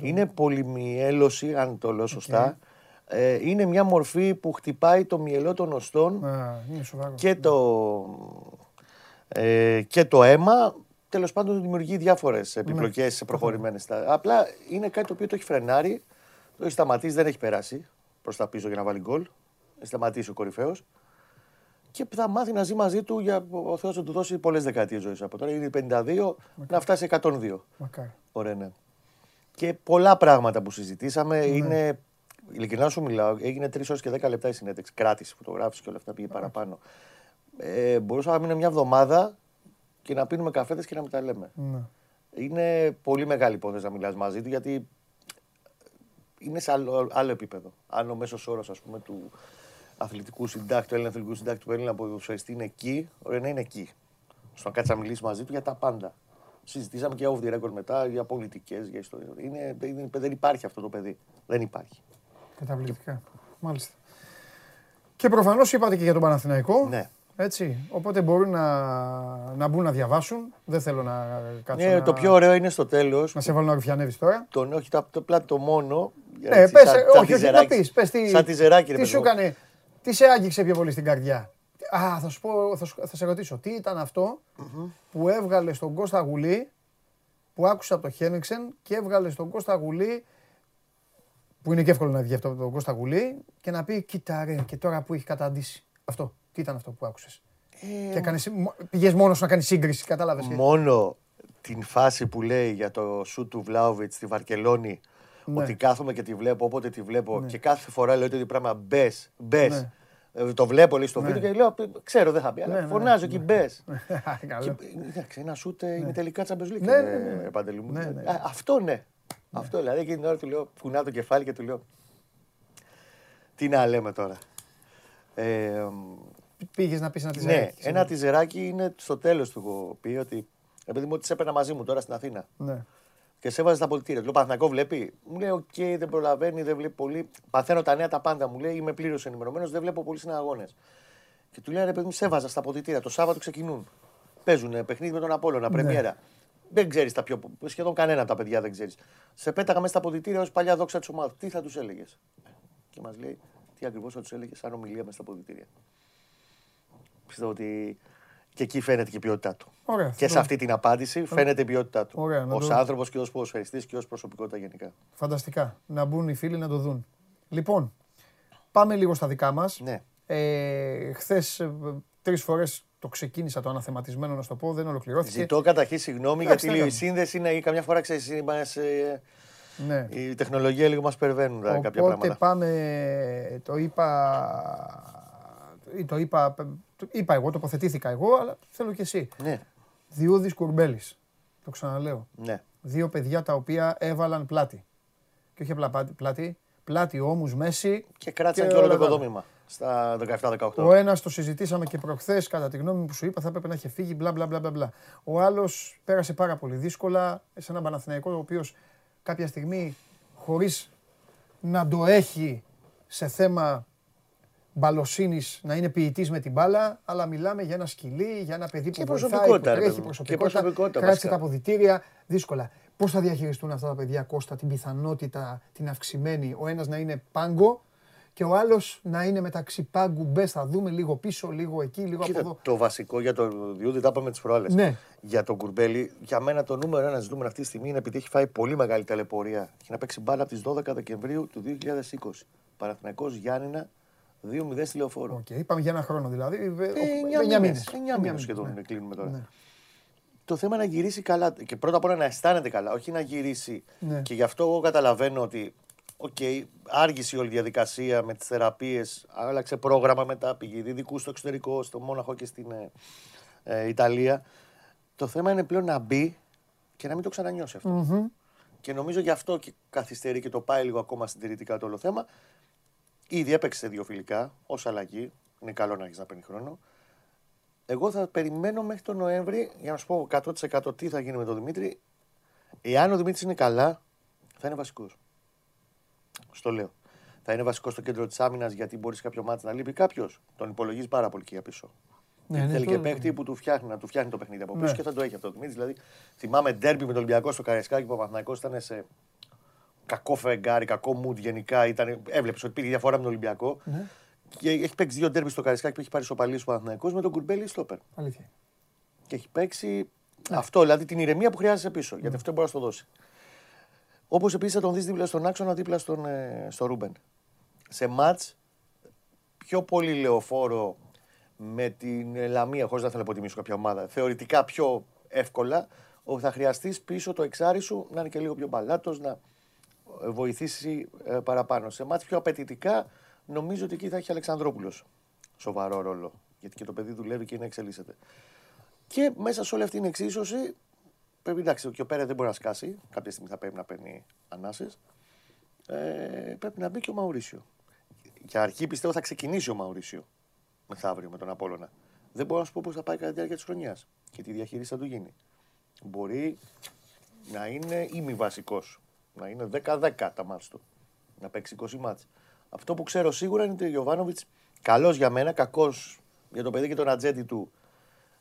είναι πολυμιέλωση, αν το λέω σωστά. Ε, είναι μια μορφή που χτυπάει το μυελό των οστών και, το, ε, και το αίμα. Τέλος πάντων, δημιουργεί διάφορες επιπλοκές ναι. προχωρημένες. Απλά είναι κάτι το οποίο το έχει φρενάρει το έχει σταματήσει, δεν έχει περάσει προς τα πίσω για να βάλει γκολ. Έχει σταματήσει ο κορυφαίος. Και θα μάθει να ζει μαζί του για ο Θεός να του δώσει πολλές δεκαετίες ζωής από τώρα. Είναι 52, να φτάσει 102. Μακάρι. Ωραία, ναι. Και πολλά πράγματα που συζητήσαμε ναι. είναι. Ειλικρινά σου μιλάω, έγινε 3 ώρες και 10 λεπτά η συνέντευξη. Κράτηση, φωτογράφηση και όλα αυτά πήγε παραπάνω. Ε, μπορούσα να μείνω μια εβδομάδα και να πίνουμε καφέτε και να μην τα λέμε. Ναι. Είναι πολύ μεγάλη υπόθεση να μιλάς μαζί του γιατί είναι σε άλλο, άλλο επίπεδο. Αν ο μέσος όρος του αθλητικού συντάκτη, του Έλληνα αθλητικού συντάκτη, του Έλληνα αποδοσφαιριστή είναι εκεί, ο Ρενέ είναι εκεί. Στο να κάτσει να μιλήσει μαζί του για τα πάντα. Συζητήσαμε και off the record μετά για πολιτικές, για ιστορίες. Είναι, είναι, δεν υπάρχει αυτό το παιδί. Δεν υπάρχει. Καταπληκτικά. Μάλιστα. Και προφανώς είπατε και για τον Παναθηναϊκό. Ναι. Έτσι. Οπότε μπορούν να, να μπουν να διαβάσουν. Δεν θέλω να κάτσω. Ναι, να... το πιο ωραίο είναι στο τέλος. Να σε βάλω να ρουφιανεύει τώρα. Το, όχι, το, το, το μόνο. Ναι, πες, σαν, όχι, όχι, να πεις, πες τι, σαν τη ζεράκι, τι σου έκανε, τι σε άγγιξε πιο πολύ στην καρδιά. Α, θα σου πω, θα, θα σε ρωτήσω, τι ήταν αυτό mm-hmm. που έβγαλε στον Κώστα Γουλή, που άκουσα από το Χένεξεν και έβγαλε στον Κώστα Γουλή, που είναι και εύκολο να βγει αυτό από τον Κώστα Γουλή, και να πει, κοίτα ρε, και τώρα που έχει καταντήσει. Αυτό. Τι ήταν αυτό που άκουσες; Ε, και κάνεις, πήγες μόνος να κάνεις σύγκριση, κατάλαβες. Μόνο την φάση που λέει για το σου του Βλάουβιτς στη Βαρκελόνη ναι. ότι κάθομαι και τη βλέπω όποτε τη βλέπω ναι. και κάθε φορά λέω ότι πράγμα μπες, μπες. Ναι. Ε, το βλέπω λέει στο ναι. βίντεο και λέω ξέρω δεν θα μπει, αλλά ναι, φωνάζω και μπες. Εντάξει, ένα σούτ είναι τελικά Champions League. Ναι, ναι, ναι. Αυτό ναι. Αυτό δηλαδή εκείνη την ώρα του λέω, κουνά το κεφάλι και του λέω. Τι να λέμε τώρα. Ε, Πήγες να πεις ένα τυζεράκι. Ναι, ένα τυζεράκι είναι στο τέλος του έχω πει ότι. Επειδή μου τις έπαιρνα μαζί μου τώρα στην Αθήνα. Ναι. Και σε έβαζε στα πολιτήρια. Λέω Παθηνακό βλέπει. Μου λέει: Οκ, okay, δεν προλαβαίνει, δεν βλέπει πολύ. Παθαίνω τα νέα τα πάντα. Μου λέει: Είμαι πλήρως ενημερωμένος, δεν βλέπω πολύ συναγώνες. Και του λέει: Ρε παιδί μου, σε έβαζα στα πολιτήρια. Το Σάββατο ξεκινούν. Παίζουν παιχνίδι με τον Απόλλωνα, ναι. πρεμιέρα. Δεν ξέρεις τα πιο. Σχεδόν κανένα από τα παιδιά δεν ξέρεις. Σε πέταγα μέσα στα αποδητήρια ως παλιά δόξα της ομάδας. Τι θα τους έλεγες; Και μας λέει τι ακριβώς θα τους έλεγες σαν ομιλία μέσα στα αποδητήρια. Πιστεύω ότι και εκεί φαίνεται και η ποιότητά του. Ωραία, και σε αυτή την απάντηση φαίνεται η ποιότητά του. Ω άνθρωπος και ως ποδοσφαιριστής και ως προσωπικότητα γενικά. Φανταστικά. Να μπουν οι φίλοι να το δουν. Λοιπόν, πάμε λίγο στα δικά μας. Ναι. Ε, Χθες τρεις φορές το ξεκίνησα το αναθεματισμένο να σου το πω, δεν ολοκληρώθηκε. Ζητώ καταρχήν συγγνώμη γιατί λίγο η σύνδεση είναι καμιά φορά ξέρεις. Ναι. Η τεχνολογία λίγο μας περιβαίνουν Οπότε κάποια πράγματα. Οπότε πάμε, το είπα, το είπα, είπα εγώ, τοποθετήθηκα εγώ, αλλά θέλω και εσύ. Ναι. Διούδης Κουρμπέλης, το ξαναλέω. Ναι. Δύο παιδιά τα οποία έβαλαν πλάτη. Και όχι απλά πλάτη, πλάτη όμως μέση. Και κράτησαν και, και όλο το οικοδόμημα στα 17-18. Ο ένας το συζητήσαμε και προχθές, κατά τη γνώμη που σου είπα, θα έπρεπε να είχε φύγει, μπλα μπλα μπλα. μπλα. Ο άλλος πέρασε πάρα πολύ δύσκολα σε ένα Παναθηναϊκό, ο οποίος κάποια στιγμή χωρίς να το έχει σε θέμα μπαλοσύνης να είναι ποιητής με την μπάλα, αλλά μιλάμε για ένα σκυλί, για ένα παιδί που βοηθάει, που τρέχει προσωπικότητα, κράτησε τα αποδητήρια, δύσκολα. Πώς θα διαχειριστούν αυτά τα παιδιά, Κώστα, την πιθανότητα την αυξημένη, ο ένας να είναι πάγκο και ο άλλος να είναι μεταξύ πάγκου μπες. Θα δούμε λίγο πίσω, λίγο εκεί, λίγο Κοίτα, από εδώ. Το βασικό για το Διούδη τα είπαμε τις προάλλες. Ναι. Για τον Κουρμπέλη, για μένα το νούμερο ένα ζητούμενο αυτή τη στιγμή είναι επειδή έχει φάει πολύ μεγάλη ταλαιπωρία και να παίξει μπάλα από τις 12 Δεκεμβρίου του 2020. Παναθηναϊκός Γιάννηνα 2-0 στη λεωφόρο. Okay. Είπαμε για ένα χρόνο δηλαδή. Ε, 9 μήνες. 9 μήνες σχεδόν ναι. κλείνουμε τώρα. Ναι. Το θέμα να γυρίσει καλά και πρώτα απ' όλα να αισθάνεται καλά, όχι να γυρίσει. Ναι. Και γι' αυτό εγώ καταλαβαίνω ότι Okay, okay, άργησε η όλη διαδικασία με τις θεραπείες. Άλλαξε πρόγραμμα μετά, πήγε δια δικού στο εξωτερικό, στο Μόναχο και στην ε, ε, Ιταλία. Το θέμα είναι πλέον να μπει και να μην το ξανανιώσει Και νομίζω γι' αυτό και καθυστερεί και το πάει λίγο ακόμα συντηρητικά το όλο θέμα. Ήδη έπαιξε δύο φιλικά ως αλλαγή. Είναι καλό να έχεις να παίρνει χρόνο. Εγώ θα περιμένω μέχρι τον Νοέμβρη για να σου πω 100% τι θα γίνει με τον Δημήτρη. Εάν ο Δημήτρης είναι καλά, θα είναι βασικός. Στο λέω. Θα είναι βασικός στο κέντρο της άμυνας γιατί μπορείς κάποιο μάτι να λείπει κάποιος. Τον υπολογίζεις πάρα πολύ και πίσω. Ναι, ναι, θέλει και παίχτη που του φτιάχνει, να του φτιάχνει το παιχνίδι από πίσω ναι. και θα το έχει αυτό. Δηλαδή, θυμάμαι ντέρμπι με τον Ολυμπιακό στο Καραϊσκάκι που ο Παναθυναϊκό ήταν σε κακό φεγγάρι, κακό mood γενικά. Έβλεπες ότι πήγε διαφορά με τον Ολυμπιακό. Ναι. Και έχει παίξει δύο ντέρμπι στο Καραϊσκάκι που έχει πάρει σοπαλίες ο Παναθυναϊκό με τον Κουρμπέλη Στόπερ. Αλήθεια. Και έχει παίξει ναι. αυτό, δηλαδή την ηρεμία που χρειάζεσαι πίσω. Γιατί αυτό μπορεί να το δώσει. Όπως επίσης θα τον δεις δίπλα στον άξονα, δίπλα στον, ε, στο Ρούμπεν. Σε ματ πιο πολύ λεωφόρο με την Λαμία, χωρίς να θέλω να αποτιμήσω κάποια ομάδα, θεωρητικά πιο εύκολα, ότι θα χρειαστείς πίσω το εξάρι σου να είναι και λίγο πιο μπαλάτος, να ε, βοηθήσει ε, παραπάνω. Σε μάτς πιο απαιτητικά, νομίζω ότι εκεί θα έχει Αλεξανδρόπουλος σοβαρό ρόλο. Γιατί και το παιδί δουλεύει και είναι εξελίσσεται. Και μέσα σε όλη αυτή την εξίσωση, Πρέπει εντάξει, και ο Πέρε δεν μπορεί να σκάσει. Κάποια στιγμή θα πρέπει να παίρνει ανάσες. Ε, πρέπει να μπει και ο Μαουρίσιο. Για αρχή πιστεύω θα ξεκινήσει ο Μαουρίσιο μεθαύριο με τον Απόλωνα. Δεν μπορώ να σου πω πώς θα πάει κατά τη διάρκεια της χρονιάς και τι διαχείριση θα του γίνει. Μπορεί να είναι ημιβασικός. Να είναι 10-10 τα μάτια του. Να παίξει 20 μάτς. Αυτό που ξέρω σίγουρα είναι ότι ο Γιωβάνοβιτς καλός για μένα, κακός για το παιδί και τον ατζέντη του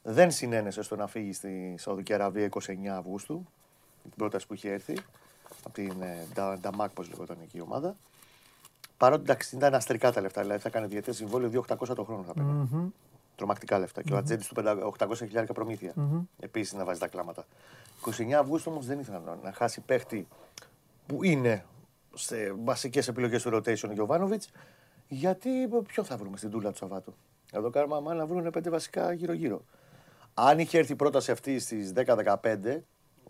δεν συνένεσε στο να φύγει στη Σαουδική Αραβία 29 Αυγούστου, την πρόταση που είχε έρθει από την ε, Νταμάκ, πώς λεγόταν εκεί η ομάδα. Παρότι εντάξει ήταν αστρικά τα λεφτά, δηλαδή θα κάνει διαιτέ συμβόλαιο 2.800 το χρόνο θα παίρνει. Mm-hmm. Τρομακτικά λεφτά. Mm-hmm. Και ο ατζέντης του 800 χιλιάρικα προμήθεια. Mm-hmm. Επίσης να βάζει τα κλάματα. 29 Αυγούστου όμως δεν ήθελα να, να χάσει παίχτη που είναι σε βασικές επιλογές του rotation ο Γιωβάνοβιτς. Γιατί ποιο θα βρούμε στην τούλα του Σαββάτου; Εδώ κάνουμε άμα να βρουν πέντε βασικά γύρω-γύρω. Αν είχε έρθει η πρόταση αυτή στις 10-15,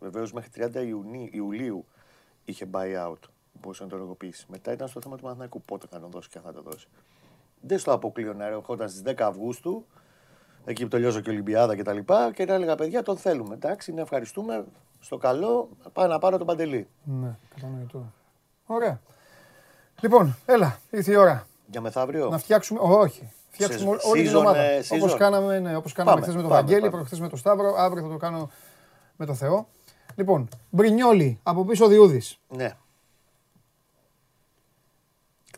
βεβαίως μέχρι 30 Ιουνί, Ιουλίου είχε buyout. Μπορούσε να το ενεργοποιήσει. Μετά ήταν στο θέμα του Μαθηνακού πότε θα τον δώσει και αν θα το δώσει. Δεν στο αποκλείω να ερχόταν στις 10 Αυγούστου, εκεί που τελειώζω και η Ολυμπιάδα κτλ. Και, και να έλεγα παιδιά τον θέλουμε. Εντάξει, να ευχαριστούμε. Στο καλό, πάω να πάρω τον παντελή. Ναι, κατανοητό. Ωραία. Λοιπόν, έλα, ήρθε η ώρα. Για μεθαύριο; Να φτιάξουμε. Όχι φτιάξουμε όλη την ομάδα. Ε, Όπως κάναμε, ναι, όπως κάναμε χθες με τον Βαγγέλη, προχθέ με τον Σταύρο, αύριο θα το κάνω με τον Θεό. Λοιπόν, Μπρινιόλι από πίσω Διούδης. Ναι.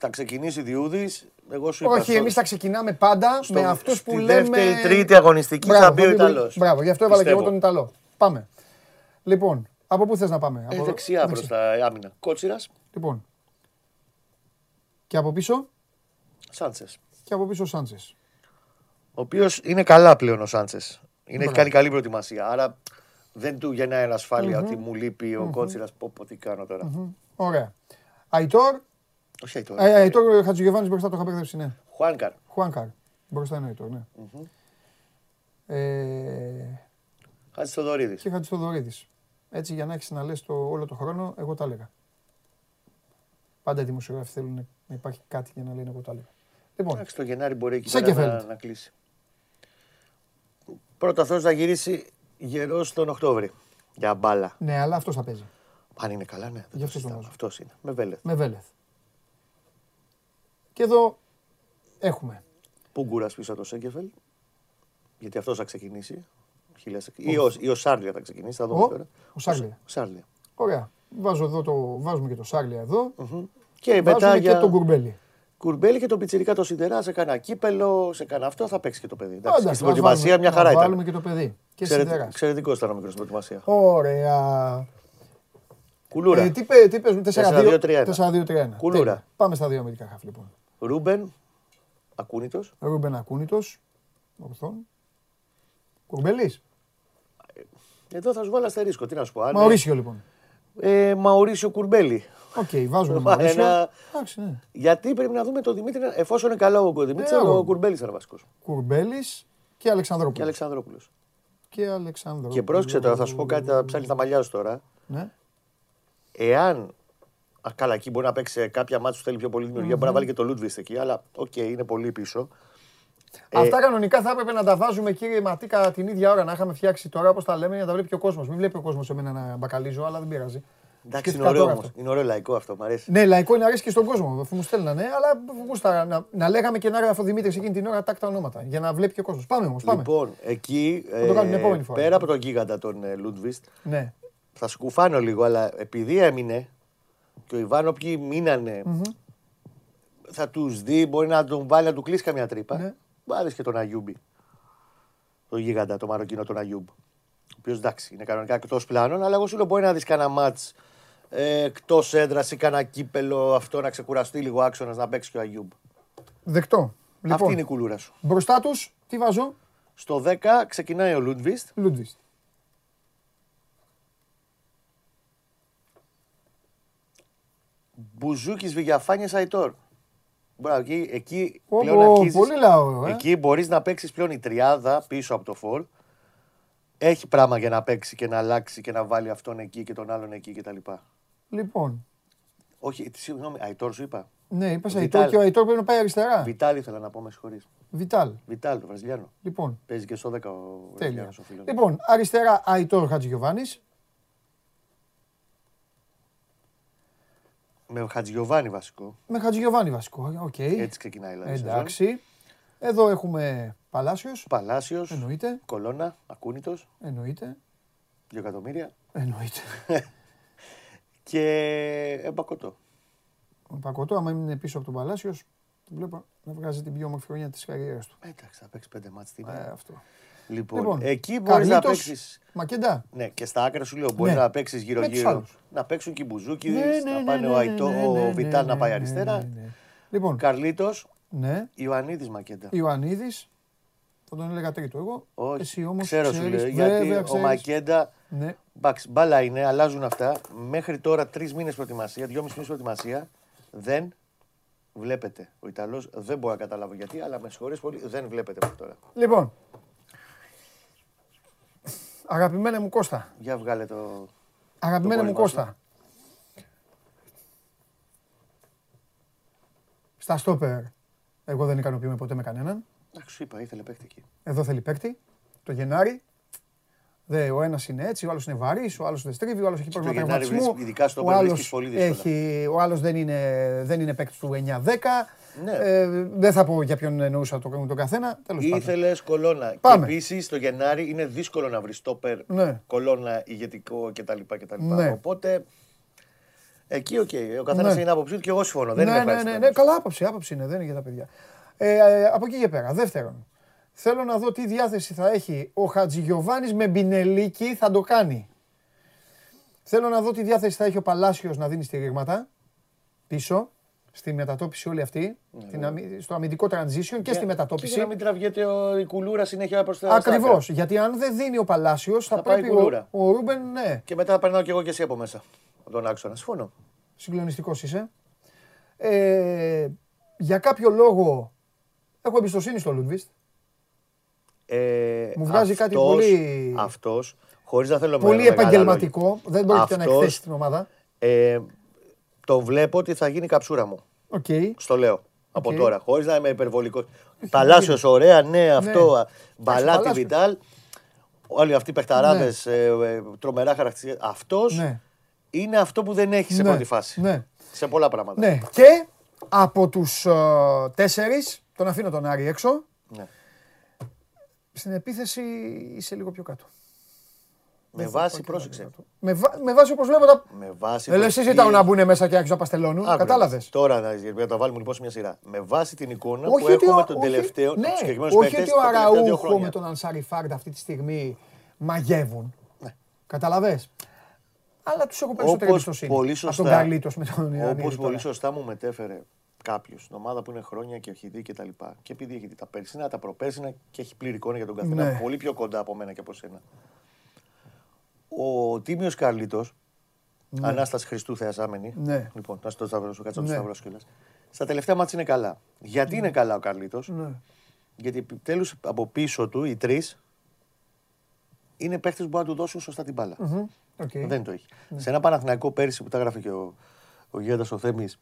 Θα ξεκινήσει Διούδης. Εγώ σου είπα Όχι, εμείς θα ξεκινάμε πάντα με αυτούς που λέμε. Δεύτερη, τρίτη αγωνιστική θα μπει ο Ιταλός. Μπράβο, γι' αυτό έβαλα και εγώ τον Ιταλό. Πάμε. Λοιπόν, από πού θες να πάμε; Ε, από... Δεξιά προς τα άμυνα. Κότσιρας. Λοιπόν. Και από πίσω; Σάντσες. Και από πίσω Σάντσες. Ο οποίος είναι καλά πλέον ο Σάντσες. Έχει κάνει καλή προετοιμασία. Άρα δεν του γεννάει ανασφάλεια ότι μου λείπει ο Κότσιρας. Πω, πω, τι κάνω τώρα. Ωραία. Αϊτόρ. Όχι Αϊτόρ. Ε, Αϊτόρ Χατζηγεβάνης μπροστά το είχα μπερδέψει, ναι. Χουάνκαρ. Χουάνκαρ. Μπροστά είναι ο Αϊτόρ, ναι. Ε... Χατζηθοδωρίδη. Και Χατζηθοδωρίδη. Έτσι για να έχεις να λε όλο το χρόνο, εγώ τα έλεγα. Πάντα οι δημοσιογράφοι θέλουν να υπάρχει κάτι για να λένε εγώ τα έλεγα. Λοιπόν, Εντάξει, το Γενάρη μπορεί εκεί να, να κλείσει. Πρώτα αυτό να γυρίσει γερός τον Οκτώβρη. Για μπάλα. Ναι, αλλά αυτός θα παίζει. Αν είναι καλά, ναι. Για αυτός αυτός είναι. Με Βέλεθ. Με Βέλεθ. Και εδώ έχουμε. Πούγκουρα πίσω από το Σέγκεφελ; Γιατί αυτός θα ξεκινήσει. Ή ο, ή ο Σάρλια θα ξεκινήσει. Θα δούμε ο, τώρα. Ο Σάρλια. Σάρλια. Ωραία. Βάζω εδώ το, βάζουμε και το Σάρλια εδώ. Mm-hmm. Και μετά για... και τον Κουρμπέλι. Κουρμπέλι και τον Πιτσυρικά το Σιδερά σε κανένα κύπελο, σε κανένα αυτό θα παίξει και το παιδί. Εντάξει, στην προετοιμασία μια χαρά ήταν. βάλουμε και το παιδί. Και Ξερε, Εξαιρετικό ήταν ο μικρός στην προετοιμασία. Ωραία. Κουλούρα. Ε, τι, τι παίζουμε, 4-2-3-1. Κουλούρα. Πάμε στα δύο αμυντικά χαφ λοιπόν. Ρούμπεν, Ακούνητος. Ρούμπεν Ακούνητος. Ορθόν. Κουρμπέλης. Εδώ θα σου βάλω αστερίσκο, τι να σου πω. Μαωρίσιο λοιπόν. Ε, Μαωρίσιο Κουρμπέλη. Οκ, okay, βάζουμε Μαωρίσιο. Ένα... ναι. Γιατί πρέπει να δούμε τον Δημήτρη, εφόσον είναι καλό ο Δημήτρη, ε, ο Κουρμπέλης είναι βασικός. Κουρμπέλης και Αλεξανδρόπουλος. Και Αλεξανδρόπουλος. Και Αλεξανδρόπουλος. Και πρόσεξε τώρα, θα σου πω κάτι, θα ψάχνεις τα μαλλιά σου τώρα. Ναι. Εάν Α, καλά, εκεί μπορεί να παίξει κάποια ματς που θέλει πιο πολύ δημιουργία. Mm-hmm. Μπορεί να βάλει και το Λούντβιστ εκεί, αλλά okay, okay, είναι πολύ πίσω. Αυτά ε, κανονικά θα έπρεπε να τα βάζουμε κύριε Ματίκα την ίδια ώρα να είχαμε φτιάξει τώρα όπως τα λέμε για να τα βλέπει και ο κόσμος. Μην βλέπει ο κόσμος εμένα να μπακαλίζω, αλλά δεν πειράζει. Εντάξει, είναι ωραίο όμως. Είναι ωραίο λαϊκό αυτό, μου αρέσει. Ναι, λαϊκό είναι αρέσει και στον κόσμο, αφού μου στέλνανε, αλλά γούστα να, να λέγαμε και να έγραφε ο Δημήτρης εκείνη την ώρα τακ τα ονόματα για να βλέπει και ο κόσμος. Πάμε όμως. Λοιπόν, εκεί. Ε, πέρα από τον γίγαντα τον ε, Λούντβιστ. Ναι. Θα σκουφάνω λίγο, αλλά επειδή έμεινε και ο Ιβάνο ποιοι μείνανε. Mm-hmm. Θα τους δει, μπορεί να τον βάλει να του κλείσει καμιά τρύπα. Ναι. Βάλει και τον Αγιούμπι. Το γίγαντα, το Μαροκινό, τον Αγιούμπ. Ο οποίος εντάξει είναι κανονικά εκτός πλάνων, αλλά εγώ σου λέω μπορεί να δεις κανένα μάτς ε, εκτός έδρας ή κανένα κύπελο αυτό να ξεκουραστεί λίγο άξονας να παίξει και ο Αγιούμπ. Δεκτό. Λοιπόν, Αυτή είναι η κουλούρα σου. Μπροστά τους, τι βάζω; Στο 10 ξεκινάει ο Λούντβιστ. Λούντβιστ. Μπουζούκι Βηγιαφάνιες Αϊτόρ. Μπράβο, εκεί, εκεί oh, πλέον αρχίζεις, πολύ λαό, ε. Εκεί μπορείς να παίξεις πλέον η τριάδα πίσω από το φορ. Έχει πράγμα για να παίξει και να αλλάξει και να βάλει αυτόν εκεί και τον άλλον εκεί κτλ. Λοιπόν. Όχι, συγγνώμη, Αϊτόρ σου είπα. Ναι, είπα Αϊτόρ και ο Αϊτόρ πρέπει να πάει αριστερά. Βιτάλ ήθελα να πω, με συγχωρείς. Βιτάλ. Βιτάλ, το Βραζιλιάνο. Λοιπόν. Παίζει και στο 10 ο Βραζιλιάνος ο φίλος. Λοιπόν, αριστερά Αϊτόρ Χατζηγιοβάνης. Με Χατζηγιοβάνι βασικό. Με Χατζηγιοβάνι βασικό. Okay. Έτσι ξεκινάει δηλαδή. Εντάξει. Εδώ έχουμε Παλάσιος. Παλάσιος. Εννοείται. Κολόνα. Ακούνητος. Εννοείται. Δύο εκατομμύρια. Εννοείται. και Εμπακοτό. Εμπακοτό, άμα είναι πίσω από τον Παλάσιος, βλέπω να βγάζει την πιο όμορφη χρονιά της καριέρας του. Εντάξει, θα παίξει πέντε μάτς ε, αυτό. Λοιπόν, λοιπόν εκεί μπορείς να παίξει. Μακεντά. Ναι, και στα άκρα σου λέω: Μπορείς ναι. να παίξεις γύρω-γύρω. Να παίξουν και οι Μπουζούκι, ναι, ναι, να πάνε ο Αϊτό, ο Βιτάλ να πάει αριστερά. Λοιπόν, Καρλίτος. Ναι. Ιωαννίδης Μακέντα. Ιωαννίδης. Θα τον έλεγα τρίτο εγώ. Όχι. Εσύ όμως. Ξέρω σου λέω. Γιατί ο Μακέντα. Ναι. Μπαξ, μπάλα είναι, αλλάζουν αυτά. Μέχρι τώρα τρεις μήνες προετοιμασία, δυόμιση μήνες προετοιμασία. Δεν βλέπετε. Ο Ιταλός δεν μπορώ να καταλάβω γιατί, αλλά με συγχωρείς πολύ, δεν βλέπετε μέχρι τώρα. Λοιπόν, Αγαπημένε μου Κώστα. Για βγάλε το... Αγαπημένε μου Κώστα. Στα στόπερ, εγώ δεν ικανοποιούμε ποτέ με κανέναν. Εντάξει, σου είπα, ήθελε παίκτη εκεί. Εδώ θέλει παίκτη. Το Γενάρη. Δε, ο ένας είναι έτσι, ο άλλος είναι βαρύς, ο άλλος δεν στρίβει, ο άλλος έχει πρόβλημα τραυματισμού. Ειδικά στο ο πολύ δύσκολα. Έχει, ο άλλος δεν είναι, δεν είναι παίκτης του 9-10. Ναι. Ε, δεν θα πω για ποιον εννοούσα το, τον καθένα. Ήθελες κολόνα. Πάμε. Και επίσης το Γενάρη είναι δύσκολο να βρεις στόπερ ναι. κολόνα ηγετικό κτλ. κτλ. Ναι. Οπότε Εκεί, okay. Okay. Ο καθένας ναι. έχει άποψή του και εγώ συμφωνώ. Δεν ναι, ναι, ναι, ναι, καλά άποψη, άποψη είναι, δεν είναι για τα παιδιά. Ε, ε, από εκεί και πέρα. Δεύτερον, θέλω να δω τι διάθεση θα έχει ο Χατζηγιοβάνης με μπινελίκι, θα το κάνει. Θέλω να δω τι διάθεση θα έχει ο Παλάσιος να δίνει στηρίγματα πίσω στη μετατόπιση όλη αυτή, ναι, στο αμυντικό transition και, στη μετατόπιση. Και να μην τραβιέται ο, η κουλούρα συνέχεια προς τα Ακριβώς. Γιατί αν δεν δίνει ο Παλάσιος, θα, θα πρέπει ο, ο Ρούμπεν, ναι. Και μετά περνάω κι εγώ και εσύ από μέσα. Από τον άξονα. Συμφωνώ. Συγκλονιστικός είσαι. Ε, για κάποιο λόγο έχω εμπιστοσύνη στο Λούντβιστ. Ε, Μου βγάζει κάτι πολύ. Αυτός, χωρίς να θέλω Πολύ επαγγελματικό. Δεν μπορείτε να εκθέσει την ομάδα. Ε, το βλέπω ότι θα γίνει καψούρα μου. Okay. Στο λέω. Από τώρα, χωρίς να είμαι υπερβολικός. Παλάσιος, ωραία, ναι, ναι. αυτό. Ναι. Μπαλάτι, Βιντάλ. Όλοι αυτοί οι παιχταράδες, ναι. ε, ε, τρομερά χαρακτηριστικά. Αυτός ναι. είναι αυτό που δεν έχει σε ναι. πρώτη φάση. Ναι. Σε πολλά πράγματα. Ναι. Και από τους uh, τέσσερις, τον αφήνω τον Άρη έξω. Ναι. Στην επίθεση είσαι λίγο πιο κάτω. Με βάση, πρόσεξε. Με, βά, με βάση όπως βλέπω τα. Με βάση. Ε, εσύ ζητάω να μπουν μέσα και άρχισαν να παστελώνουν. Κατάλαβες. Τώρα να τα βάλουμε λοιπόν σε μια σειρά. Με βάση την εικόνα που έχουμε τον τελευταίο. Ναι, όχι ότι ο Αραούχο με τον Ανσάρι Φάρντ αυτή τη στιγμή μαγεύουν. Ναι. Καταλαβέ. Αλλά τους έχω περισσότερη εμπιστοσύνη. Πολύ σωστά. Από τον Καλίτο με τον Ιωάννη. Όπως πολύ σωστά μου μετέφερε κάποιος στην ομάδα που είναι χρόνια και έχει δει και τα λοιπά. Και επειδή έχει δει τα περσίνα, τα προπέρσινα και έχει πλήρη εικόνα για τον καθένα. Ναι. Πολύ πιο κοντά από μένα και από σένα ο Τίμιος Καρλίτος, ναι. Ανάσταση Χριστού Θεασάμενη. Ναι. Λοιπόν, να στο σταυρό σου, κάτσε να το σταυρό Στα τελευταία μάτια είναι καλά. Γιατί ναι. είναι καλά ο Καρλίτος, ναι. Γιατί επιτέλους από πίσω του οι τρεις είναι παίχτες που μπορούν να του δώσουν σωστά την μπάλα. Okay. Δεν το έχει. Ναι. Σε ένα Παναθηναϊκό πέρυσι που τα έγραφε και ο, ο Γέντα ο Θέμης,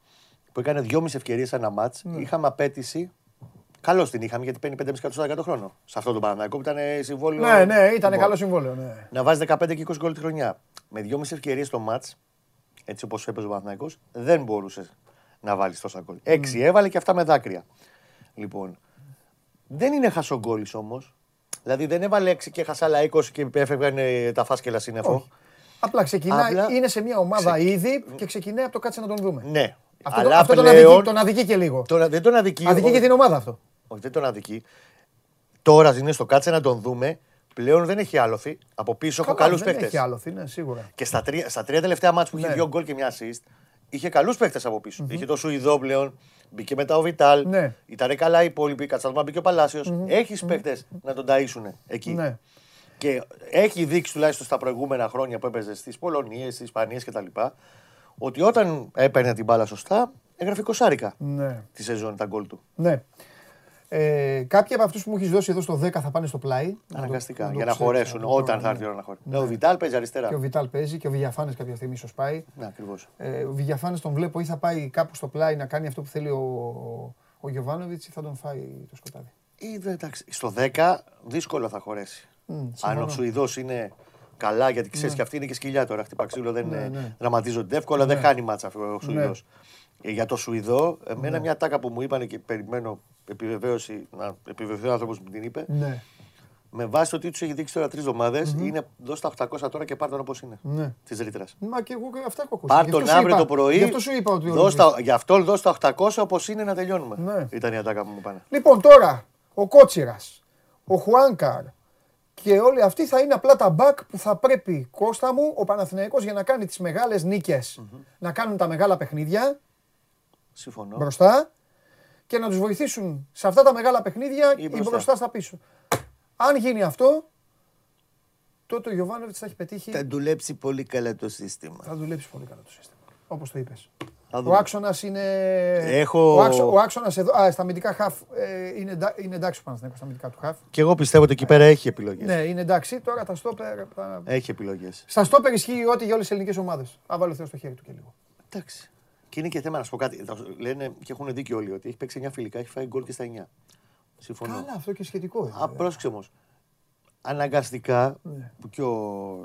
που έκανε δυόμιση ευκαιρίες ένα μάτς, ναι. είχαμε απέτηση Καλώς την είχαμε γιατί παίρνει 5,5 εκατομμύρια το χρόνο. Σε αυτό το Παναγιώτο που ήταν συμβόλαιο. Ναι, ναι, ήταν καλό συμβόλαιο. Ναι. Να βάζει 15 και 20 γκολ τη χρονιά. Με 2,5 ευκαιρίες στο ματ, έτσι όπως έπαιζε ο Παναγιώτο, δεν μπορούσε να βάλεις τόσα γκολ. Έξι έβαλε και αυτά με δάκρυα. Λοιπόν, δεν είναι χασογκόλη όμως. Δηλαδή δεν έβαλε 6 και έχασε άλλα 20 και έφευγαν τα φάσκελα σύννεφο. Απλά ξεκινάει, είναι σε μια ομάδα ήδη και ξεκινάει από το κάτσε να τον δούμε. Ναι, αυτό, Αλλά αυτό πλέον, τον, αδικεί, τον αδικεί και λίγο. Τον, δεν τον αδικεί. Αδικεί και την ομάδα αυτό. Όχι, δεν τον αδικεί. Τώρα είναι στο κάτσε να τον δούμε. Πλέον δεν έχει άλοθη. Από πίσω έχω καλούς παίχτε. Δεν έχει άλοθη, ναι, σίγουρα. Και στα τρία, στα τρία τελευταία μάτια που είχε ναι. δύο γκολ και μια assist, είχε καλούς παίχτε από πίσω. Είχε το Σουηδό πλέον. Μπήκε μετά ο Βιτάλ. Ναι. Ήταν καλά οι υπόλοιποι. Κατσαλμά μπήκε ο Παλάσιος. Mm-hmm. Έχεις mm-hmm. παίχτε να τον ταΐσουν εκεί. Ναι. Και έχει δείξει τουλάχιστον στα προηγούμενα χρόνια που έπαιζε στις Πολωνίες, στις Ισπανίες κτλ. Ότι όταν έπαιρνε την μπάλα σωστά, έγραφε κοσάρικα ναι. τη σεζόν τα γκολ του. Ναι. Ε, κάποιοι από αυτούς που μου έχεις δώσει εδώ στο 10 θα πάνε στο πλάι. Αναγκαστικά. για να χωρέσουν όταν θα έρθει η ώρα να χωρέσουν. Ναι. Ο Βιτάλ παίζει αριστερά. Και ο Βιτάλ παίζει και ο Βηγιαφάνες κάποια στιγμή ίσως πάει. Ναι, ακριβώς. Ε, ο Βηγιαφάνες τον βλέπω ή θα πάει κάπου στο πλάι να κάνει αυτό που θέλει ο, ο Γιωβάνοβιτς ή θα τον φάει το σκοτάδι. Ή, εντάξει, στο 10 δύσκολο θα χωρέσει. Mm, Αν ο Σουηδός είναι καλά, γιατί ξέρεις ναι. και αυτή είναι και σκυλιά τώρα. Χτυπά ξύλο, δεν ναι, ναι. δραματίζονται εύκολα, δεν ναι. χάνει μάτσα ο Σουηδός. Ε, για το Σουηδό, εμένα ναι. μια τάκα που μου είπαν και περιμένω επιβεβαίωση, να επιβεβαιωθεί ο άνθρωπος που την είπε. Ναι. Με βάση ότι τους έχει δείξει τώρα τρεις εβδομάδες, mm-hmm. είναι δώσ' τα 800 τώρα και πάρ τον όπως είναι. Ναι. Της ρήτρας. Μα και εγώ αυτά έχω ακούσει. Πάρ τον αύριο το πρωί. Γι' αυτό σου είπα ότι. Δώσ τα, γι' αυτό δώσ' τα 800 όπως είναι να τελειώνουμε. Ναι. Ήταν η ατάκα που μου πάνε. Λοιπόν, τώρα ο Κότσιρας, ο Χουάνκαρ, και όλοι αυτοί θα είναι απλά τα μπακ που θα πρέπει Κώστα μου ο Παναθηναϊκός για να κάνει τις μεγάλες να κάνουν τα μεγάλα παιχνίδια Συμφωνώ. μπροστά και να τους βοηθήσουν σε αυτά τα μεγάλα παιχνίδια ή μπροστά, μπροστά στα πίσω. Αν γίνει αυτό, τότε ο Γιωβάνοβιτς θα έχει πετύχει... Θα δουλέψει πολύ καλά το σύστημα. Θα δουλέψει πολύ καλά το σύστημα, όπως το είπες. Ο άξονας είναι. Έχω... Ο, άξονας εδώ. Α, στα αμυντικά χαφ ε, είναι, είναι εντάξει ο Παναθηναϊκός στα αμυντικά του χαφ. Και εγώ πιστεύω ότι εκεί πέρα έχει επιλογές. Ναι, είναι εντάξει. Τώρα τα στόπερ. Τα... Έχει επιλογές. Στα στόπερ ισχύει ό,τι για όλες τις ελληνικές ομάδες. Αν βάλω Θεό στο χέρι του και λίγο. Εντάξει. Και είναι και θέμα να σου πω κάτι. Λένε και έχουν δίκιο όλοι ότι έχει παίξει 9 φιλικά, έχει φάει γκολ και στα 9. Συμφωνώ. Καλά, αυτό και σχετικό. Απρόσεξε όμως αναγκαστικά ναι. που και ο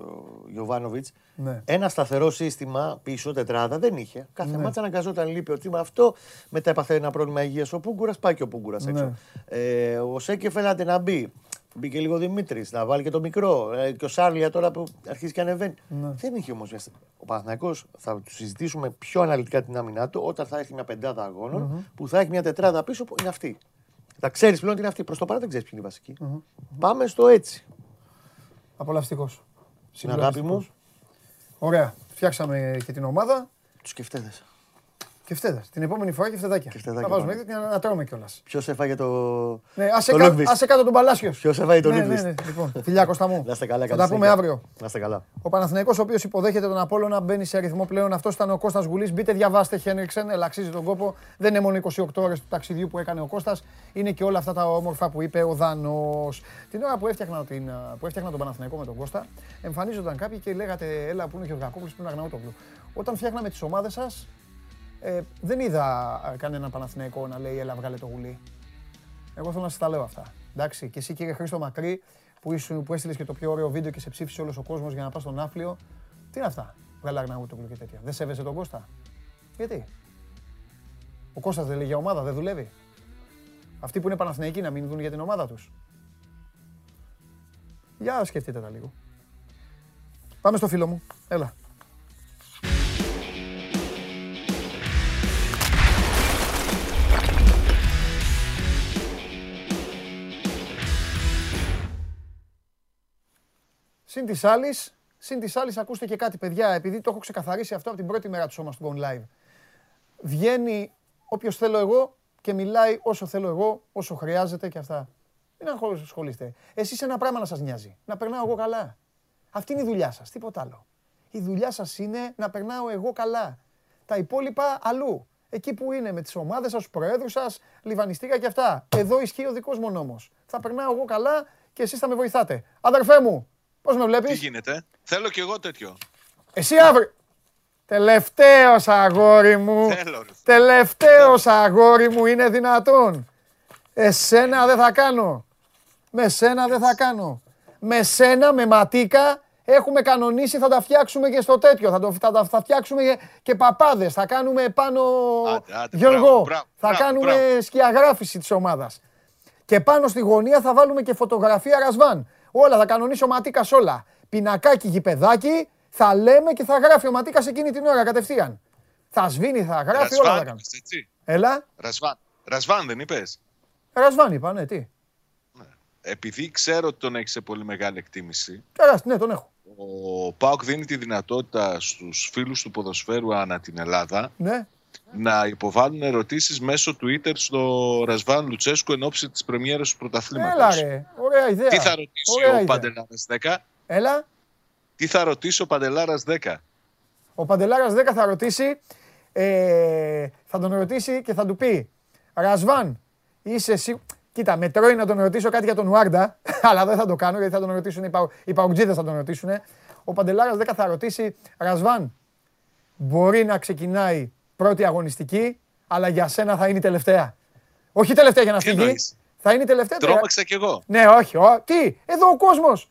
Γιωβάνοβιτς ναι. ένα σταθερό σύστημα πίσω τετράδα δεν είχε. Κάθε ναι. μάτσα αναγκαζόταν λείπει ότι με αυτό. Μετά έπαθε ένα πρόβλημα υγείας. Ο Πούγκουρας πάει και ο Πούγκουρας έξω. Ναι. Ε, ο Σέκεφ έλατε να μπει. Μπήκε λίγο Δημήτρης, να βάλει και το μικρό. Ε, και ο Σάρλια τώρα που αρχίζει και ανεβαίνει. Ναι. Δεν είχε όμως. Ο Παναθυναϊκό θα του συζητήσουμε πιο αναλυτικά την άμυνά του όταν θα έχει μια πεντάδα που θα έχει μια τετράδα πίσω που είναι αυτή. Θα ξέρεις πλέον ότι είναι αυτή. Προς το παρά δεν ξέρεις ποιοι είναι οι βασικοι Πάμε στο έτσι. Απολαυστικός. Στην αγάπη μου. Ωραία. Φτιάξαμε και την ομάδα. Του σκεφτέδεσαι. Και φτέδε. Την επόμενη φορά και φτεδάκια. Και Θα βάζουμε και να τρώμε κιόλας. Ποιος έφαγε το. Ναι, άσε, κα... άσε κάτω τον Παλάσιος. Ποιος έφαγε τον ναι, ναι, ναι, Λοιπόν, φιλιά Κώστα μου. Να είστε καλά, Θα τα πούμε αύριο. Να είστε καλά. Ο Παναθηναϊκός ο οποίος υποδέχεται τον Απόλωνα μπαίνει σε αριθμό πλέον. Αυτός ήταν ο Κώστας Γουλής. Μπείτε, διαβάστε Χένριξεν, ελαξίζει τον κόπο. Δεν είναι μόνο 28 ώρες του ταξιδιού που έκανε ο Κώστας. Είναι και όλα αυτά τα όμορφα που είπε ο Δανός. Την ώρα που έφτιαχνα, την, που έφτιαχνα τον Παναθηναϊκό με τον Κώστα, εμφανίζονταν κάποιοι και λέγατε, Έλα που είναι και ο Γακόπουλο που είναι Αγναούτογλου. Όταν φτιάχναμε τις ομάδες σας, ε, δεν είδα ε, κανένα Παναθηναϊκό να λέει έλα βγάλε το γουλί. Εγώ θέλω να σας τα λέω αυτά. Εντάξει, και εσύ κύριε Χρήστο Μακρύ που, ήσουν, που έστειλες και το πιο ωραίο βίντεο και σε ψήφισε όλος ο κόσμος για να πας στον Άφλιο. Τι είναι αυτά, βγάλε Αγναούτογλου και τέτοια. Δεν σέβεσαι τον Κώστα; Γιατί; Ο Κώστας δεν λέει για ομάδα, δεν δουλεύει. Αυτοί που είναι Παναθηναϊκοί να μην δουν για την ομάδα τους. Για σκεφτείτε τα λίγο. Πάμε στο φίλο μου. Έλα. Συν της άλλης, συν της άλλης, ακούστε και κάτι, παιδιά, επειδή το έχω ξεκαθαρίσει αυτό από την πρώτη μέρα του σώμα του Gone Live. Βγαίνει όποιος θέλω εγώ και μιλάει όσο θέλω εγώ, όσο χρειάζεται και αυτά. Μην ασχολείστε. Εσείς ένα πράγμα να σας νοιάζει. Να περνάω εγώ καλά. Αυτή είναι η δουλειά σας, τίποτα άλλο. Η δουλειά σας είναι να περνάω εγώ καλά. Τα υπόλοιπα αλλού. Εκεί που είναι με τις ομάδες σας, τους προέδρους σας, λιβανιστήκα και αυτά. Εδώ ισχύει ο δικός μου νόμος. Θα περνάω εγώ καλά και εσείς θα με βοηθάτε. Αδερφέ μου, Πώς με βλέπεις; Τι γίνεται; Θέλω κι εγώ τέτοιο. Εσύ αύριο. Τελευταίος αγόρι μου. Θέλω. Τελευταίος αγόρι μου είναι δυνατόν. Εσένα δεν θα κάνω. Με σένα δεν θα κάνω. Με σένα, με ματίκα, έχουμε κανονίσει, θα τα φτιάξουμε και στο τέτοιο. Θα, το, θα, θα φτιάξουμε και, και παπάδες. Θα κάνουμε πάνω, άντε, άντε, Γιώργο, μπράβο, θα κάνουμε σκιαγράφηση της ομάδας. Και πάνω στη γωνία θα βάλουμε και φωτογραφία Ρασβάν. Όλα θα κανονίσει ο Ματίκας όλα. Πινακάκι, γηπεδάκι, θα λέμε και θα γράφει ο Ματίκας εκείνη την ώρα κατευθείαν. Θα σβήνει, θα γράφει, Ρασβάν, όλα θα κάνει. Έλα. Ρασβάν. Ρασβάν δεν είπες; Ρασβάν είπα, ναι, τι. Ναι. Επειδή ξέρω ότι τον έχεις σε πολύ μεγάλη εκτίμηση. Τεράστιο, ναι, τον έχω. Ο Πάοκ δίνει τη δυνατότητα στους φίλους του ποδοσφαίρου ανά την Ελλάδα ναι να υποβάλουν ερωτήσεις μέσω Twitter στο Ρασβάν Λουτσέσκου εν ώψη της πρεμιέρας του πρωταθλήματος. Έλα, ρε. Ωραία ιδέα. Τι θα ρωτήσει ο Παντελάρας 10. Έλα. Τι θα ρωτήσει ο Παντελάρας 10. Ο Παντελάρας 10 θα ρωτήσει. Ε, θα τον ρωτήσει και θα του πει Ρασβάν, είσαι εσύ. Κοίτα, με τρώει να τον ρωτήσω κάτι για τον Ουάρντα, αλλά δεν θα το κάνω γιατί θα τον ρωτήσουν οι, πα... οι παουτζίδες θα τον ρωτήσουν. Ο Παντελάρας 10 θα ρωτήσει, Ρασβάν, μπορεί να ξεκινάει πρώτη αγωνιστική, αλλά για σένα θα είναι η τελευταία. Όχι η τελευταία για να φύγει. Θα είναι η τελευταία. Τρώμαξα κι εγώ. Ναι, όχι. Ο, τι, εδώ ο κόσμος.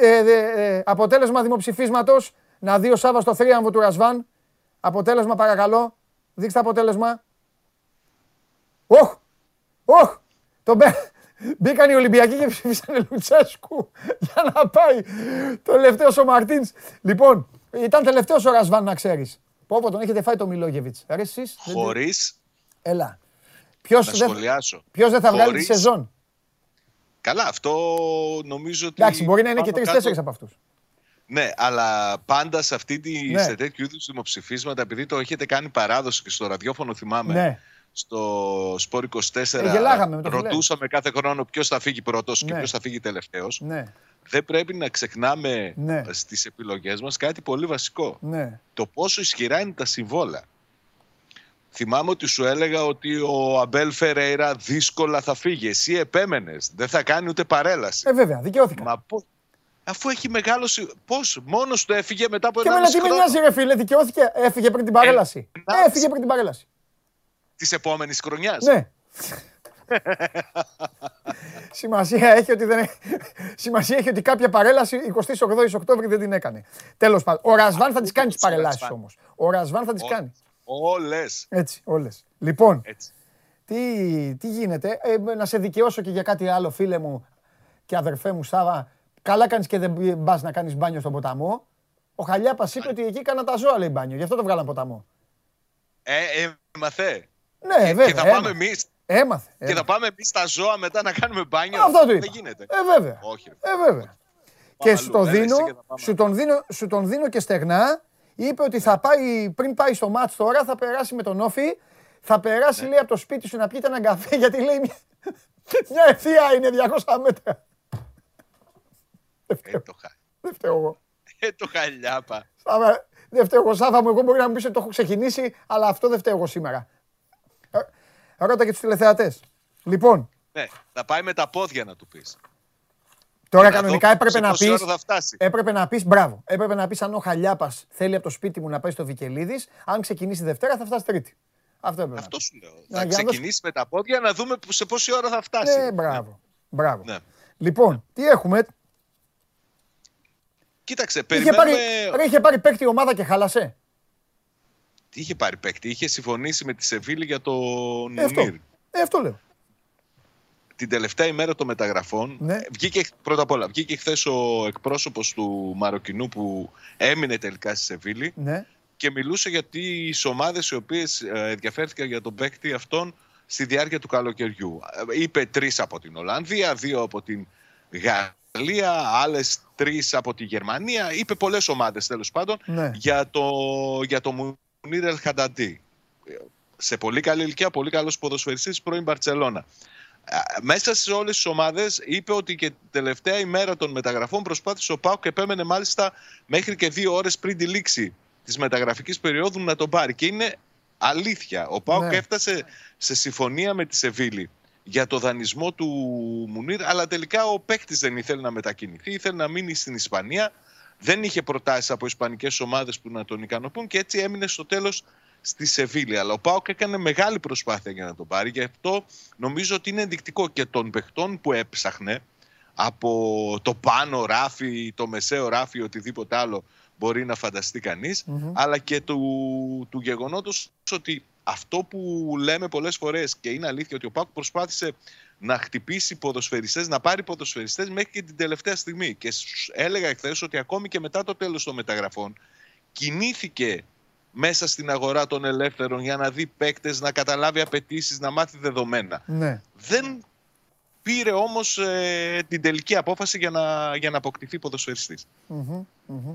Ε, ε, αποτέλεσμα δημοψηφίσματος. Να δει ο Σάβα στο θρίαμβο του Ρασβάν. Αποτέλεσμα, παρακαλώ. Δείξτε αποτέλεσμα. Όχ! Όχ! Το Μπήκαν οι Ολυμπιακοί και ψήφισαν Λουτσέσκου για να πάει. Το τελευταίος ο Μαρτίνς. Λοιπόν, ήταν τελευταίος ο Ρασβάν, να ξέρεις. Πόπο τον έχετε φάει το Μιλόγεβιτς. Αρέσεις Χωρίς. Έλα. Ποιος δεν... Ποιος δεν θα βγάλει τη σεζόν; Καλά, αυτό νομίζω ότι. Εντάξει, μπορεί να είναι και τρει-τέσσερι από αυτούς. Ναι, αλλά πάντα σε, αυτή τη, ναι. σε τέτοιου είδους δημοψηφίσματα, επειδή το έχετε κάνει παράδοση και στο ραδιόφωνο, θυμάμαι. Ναι. Στο Σπόρ 24 ε, ρωτούσαμε κάθε χρόνο ποιος θα φύγει πρώτος και ναι. ποιος θα φύγει τελευταίος. Ναι δεν πρέπει να ξεχνάμε ναι. στις επιλογές μας κάτι πολύ βασικό. Ναι. Το πόσο ισχυρά είναι τα συμβόλα. Θυμάμαι ότι σου έλεγα ότι ο Αμπέλ Φερέιρα δύσκολα θα φύγει. Εσύ επέμενες. Δεν θα κάνει ούτε παρέλαση. Ε, βέβαια, δικαιώθηκα. Μα πώς... Αφού έχει μεγάλο. Πώς, μόνος του έφυγε μετά από ένα χρόνο. Και με τι με νοιάζει, ρε φίλε, δικαιώθηκε. Έφυγε πριν την παρέλαση. Ε, έφυγε πριν την παρέλαση. Της επόμενης χρονιάς. Ναι. Σημασία έχει ότι, δεν... Σημασία έχει ότι κάποια παρέλαση 28 Οκτώβρη δεν την έκανε. Τέλος πάντων. Ο Ρασβάν θα τι κάνει τις παρελάσεις όμως. Ο Ρασβάν θα τις κάνει. Όλες. Έτσι, όλες. Λοιπόν, Τι, τι γίνεται; Ε, να σε δικαιώσω και για κάτι άλλο, φίλε μου. και αδερφέ μου Σάβα, καλά κάνεις και δεν πα να κάνεις μπάνιο στον ποταμό. Ο Χαλιάπας είπε ότι εκεί έκανα τα ζώα λέει μπάνιο, γι' αυτό το βγάλαν ποταμό. Ε, έμαθε. Ναι, βέβαια. Και θα πάμε εμείς. Έμαθε. Και θα πάμε εμείς στα ζώα μετά να κάνουμε μπάνιο. Αυτό το είπα. Δεν γίνεται. Ε, βέβαια. Όχι. Ε, βέβαια. Και σου, το δίνω, σου, τον δίνω, σου τον δίνω και στεγνά. Είπε ότι θα πάει, πριν πάει στο μάτς τώρα θα περάσει με τον Όφη. Θα περάσει ναι. λέει από το σπίτι σου να πιείτε έναν καφέ γιατί λέει μια, μια ευθεία είναι 200 μέτρα. Ε, το Δεν φταίω εγώ. Ε, το χαλιάπα. Δεν φταίω εγώ, Σάβα μου. Εγώ μπορεί να μου πεις ότι το έχω ξεκινήσει, αλλά αυτό δεν φταίω εγώ σήμερα. Ε, ρώτα και τους τηλεθεατές. Λοιπόν. Ναι, θα πάει με τα πόδια να του πεις. Τώρα κανονικά έπρεπε να πει. Έπρεπε να πει μπράβο. Έπρεπε να πεις αν ο Χαλιάπας θέλει από το σπίτι μου να πάει στο Βικελίδης, αν ξεκινήσει Δευτέρα θα φτάσει Τρίτη. Αυτό, έπρεπε Αυτό σου λέω. Να, θα ξεκινήσει με τα πόδια να δούμε σε πόση ώρα θα φτάσει. Ναι, μπράβο. μπράβο. Ναι. Λοιπόν, τι έχουμε; Κοίταξε, περιμένουμε... Είχε πάρει, είχε πάρει παίκτη ομάδα και χάλασε. Τι είχε πάρει παίκτη, είχε συμφωνήσει με τη Σεβίλη για το Νουνίρ. Ε, αυτό λέω την τελευταία ημέρα των μεταγραφών, ναι. βγήκε, πρώτα απ' όλα, βγήκε χθες ο εκπρόσωπος του Μαροκινού που έμεινε τελικά στη Σεβίλη ναι. και μιλούσε για τις ομάδες οι οποίες ε, ενδιαφέρθηκαν για τον παίκτη αυτόν στη διάρκεια του καλοκαιριού. Ε, είπε τρεις από την Ολλανδία, δύο από την Γαλλία, άλλες τρεις από τη Γερμανία. Είπε πολλές ομάδες τέλος πάντων ναι. για το, για το Μουνίρ Ελχανταντή. Σε πολύ καλή ηλικία, πολύ καλός ποδοσφαιριστής πρώην Μπαρτσελώνα μέσα σε όλες τις ομάδες είπε ότι και τελευταία ημέρα των μεταγραφών προσπάθησε ο Πάου και επέμενε μάλιστα μέχρι και δύο ώρες πριν τη λήξη της μεταγραφικής περίοδου να τον πάρει. Και είναι αλήθεια. Ο Πάουκ ναι. έφτασε σε συμφωνία με τη Σεβίλη για το δανεισμό του Μουνίρ, αλλά τελικά ο παίκτης δεν ήθελε να μετακινηθεί, ήθελε να μείνει στην Ισπανία. Δεν είχε προτάσεις από ισπανικές ομάδες που να τον ικανοποιούν και έτσι έμεινε στο τέλος στη Σεβίλη. Αλλά ο Πάοκ έκανε μεγάλη προσπάθεια για να τον πάρει. Γι' αυτό νομίζω ότι είναι ενδεικτικό και των παιχτών που έψαχνε από το πάνω ράφι, το μεσαίο ράφι, οτιδήποτε άλλο μπορεί να φανταστεί αλλά και του, του γεγονότος ότι αυτό που λέμε πολλές φορές και είναι αλήθεια ότι ο Πάοκ προσπάθησε να χτυπήσει ποδοσφαιριστές, να πάρει ποδοσφαιριστές μέχρι και την τελευταία στιγμή. Και έλεγα εχθές ότι ακόμη και μετά το τέλος των μεταγραφών κινήθηκε μέσα στην αγορά των ελεύθερων για να δει παίκτες, να καταλάβει απαιτήσεις, να μάθει δεδομένα. Ναι. Δεν πήρε όμως ε, την τελική απόφαση για να, για να αποκτηθεί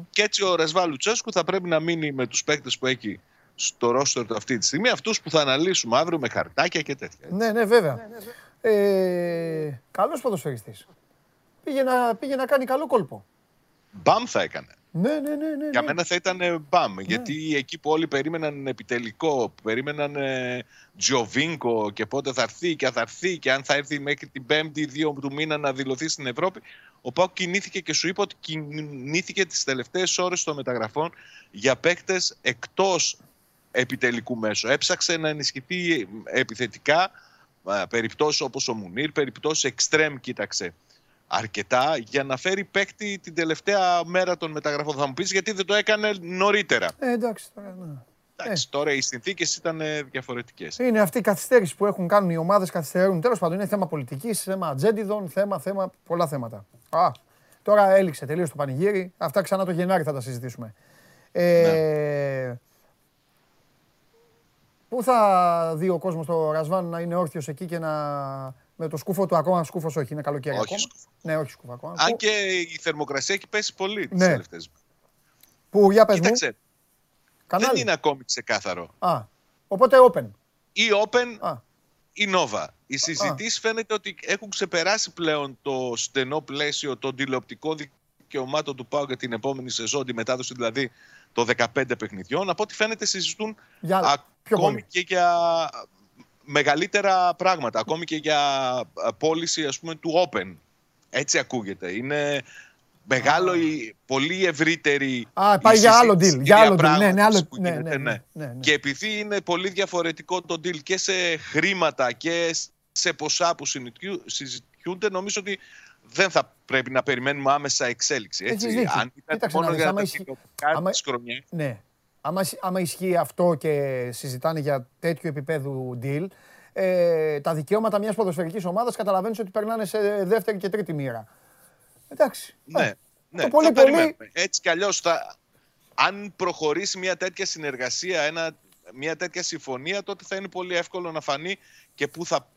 Και έτσι ο Ρεσβά Λουτσέσκου θα πρέπει να μείνει με τους παίκτες που έχει στο ρόστερ του αυτή τη στιγμή, αυτούς που θα αναλύσουμε αύριο με χαρτάκια και τέτοια. Ναι, ναι, βέβαια. Ναι, ναι, ε, Καλός ποδοσφαιριστής. Πήγε να, πήγε να κάνει καλό κόλπο. Μπαμ θα έκανε. Ναι, ναι, ναι, ναι. Για ναι. μένα θα ήταν μπαμ. Ναι. Γιατί εκεί που όλοι περίμεναν επιτελικό, περίμεναν ε, Τζοβίνκο και πότε θα έρθει και θα έρθει και αν θα έρθει μέχρι την Πέμπτη, δύο του μήνα να δηλωθεί στην Ευρώπη. Ο Πάουκ κινήθηκε και σου είπα ότι κινήθηκε τις τελευταίες ώρες των μεταγραφών για παίκτες εκτός επιτελικού μέσου. Έψαξε να ενισχυθεί επιθετικά περιπτώσεις όπως ο Μουνίρ, περιπτώσεις εξτρέμ κοίταξε αρκετά για να φέρει παίκτη την τελευταία μέρα των μεταγραφών. Θα μου πεις γιατί δεν το έκανε νωρίτερα. Ε, εντάξει τώρα. Ναι. Εντάξει, ε. τώρα οι συνθήκες ήταν διαφορετικές. Είναι αυτή η καθυστέρηση που έχουν κάνει οι ομάδες καθυστερούν. Τέλος πάντων, είναι θέμα πολιτικής, θέμα ατζέντιδων, θέμα, θέμα, πολλά θέματα. Α, τώρα έληξε τελείως το πανηγύρι. Αυτά ξανά το Γενάρη θα τα συζητήσουμε. Ε, ναι. Πού θα δει ο κόσμος το Ρασβάν να είναι όρθιος εκεί και να με το σκούφο του ακόμα, σκούφος όχι, είναι καλοκαίρι όχι ακόμα. Σκούφο. Ναι, όχι σκούφο ακόμα. Αν και η θερμοκρασία έχει πέσει πολύ τις ναι. τελευταίες Πού, για πες Κοίταξε, μου. Κανάλι. Δεν είναι ακόμη ξεκάθαρο. Α, οπότε open. Ή open Α. ή nova. Οι συζητήσεις φαίνεται ότι έχουν ξεπεράσει πλέον το στενό πλαίσιο των τηλεοπτικών δικαιωμάτων του ΠΑΟ για την επόμενη σεζόν, τη μετάδοση δηλαδή των 15 παιχνιδιών. Από ό,τι φαίνεται συζητούν για, ακόμη και για μεγαλύτερα πράγματα, ακόμη και για πώληση ας πούμε, του Open. Έτσι ακούγεται. Είναι μεγάλο, η πολύ ευρύτερη. Α, πάει για άλλο deal. Για άλλο deal. Ναι, ναι, άλλο... Ναι, ναι, ναι, ναι, ναι, Και επειδή είναι πολύ διαφορετικό το deal και σε χρήματα και σε ποσά που συζητιούνται, νομίζω ότι δεν θα πρέπει να περιμένουμε άμεσα εξέλιξη. Έτσι. Αν ήταν μόνο για να άμα... Ναι, άμα, άμα ισχύει αυτό και συζητάνε για τέτοιο επίπεδου deal, ε, τα δικαιώματα μιας ποδοσφαιρικής ομάδας καταλαβαίνεις ότι περνάνε σε δεύτερη και τρίτη μοίρα. Εντάξει. Ναι, ναι. Το πολύ πολύ... Έτσι κι αλλιώς θα... αν προχωρήσει μια τέτοια συνεργασία, ένα, μια τέτοια συμφωνία, τότε θα είναι πολύ εύκολο να φανεί και πού θα,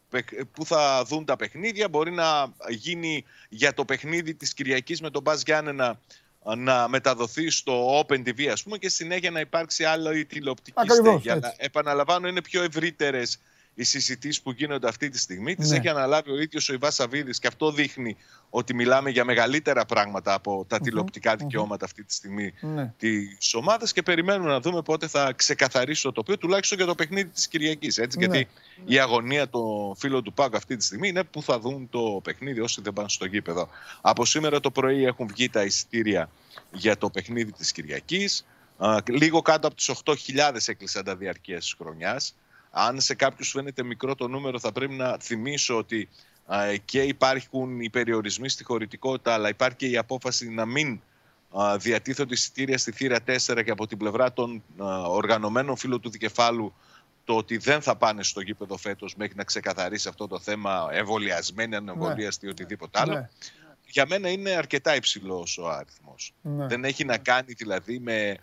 πού θα δουν τα παιχνίδια. Μπορεί να γίνει για το παιχνίδι της Κυριακής με τον Μπάζ Γιάννενα να μεταδοθεί στο Open TV ας πούμε και συνέχεια να υπάρξει άλλη τηλεοπτική στέγη. Αλλά επαναλαμβάνω είναι πιο ευρύτερες οι συζητήσεις που γίνονται αυτή τη στιγμή. Ναι. Τι έχει αναλάβει ο ίδιος ο Ιβάς Σαββίδης και αυτό δείχνει ότι μιλάμε για μεγαλύτερα πράγματα από τα τηλεοπτικά δικαιώματα αυτή τη στιγμή ναι. της ομάδας και περιμένουμε να δούμε πότε θα ξεκαθαρίσει το τοπίο, τουλάχιστον για το παιχνίδι της Κυριακής. Ναι. Γιατί η αγωνία των φίλων του Πάγκου αυτή τη στιγμή είναι που θα δουν το παιχνίδι όσοι δεν πάνε στο γήπεδο. Από σήμερα το πρωί έχουν βγει τα εισιτήρια για το παιχνίδι της Κυριακής. Λίγο κάτω από τις 8.000 έκλεισαν τα διαρκεία της χρονιάς. Αν σε κάποιους φαίνεται μικρό το νούμερο, θα πρέπει να θυμίσω ότι και υπάρχουν οι περιορισμοί στη χωρητικότητα, αλλά υπάρχει και η απόφαση να μην διατίθονται εισιτήρια στη θύρα 4 και από την πλευρά των οργανωμένων φίλων του δικεφάλου το ότι δεν θα πάνε στο γήπεδο φέτος μέχρι να ξεκαθαρίσει αυτό το θέμα εμβολιασμένοι, ανεμβολίαστοι ή ναι. οτιδήποτε άλλο. Ναι. Για μένα είναι αρκετά υψηλός ο αριθμός. Ναι. Δεν έχει να κάνει δηλαδή με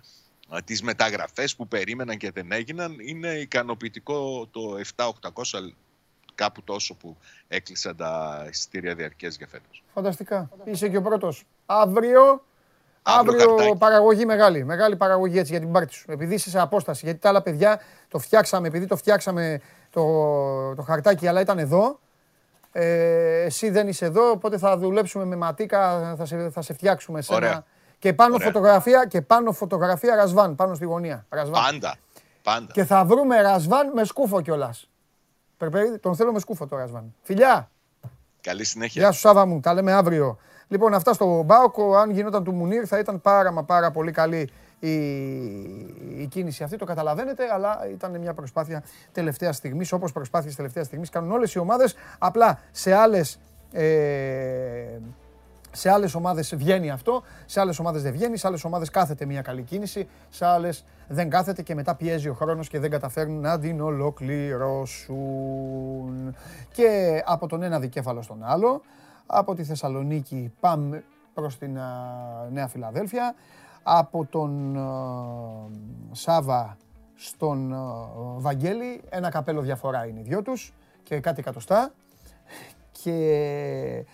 τις μεταγραφές που περίμεναν και δεν έγιναν είναι ικανοποιητικό το 7-800 κάπου τόσο που έκλεισαν τα εισιτήρια διαρκές για φέτος. Φανταστικά. Είσαι και ο πρώτος. Αύριο, αύριο, παραγωγή μεγάλη. Μεγάλη παραγωγή έτσι για την πάρτι σου. Επειδή είσαι σε απόσταση. Γιατί τα άλλα παιδιά το φτιάξαμε, επειδή το φτιάξαμε το, το χαρτάκι αλλά ήταν εδώ. Ε, εσύ δεν είσαι εδώ, οπότε θα δουλέψουμε με ματίκα, θα σε, θα σε φτιάξουμε σε ένα και πάνω φωτογραφία, και πάνω φωτογραφία Ρασβάν, πάνω στη γωνία. Ρασβάν. Πάντα. Πάντα. Και θα βρούμε Ρασβάν με σκούφο κιόλας. Τον θέλω με σκούφο το Ρασβάν. Φιλιά! Καλή συνέχεια. Γεια σου Σάβα μου, τα λέμε αύριο. Λοιπόν, αυτά στο Μπάουκο, αν γινόταν του Μουνίρ θα ήταν πάρα μα πάρα πολύ καλή η, η κίνηση αυτή, το καταλαβαίνετε, αλλά ήταν μια προσπάθεια τελευταία στιγμής, όπως προσπάθειες τελευταίας στιγμής κάνουν όλες οι ομάδες, απλά σε άλλες ε, σε άλλες ομάδες βγαίνει αυτό, σε άλλες ομάδες δεν βγαίνει, σε άλλες ομάδες κάθεται μια καλή κίνηση, σε άλλες δεν κάθεται και μετά πιέζει ο χρόνος και δεν καταφέρνουν να την ολοκληρώσουν. Και από τον ένα δικέφαλο στον άλλο, από τη Θεσσαλονίκη πάμε προς την Νέα Φιλαδέλφια, από τον Σάβα στον Βαγγέλη, ένα καπέλο διαφορά είναι οι δυο τους και κάτι εκατοστά. Και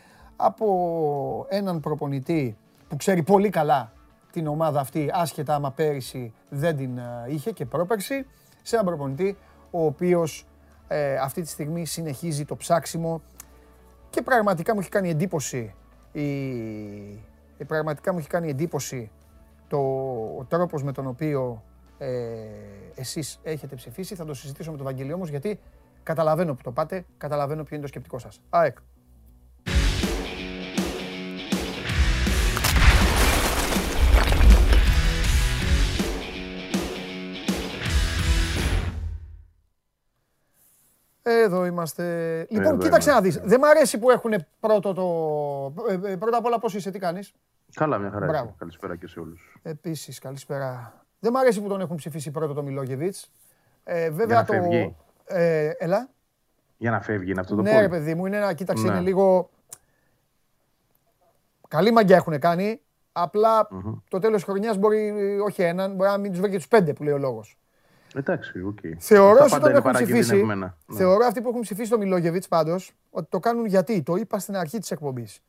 από έναν προπονητή που ξέρει πολύ καλά την ομάδα αυτή, άσχετα άμα πέρυσι δεν την ε, είχε και πρόπερση, σε έναν προπονητή ο οποίος ε, αυτή τη στιγμή συνεχίζει το ψάξιμο και πραγματικά μου έχει κάνει εντύπωση η, η πραγματικά μου έχει κάνει εντύπωση το, ο τρόπος με τον οποίο ε, εσείς έχετε ψηφίσει. Θα το συζητήσω με τον Βαγγελή όμως γιατί καταλαβαίνω που το πάτε, καταλαβαίνω ποιο είναι το σκεπτικό σας. ΑΕΚ. Εδώ είμαστε. Λοιπόν, κοίταξε να δεις. Δεν μ' αρέσει που έχουν πρώτο το... Ε, ε, πρώτα απ' όλα πώς είσαι, τι κάνεις; Καλά, μια χαρά. Μπράβο. Καλησπέρα και σε όλους. Επίσης, καλησπέρα. Δεν μ' αρέσει που τον έχουν ψηφίσει πρώτο το Μιλόγεβιτς. Ε, βέβαια Για να το... Φεύγει. Ε, έλα. Για να φεύγει, είναι αυτό το Ναι, ρε παιδί μου, είναι ένα, κοίταξε, ναι. είναι λίγο... Καλή μαγκιά έχουν κάνει. Απλά mm-hmm. το τέλος της χρονιάς μπορεί, όχι έναν, μπορεί να μην τους βρει και τους πέντε που λέει ο λόγος. Εντάξει, okay. Okay. Θεωρώ ότι έχουν ψηφίσει. Ναι. Θεωρώ αυτοί που έχουν ψηφίσει το Μιλόγεβιτς πάντως ότι το κάνουν γιατί. Το είπα στην αρχή της εκπομπής.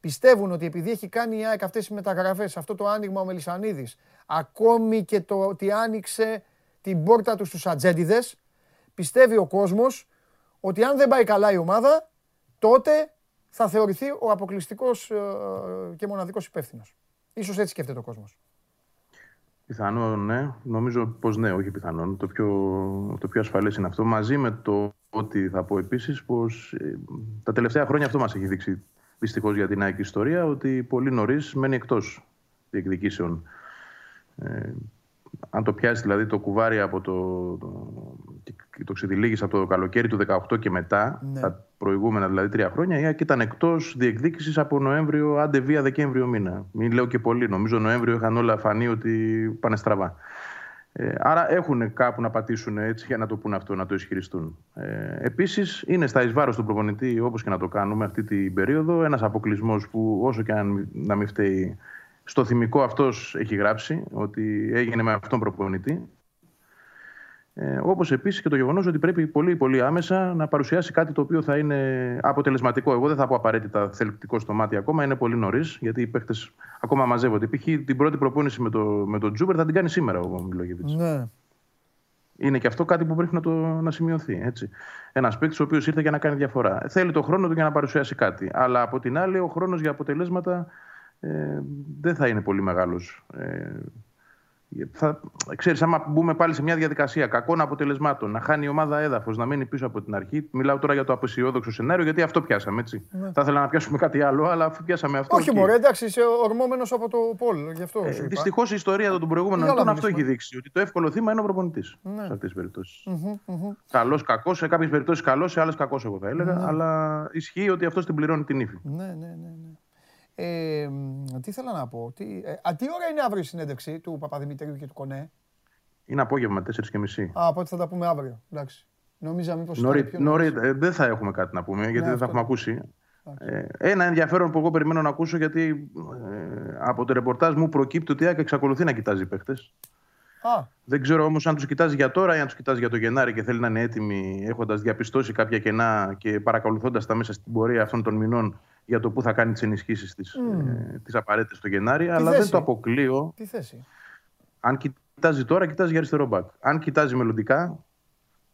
Πιστεύουν ότι επειδή έχει κάνει η ΑΕΚ αυτές τις μεταγραφές, αυτό το άνοιγμα ο Μελισανίδης, ακόμη και το ότι άνοιξε την πόρτα του στους ατζέντιδες, πιστεύει ο κόσμος ότι αν δεν πάει καλά η ομάδα, τότε θα θεωρηθεί ο αποκλειστικός ε, και μοναδικός υπεύθυνος. σω έτσι σκέφτεται ο κόσμος. Πιθανόν, ναι. Νομίζω πως ναι, όχι πιθανόν. Το πιο, το πιο ασφαλές είναι αυτό. Μαζί με το ότι θα πω επίσης πως ε, τα τελευταία χρόνια αυτό μας έχει δείξει δυστυχώς για την ΑΕΚ ιστορία ότι πολύ νωρίς μένει εκτός διεκδικήσεων. Ε, αν το πιάσει δηλαδή το κουβάρι από το, το, το ξεδιλίγεις από το καλοκαίρι του 18 και μετά, ναι. τα προηγούμενα δηλαδή τρία χρόνια, η ΑΕΚ ήταν εκτός διεκδίκησης από Νοέμβριο, άντε βία Δεκέμβριο μήνα. Μην λέω και πολύ. Νομίζω Νοέμβριο είχαν όλα φανεί ότι πάνε στραβά. Ε, άρα έχουν κάπου να πατήσουν έτσι για να το πούν αυτό, να το ισχυριστούν. Ε, Επίσης, είναι στα εις του προπονητή, όπως και να το κάνουμε αυτή την περίοδο, ένας αποκλεισμός που όσο και αν να μην φταίει, στο θυμικό αυτός έχει γράψει ότι έγινε με αυτόν προπονητή. Ε, Όπως επίσης και το γεγονός ότι πρέπει πολύ πολύ άμεσα να παρουσιάσει κάτι το οποίο θα είναι αποτελεσματικό. Εγώ δεν θα πω απαραίτητα θελκτικό στο μάτι ακόμα, είναι πολύ νωρίς, γιατί οι παίχτε ακόμα μαζεύονται. Π.χ. την πρώτη προπόνηση με, το, με τον Τζούμπερ θα την κάνει σήμερα ο Μιλόγεβιτ. Ναι. Είναι και αυτό κάτι που πρέπει να, το, να σημειωθεί. Έτσι. Ένας παίκτης ο οποίος ήρθε για να κάνει διαφορά. Θέλει το χρόνο του για να παρουσιάσει κάτι. Αλλά από την άλλη, ο χρόνος για αποτελέσματα ε, δεν θα είναι πολύ μεγάλος. Ε, θα, ξέρεις, άμα μπούμε πάλι σε μια διαδικασία κακών αποτελεσμάτων, να χάνει η ομάδα έδαφος, να μένει πίσω από την αρχή. Μιλάω τώρα για το απεσιόδοξο σενάριο, γιατί αυτό πιάσαμε. Έτσι. Ναι. Θα ήθελα να πιάσουμε κάτι άλλο, αλλά αφού πιάσαμε αυτό. Όχι, Μωρέ, εντάξει, είσαι ορμόμενος από το Πολ. Ε, Δυστυχώς η ιστορία των προηγούμενων ετών αυτό έχει δείξει. Ότι το εύκολο θύμα είναι ο προπονητής ναι. σε αυτές τις περιπτώσεις. Mm-hmm, Καλός, κακός, σε κάποιες περιπτώσεις καλός, σε άλλες κακός, εγώ θα έλεγα. Ναι. Αλλά ισχύει ότι αυτό την πληρώνει την ύφη. Ναι, ναι, ναι. ναι. Ε, τι ήθελα να πω. Τι, ε, α, τι ώρα είναι αύριο η συνέντευξη του Παπαδημητρίου και του Κονέ; Είναι απόγευμα, 4.30. Α, οπότε θα τα πούμε αύριο. Εντάξει. Νόμιζα μήπως... Νωρί, νωρί, ε, δεν θα έχουμε κάτι να πούμε, γιατί ναι, δεν θα έχουμε ακούσει. Ε, ένα ενδιαφέρον που εγώ περιμένω να ακούσω, γιατί ε, από το ρεπορτάζ μου προκύπτει ότι η εξακολουθεί να κοιτάζει παίχτε. Δεν ξέρω όμως αν τους κοιτάζει για τώρα ή αν τους κοιτάζει για το Γενάρη και θέλει να είναι έτοιμοι έχοντας διαπιστώσει κάποια κενά και παρακολουθώντας τα μέσα στην πορεία αυτών των μηνών για το πού θα κάνει τις ενισχύσεις της mm. ε, απαραίτητες το Γενάρη. αλλά δεν το αποκλείω. Τι θέση; Αν κοιτάζει τώρα, κοιτάζει για αριστερό μπακ. Αν κοιτάζει μελλοντικά,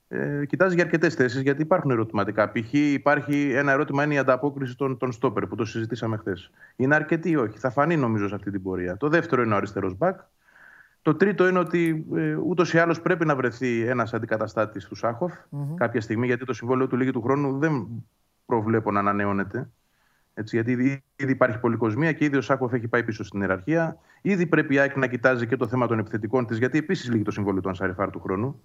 ε, κοιτάζει για αρκετές θέσεις γιατί υπάρχουν ερωτηματικά. Π.χ. υπάρχει ένα ερώτημα, είναι η ανταπόκριση των, των στόπερ που το συζητήσαμε χθες. Είναι αρκετή ή όχι; Θα φανεί νομίζω σε αυτή την πορεία. Το δεύτερο είναι ο αριστερός μπακ. Το τρίτο είναι ότι ε, ούτως ή άλλως πρέπει να βρεθεί ένας αντικαταστάτης του Σάχοφ mm-hmm. κάποια στιγμή, γιατί το συμβόλαιο του λίγη του χρόνου δεν προβλέπω να ανανεώνεται. Έτσι, γιατί ήδη υπάρχει πολυκοσμία και ήδη ο Σάκοφ έχει πάει πίσω στην ιεραρχία. Ήδη πρέπει η ΑΕΚ να κοιτάζει και το θέμα των επιθετικών της, γιατί επίσης λύγει το συμβόλαιο του Ανσαριφάρ του χρόνου.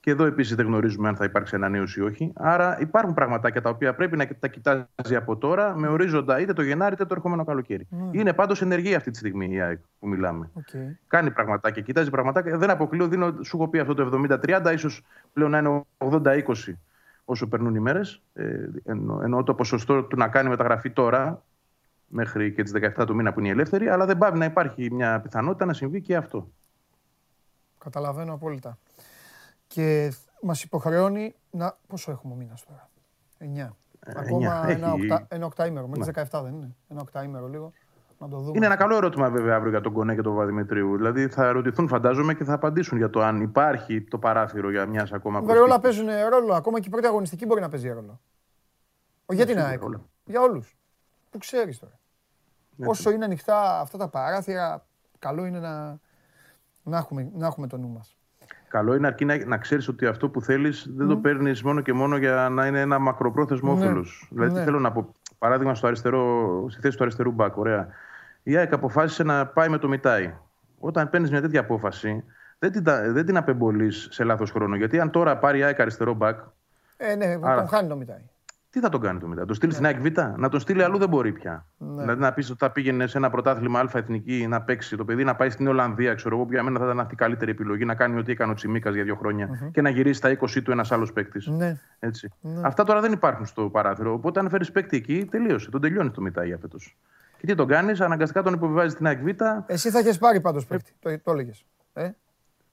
Και εδώ επίσης δεν γνωρίζουμε αν θα υπάρξει ανανέωση ή όχι. Άρα υπάρχουν πραγματάκια τα οποία πρέπει να τα κοιτάζει από τώρα με ορίζοντα είτε το Γενάρη είτε το ερχόμενο καλοκαίρι. Mm. Είναι πάντως ενεργή αυτή τη στιγμή η ΑΕΚ που μιλάμε. Okay. Κάνει πραγματάκια, κοιτάζει πραγματάκια. Δεν αποκλείω, δίνω, σου έχω πει αυτό το 70-30, ίσως πλέον να είναι 80-20 όσο περνούν οι μέρες. Ε, εννοώ το ποσοστό του να κάνει μεταγραφή τώρα, μέχρι και τις 17 του μήνα που είναι η ελεύθερη, αλλά δεν πάβει να υπάρχει μια πιθανότητα να συμβεί και αυτό. Καταλαβαίνω απόλυτα. Και μας υποχρεώνει να. Πόσο έχουμε μήνας τώρα, 9. Ε, Ακόμα 9. ένα, οκτά, ένα οκτάήμερο, μέχρι τι 17 δεν είναι; Ένα οκτάήμερο λίγο. Να το δούμε. Είναι ένα καλό ερώτημα βέβαια αύριο για τον Κονέ και τον Βαδημητρίου. Δηλαδή θα ερωτηθούν, φαντάζομαι, και θα απαντήσουν για το αν υπάρχει το παράθυρο για μιας ακόμα Βέβαια όλα παίζουν ρόλο. Ακόμα και η πρώτη αγωνιστική μπορεί να παίζει ρόλο. Για την ΑΕΚ. Για όλους. Που ξέρεις τώρα. Όσο είναι ανοιχτά αυτά τα παράθυρα, καλό είναι να, να, έχουμε, να έχουμε το νου μας. Καλό είναι αρκεί να, να ξέρεις ότι αυτό που θέλεις δεν το παίρνεις μόνο και μόνο για να είναι ένα μακροπρόθεσμο ναι. όφελος. Δηλαδή, ναι. θέλω να πω, παράδειγμα, στο αριστερό, στη θέση του αριστερού μπακ, ωραία η ΑΕΚ αποφάσισε να πάει με το Μιτάι. Όταν παίρνεις μια τέτοια απόφαση, δεν την, δεν την απεμπολείς σε λάθος χρόνο. Γιατί αν τώρα πάρει η ΑΕΚ αριστερό μπακ. Ε, ναι, άρα, τον χάνει το Μιτάι. Τι θα τον κάνει το Μιτάι, το στείλει ναι. στην ΑΕΚ Β, να τον στείλει αλλού δεν μπορεί πια. Ναι. Δηλαδή να πεις ότι θα πήγαινε σε ένα πρωτάθλημα Α εθνική να παίξει το παιδί, να πάει στην Ολλανδία, ξέρω εγώ, που για μένα θα ήταν αυτή η καλύτερη επιλογή, να κάνει ό,τι έκανε ο Τσιμίκας για δύο χρόνια mm-hmm. και να γυρίσει στα 20 του ένας άλλος παίκτης. Ναι. Ναι. Αυτά τώρα δεν υπάρχουν στο παράθυρο. Οπότε αν φέρεις παίκτη εκεί, τελείωσε. Τον τελειώνει το Μιτάι για φέτος. Και τι τον κάνεις, αναγκαστικά τον υποβιβάζεις στην ΑΚΒ. Εσύ θα έχει πάρει πάντως παίκτη, το, το έλεγες. Ε;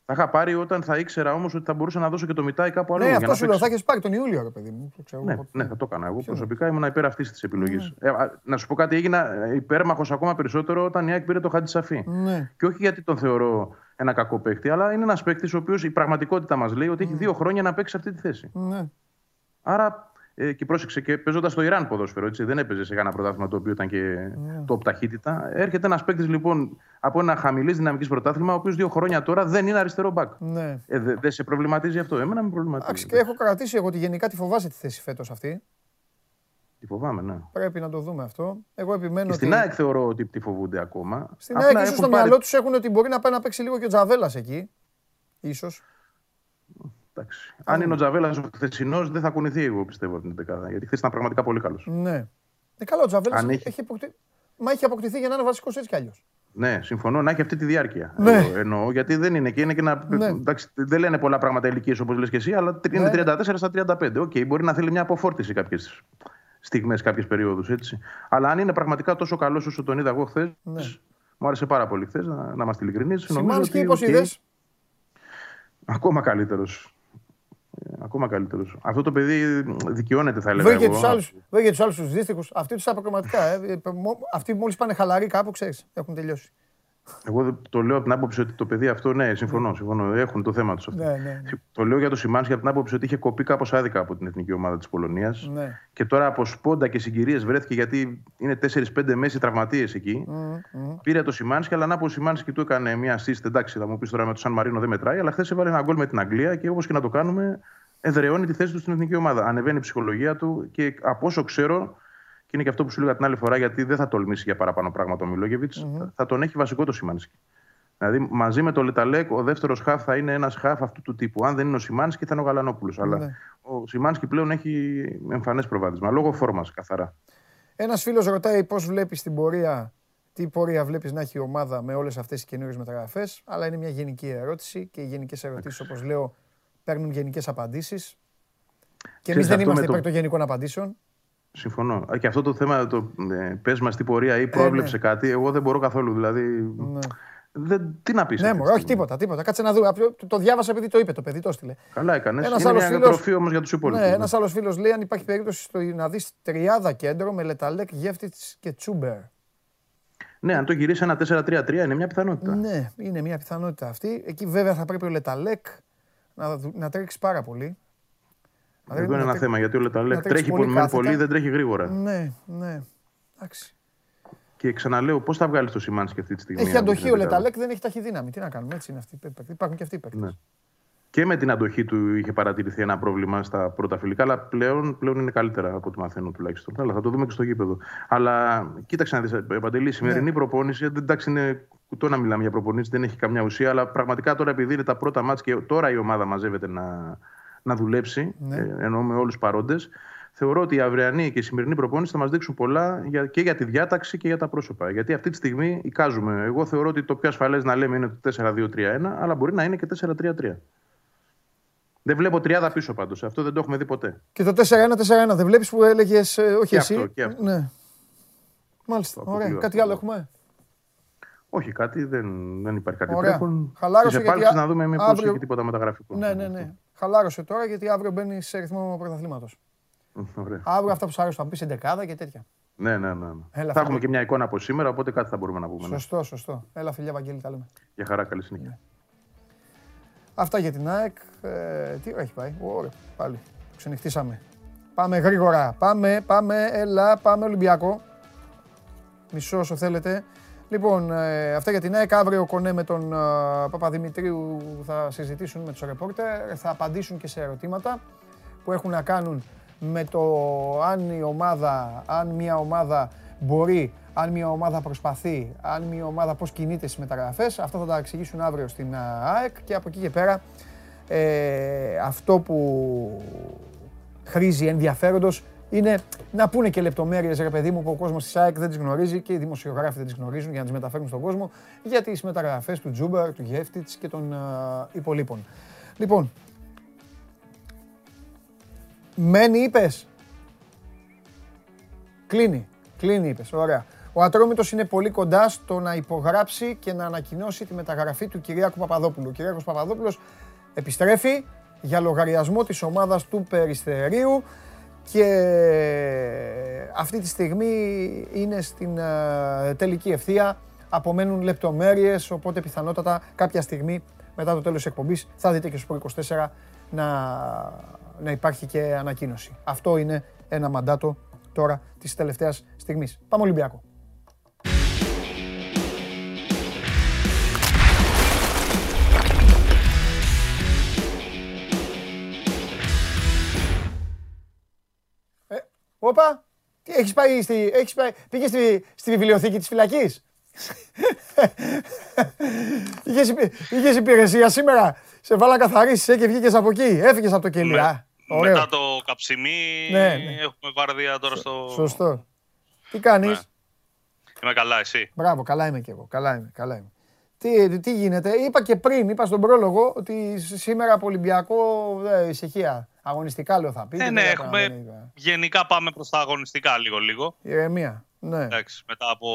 Θα είχα πάρει όταν θα ήξερα όμως ότι θα μπορούσα να δώσω και το Μιτάι κάπου αλλού. Ναι, αυτό σου λέω. Θα έχει πάρει τον Ιούλιο, ρε παιδί μου. Το ξέρω, ναι, ναι, θα το έκανα. Εγώ προσωπικά ήμουν υπέρ αυτής της επιλογής. Ναι. Ε, να σου πω κάτι, έγινα υπέρμαχος ακόμα περισσότερο όταν η ΑΕΚ πήρε το Χατζησαφή. Ναι. Και όχι γιατί τον θεωρώ ένα κακό παίκτη, αλλά είναι ένας παίκτης ο οποίος η πραγματικότητα μας λέει ότι έχει δύο χρόνια να παίξει αυτή τη θέση. Ναι. Άρα ε, και πρόσεξε και παίζοντας στο Ιράν ποδόσφαιρο, έτσι, δεν έπαιζε σε κανένα πρωτάθλημα το οποίο ήταν και yeah. top ταχύτητα. Έρχεται ένας παίκτης λοιπόν από ένα χαμηλής δυναμικής πρωτάθλημα, ο οποίος δύο χρόνια τώρα δεν είναι αριστερό μπακ. Ναι. Ε, δεν δε σε προβληματίζει αυτό. Εμένα με προβληματίζει. Εντάξει, και έχω κρατήσει εγώ ότι γενικά τη φοβάσαι τη θέση φέτος αυτή. Τη φοβάμαι, ναι. Πρέπει να το δούμε αυτό. Εγώ επιμένω. Και στην ΑΕΚ θεωρώ ότι τη φοβούνται ακόμα. Στην ΑΕΚ ίσως στο μυαλό τους έχουν ότι μπορεί να πάει να παίξει λίγο και ο Τζαβέλας εκεί. Ίσως. Εντάξει. Αν είναι ο Τζαβέλας ο χθεσινός, δεν θα κουνηθεί, εγώ πιστεύω την δεκάδα. Γιατί χθες ήταν πραγματικά πολύ καλός. Ναι. Ε, καλό, ο Τζαβέλας έχει... έχει Μα έχει αποκτηθεί για να είναι βασικός έτσι κι αλλιώς. Ναι, συμφωνώ να έχει αυτή τη διάρκεια. Ναι. Εννοώ, γιατί δεν είναι και είναι και να. Ναι. Εντάξει, δεν λένε πολλά πράγματα ηλικίες όπως λες και εσύ, αλλά είναι 34 ναι. στα 35. Okay, okay, μπορεί να θέλει μια αποφόρτιση κάποιες στιγμές, κάποιες περιόδους. Αλλά αν είναι πραγματικά τόσο καλός όσο τον είδα εγώ χθες, ναι. μου άρεσε πάρα πολύ χθες, να, να είμαστε ειλικρινείς. Σημάνσκι, πώ είδες; Ακόμα καλύτερος. Ε, ακόμα καλύτερο. Αυτό το παιδί δικαιώνεται, θα έλεγα. Βρήκε τους άλλου τους δύστιχους. Αυτοί τους αποκομματικά. Ε. Αυτοί μόλις πάνε χαλαροί κάπου, ξέρεις, έχουν τελειώσει. Εγώ το λέω από την άποψη ότι το παιδί αυτό, ναι, συμφωνώ. συμφωνώ έχουν το θέμα τους αυτό. Ναι, ναι, ναι. Το λέω για το Σιμάνσκι από την άποψη ότι είχε κοπεί κάπως άδικα από την εθνική ομάδα της Πολωνίας. Ναι. Και τώρα από σπόντα και συγκυρίες βρέθηκε γιατί είναι 4-5 μέση τραυματίες εκεί. Mm, mm. Πήρε το Σιμάνσκι, αλλά να πω ο Σιμάνσκι του έκανε μια assist. Εντάξει, θα μου πεις τώρα με το Σαν Μαρίνο δεν μετράει, αλλά χθες έβαλε ένα γκολ με την Αγγλία και όπως και να το κάνουμε, εδραιώνει τη θέση του στην εθνική ομάδα. Ανεβαίνει η ψυχολογία του και από όσο ξέρω, και είναι και αυτό που σου έλεγα την άλλη φορά, γιατί δεν θα τολμήσει για παραπάνω πράγματα ο μιλογεβιτ mm-hmm. θα τον έχει βασικό το Σιμάνσκι. Δηλαδή μαζί με το Λεταλέκ, ο δεύτερος χαφ θα είναι ένας χαφ αυτού του τύπου. Αν δεν είναι ο Σιμάνσκι, θα είναι ο Γαλανόπουλος. Αλλά ναι. ο Σιμάνσκι πλέον έχει εμφανές προβάδισμα, λόγω φόρμας καθαρά. Ένας φίλος ρωτάει πώς βλέπεις την πορεία, τι πορεία βλέπεις να έχει η ομάδα με όλες αυτές τις καινούριες μεταγραφές. Αλλά είναι μια γενική ερώτηση και οι γενικές ερωτήσεις, όπως λέω, παίρνουν γενικές απαντήσεις. Και εμείς δεν είμαστε υπέρ των γενικών απαντήσεων. Συμφωνώ. Και αυτό το θέμα, το ε, πες μας τι πορεία ή πρόβλεψε ε, ναι. κάτι, εγώ δεν μπορώ καθόλου. Δηλαδή, ναι. δεν, τι να πεις. Ναι, μου, όχι τίποτα, τίποτα. Κάτσε να δούμε. Το, το διάβασα επειδή το είπε το παιδί, το έστειλε. Καλά έκανε. Ένας άλλος φίλο. τροφή όμως για τους υπόλοιπους. Ναι, ένας άλλος φίλος λέει αν υπάρχει περίπτωση στο, να δεις τριάδα κέντρο με Λεταλέκ, Γεύτιτ και Τσούμπερ. Ναι, αν το γυρίσεις ένα 4-3-3 είναι μια πιθανότητα. Ναι, είναι μια πιθανότητα αυτή. Εκεί βέβαια θα πρέπει ο Λεταλέκ να, να τρέξει πάρα πολύ. Εδώ είναι ένα θέμα γιατί όλα τα λέει. Τρέχει πολύ, πολύ, δεν τρέχει γρήγορα. Ναι, ναι. Εντάξει. Και ξαναλέω, πώς θα βγάλεις το Σιμάνσκι αυτή τη στιγμή. Έχει αντοχή ο Λεταλέκ, δεν έχει ταχυδύναμη. Τι να κάνουμε, έτσι είναι αυτοί. Υπάρχουν και αυτοί οι ναι. Και με την αντοχή του είχε παρατηρηθεί ένα πρόβλημα στα πρώτα φιλικά, αλλά πλέον, πλέον είναι καλύτερα από ό,τι μαθαίνω τουλάχιστον. Αλλά θα το δούμε και στο γήπεδο. Αλλά κοίταξε να δεις, Παντελή, η σημερινή ναι. προπόνηση, εντάξει είναι κουτό να μιλάμε για προπονήσεις, δεν έχει καμιά ουσία, αλλά πραγματικά τώρα επειδή είναι τα πρώτα μάτια και τώρα η ομάδα μαζεύεται να, να δουλέψει, ναι. Ε, εννοώ με όλους παρόντες. Θεωρώ ότι η αυριανή και η σημερινή προπόνηση θα μας δείξουν πολλά και για τη διάταξη και για τα πρόσωπα. Γιατί αυτή τη στιγμή εικάζουμε. Εγώ θεωρώ ότι το πιο ασφαλές να λέμε είναι το 4-2-3-1, αλλά μπορεί να είναι και 4-3-3. Δεν βλέπω τριάδα πίσω πάντως. Αυτό δεν το έχουμε δει ποτέ. Και το 4-1-4-1 δεν βλέπεις που έλεγες, ε, όχι και εσύ; Αυτό, και αυτό. Ναι. Μάλιστα. Ωραία. Κάτι άλλο έχουμε; Όχι, κάτι δεν, δεν υπάρχει κάτι τρέχον. Χαλάρωσε γιατί... να δούμε μήπως αύριο... έχει τίποτα μεταγραφικό. Ναι, ναι, ναι. Χαλάρωσε τώρα γιατί αύριο μπαίνει σε ρυθμό πρωταθλήματος. Αύριο αυτά που σου άρεσε θα πεις εντεκάδα και τέτοια. Ναι, ναι, ναι. ναι. Έλα, θα έχουμε και μια εικόνα από σήμερα, οπότε κάτι θα μπορούμε να πούμε. Ναι. Σωστό, σωστό. Έλα, φιλιά, Βαγγέλη, τα λέμε. Για χαρά, καλή συνέχεια. Ναι. Αυτά για την ΑΕΚ. Ε, τι έχει πάει; Ωραία, πάλι. Ξενυχτήσαμε. Πάμε γρήγορα. Πάμε, πάμε, έλα, πάμε Ολυμπιακό. Μισό όσο θέλετε. Λοιπόν, ε, αυτά για την ΑΕΚ. Αύριο κονέ με τον ε, Παπαδημητρίου θα συζητήσουν με τους ρεπόρτερ. Θα απαντήσουν και σε ερωτήματα που έχουν να κάνουν με το αν η ομάδα, αν μια ομάδα μπορεί, αν μια ομάδα προσπαθεί, αν μια ομάδα πώς κινείται στις μεταγραφές. Αυτό θα τα εξηγήσουν αύριο στην ε, ΑΕΚ και από εκεί και πέρα ε, αυτό που χρήζει ενδιαφέροντος είναι να πούνε και λεπτομέρειες, ρε παιδί μου, που ο κόσμος της ΑΕΚ δεν τις γνωρίζει και οι δημοσιογράφοι δεν τις γνωρίζουν για να τις μεταφέρουν στον κόσμο για τις μεταγραφές του Τζούμπερ, του Γεύτιτ και των uh, υπολείπων. Λοιπόν, μένει, είπες. Κλείνει. Κλείνει, είπες. Ωραία. Ο Ατρόμητος είναι πολύ κοντά στο να υπογράψει και να ανακοινώσει τη μεταγραφή του Κυριάκου Παπαδόπουλου. Ο Κυριάκος Παπαδόπουλος επιστρέφει για λογαριασμό της ομάδας του Περιστερίου και αυτή τη στιγμή είναι στην ε, τελική ευθεία. Απομένουν λεπτομέρειες, οπότε πιθανότατα κάποια στιγμή μετά το τέλος της εκπομπής θα δείτε και στο 24 να, να υπάρχει και ανακοίνωση. Αυτό είναι ένα μαντάτο τώρα της τελευταίας στιγμής. Πάμε Ολυμπιακό. Όπα, τι έχεις πάει, στη, έχεις πάει πήγες στη, στη βιβλιοθήκη της φυλακής; είχες, είχες υπηρεσία σήμερα; Σε βάλα καθαρίσεις και βγήκες από εκεί. Έφυγες από το κελί. Ναι. Μετά το καψιμί ναι, ναι. έχουμε βάρδια τώρα στο... Σωστό. Τι κάνεις; Είμαι καλά, εσύ; Μπράβο, καλά είμαι κι εγώ. Καλά είμαι, καλά είμαι. Τι, τι γίνεται, είπα και πριν, είπα στον πρόλογο ότι σήμερα από Ολυμπιακό ε, ησυχία. Αγωνιστικά λέω θα πει. Ε, ναι, έχουμε, γενικά πάμε προς τα αγωνιστικά λίγο-λίγο. Ηρεμία, ναι. Εντάξει, μετά από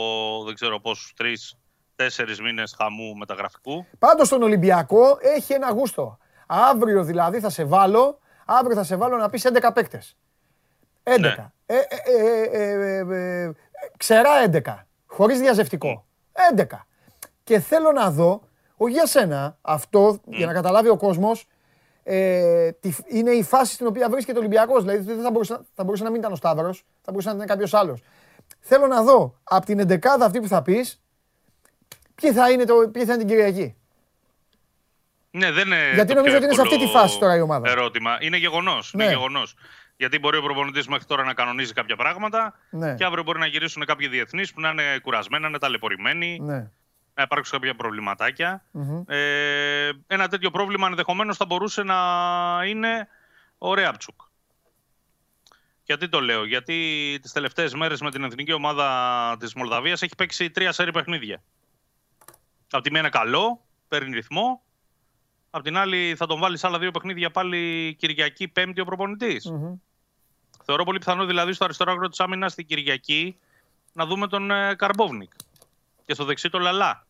δεν ξέρω πόσους, τρεις, τέσσερις μήνες χαμού μεταγραφικού. Πάντως στον Ολυμπιακό έχει ένα γούστο. Αύριο δηλαδή θα σε βάλω, αύριο θα σε βάλω να πεις 11 παίκτες. 11. Ναι. Ε, ε, ε, ξερά 11. Χωρίς διαζευτικό. 11. Και θέλω να δω, όχι για σένα, αυτό για να καταλάβει ο κόσμος, ε, είναι η φάση στην οποία βρίσκεται ο Ολυμπιακός. Δηλαδή δεν θα μπορούσε, θα μπορούσε να μην ήταν ο Σταύρος, θα μπορούσε να ήταν κάποιος άλλος. Θέλω να δω από την εντεκάδα αυτή που θα πεις, ποιοι θα είναι, το, ποιοι θα είναι την Κυριακή. Ναι, δεν είναι Γιατί νομίζω ότι είναι σε αυτή τη φάση τώρα η ομάδα. Ερώτημα. Είναι γεγονός. Ναι. Είναι γεγονός. Γιατί μπορεί ο προπονητής μέχρι τώρα να κανονίζει κάποια πράγματα ναι. και αύριο μπορεί να γυρίσουν κάποιοι διεθνείς που να είναι κουρασμένοι, να είναι ταλαιπωρημένοι, ναι. Να υπάρξουν κάποια Ε, ένα τέτοιο πρόβλημα ενδεχομένως θα μπορούσε να είναι ο Ρέαπτσουκ. Γιατί το λέω, Γιατί τις τελευταίες μέρες με την εθνική ομάδα της Μολδαβίας έχει παίξει τρία σερή παιχνίδια. Από τη μία είναι καλό, παίρνει ρυθμό. Απ' την άλλη θα τον βάλεις άλλα δύο παιχνίδια πάλι Κυριακή, Πέμπτη ο προπονητη Θεωρώ πολύ πιθανό δηλαδή στο αριστερό άκρο της άμυνας την Κυριακή να δούμε τον ε, Καρμπόβνικ και στο δεξί τον Λαλά.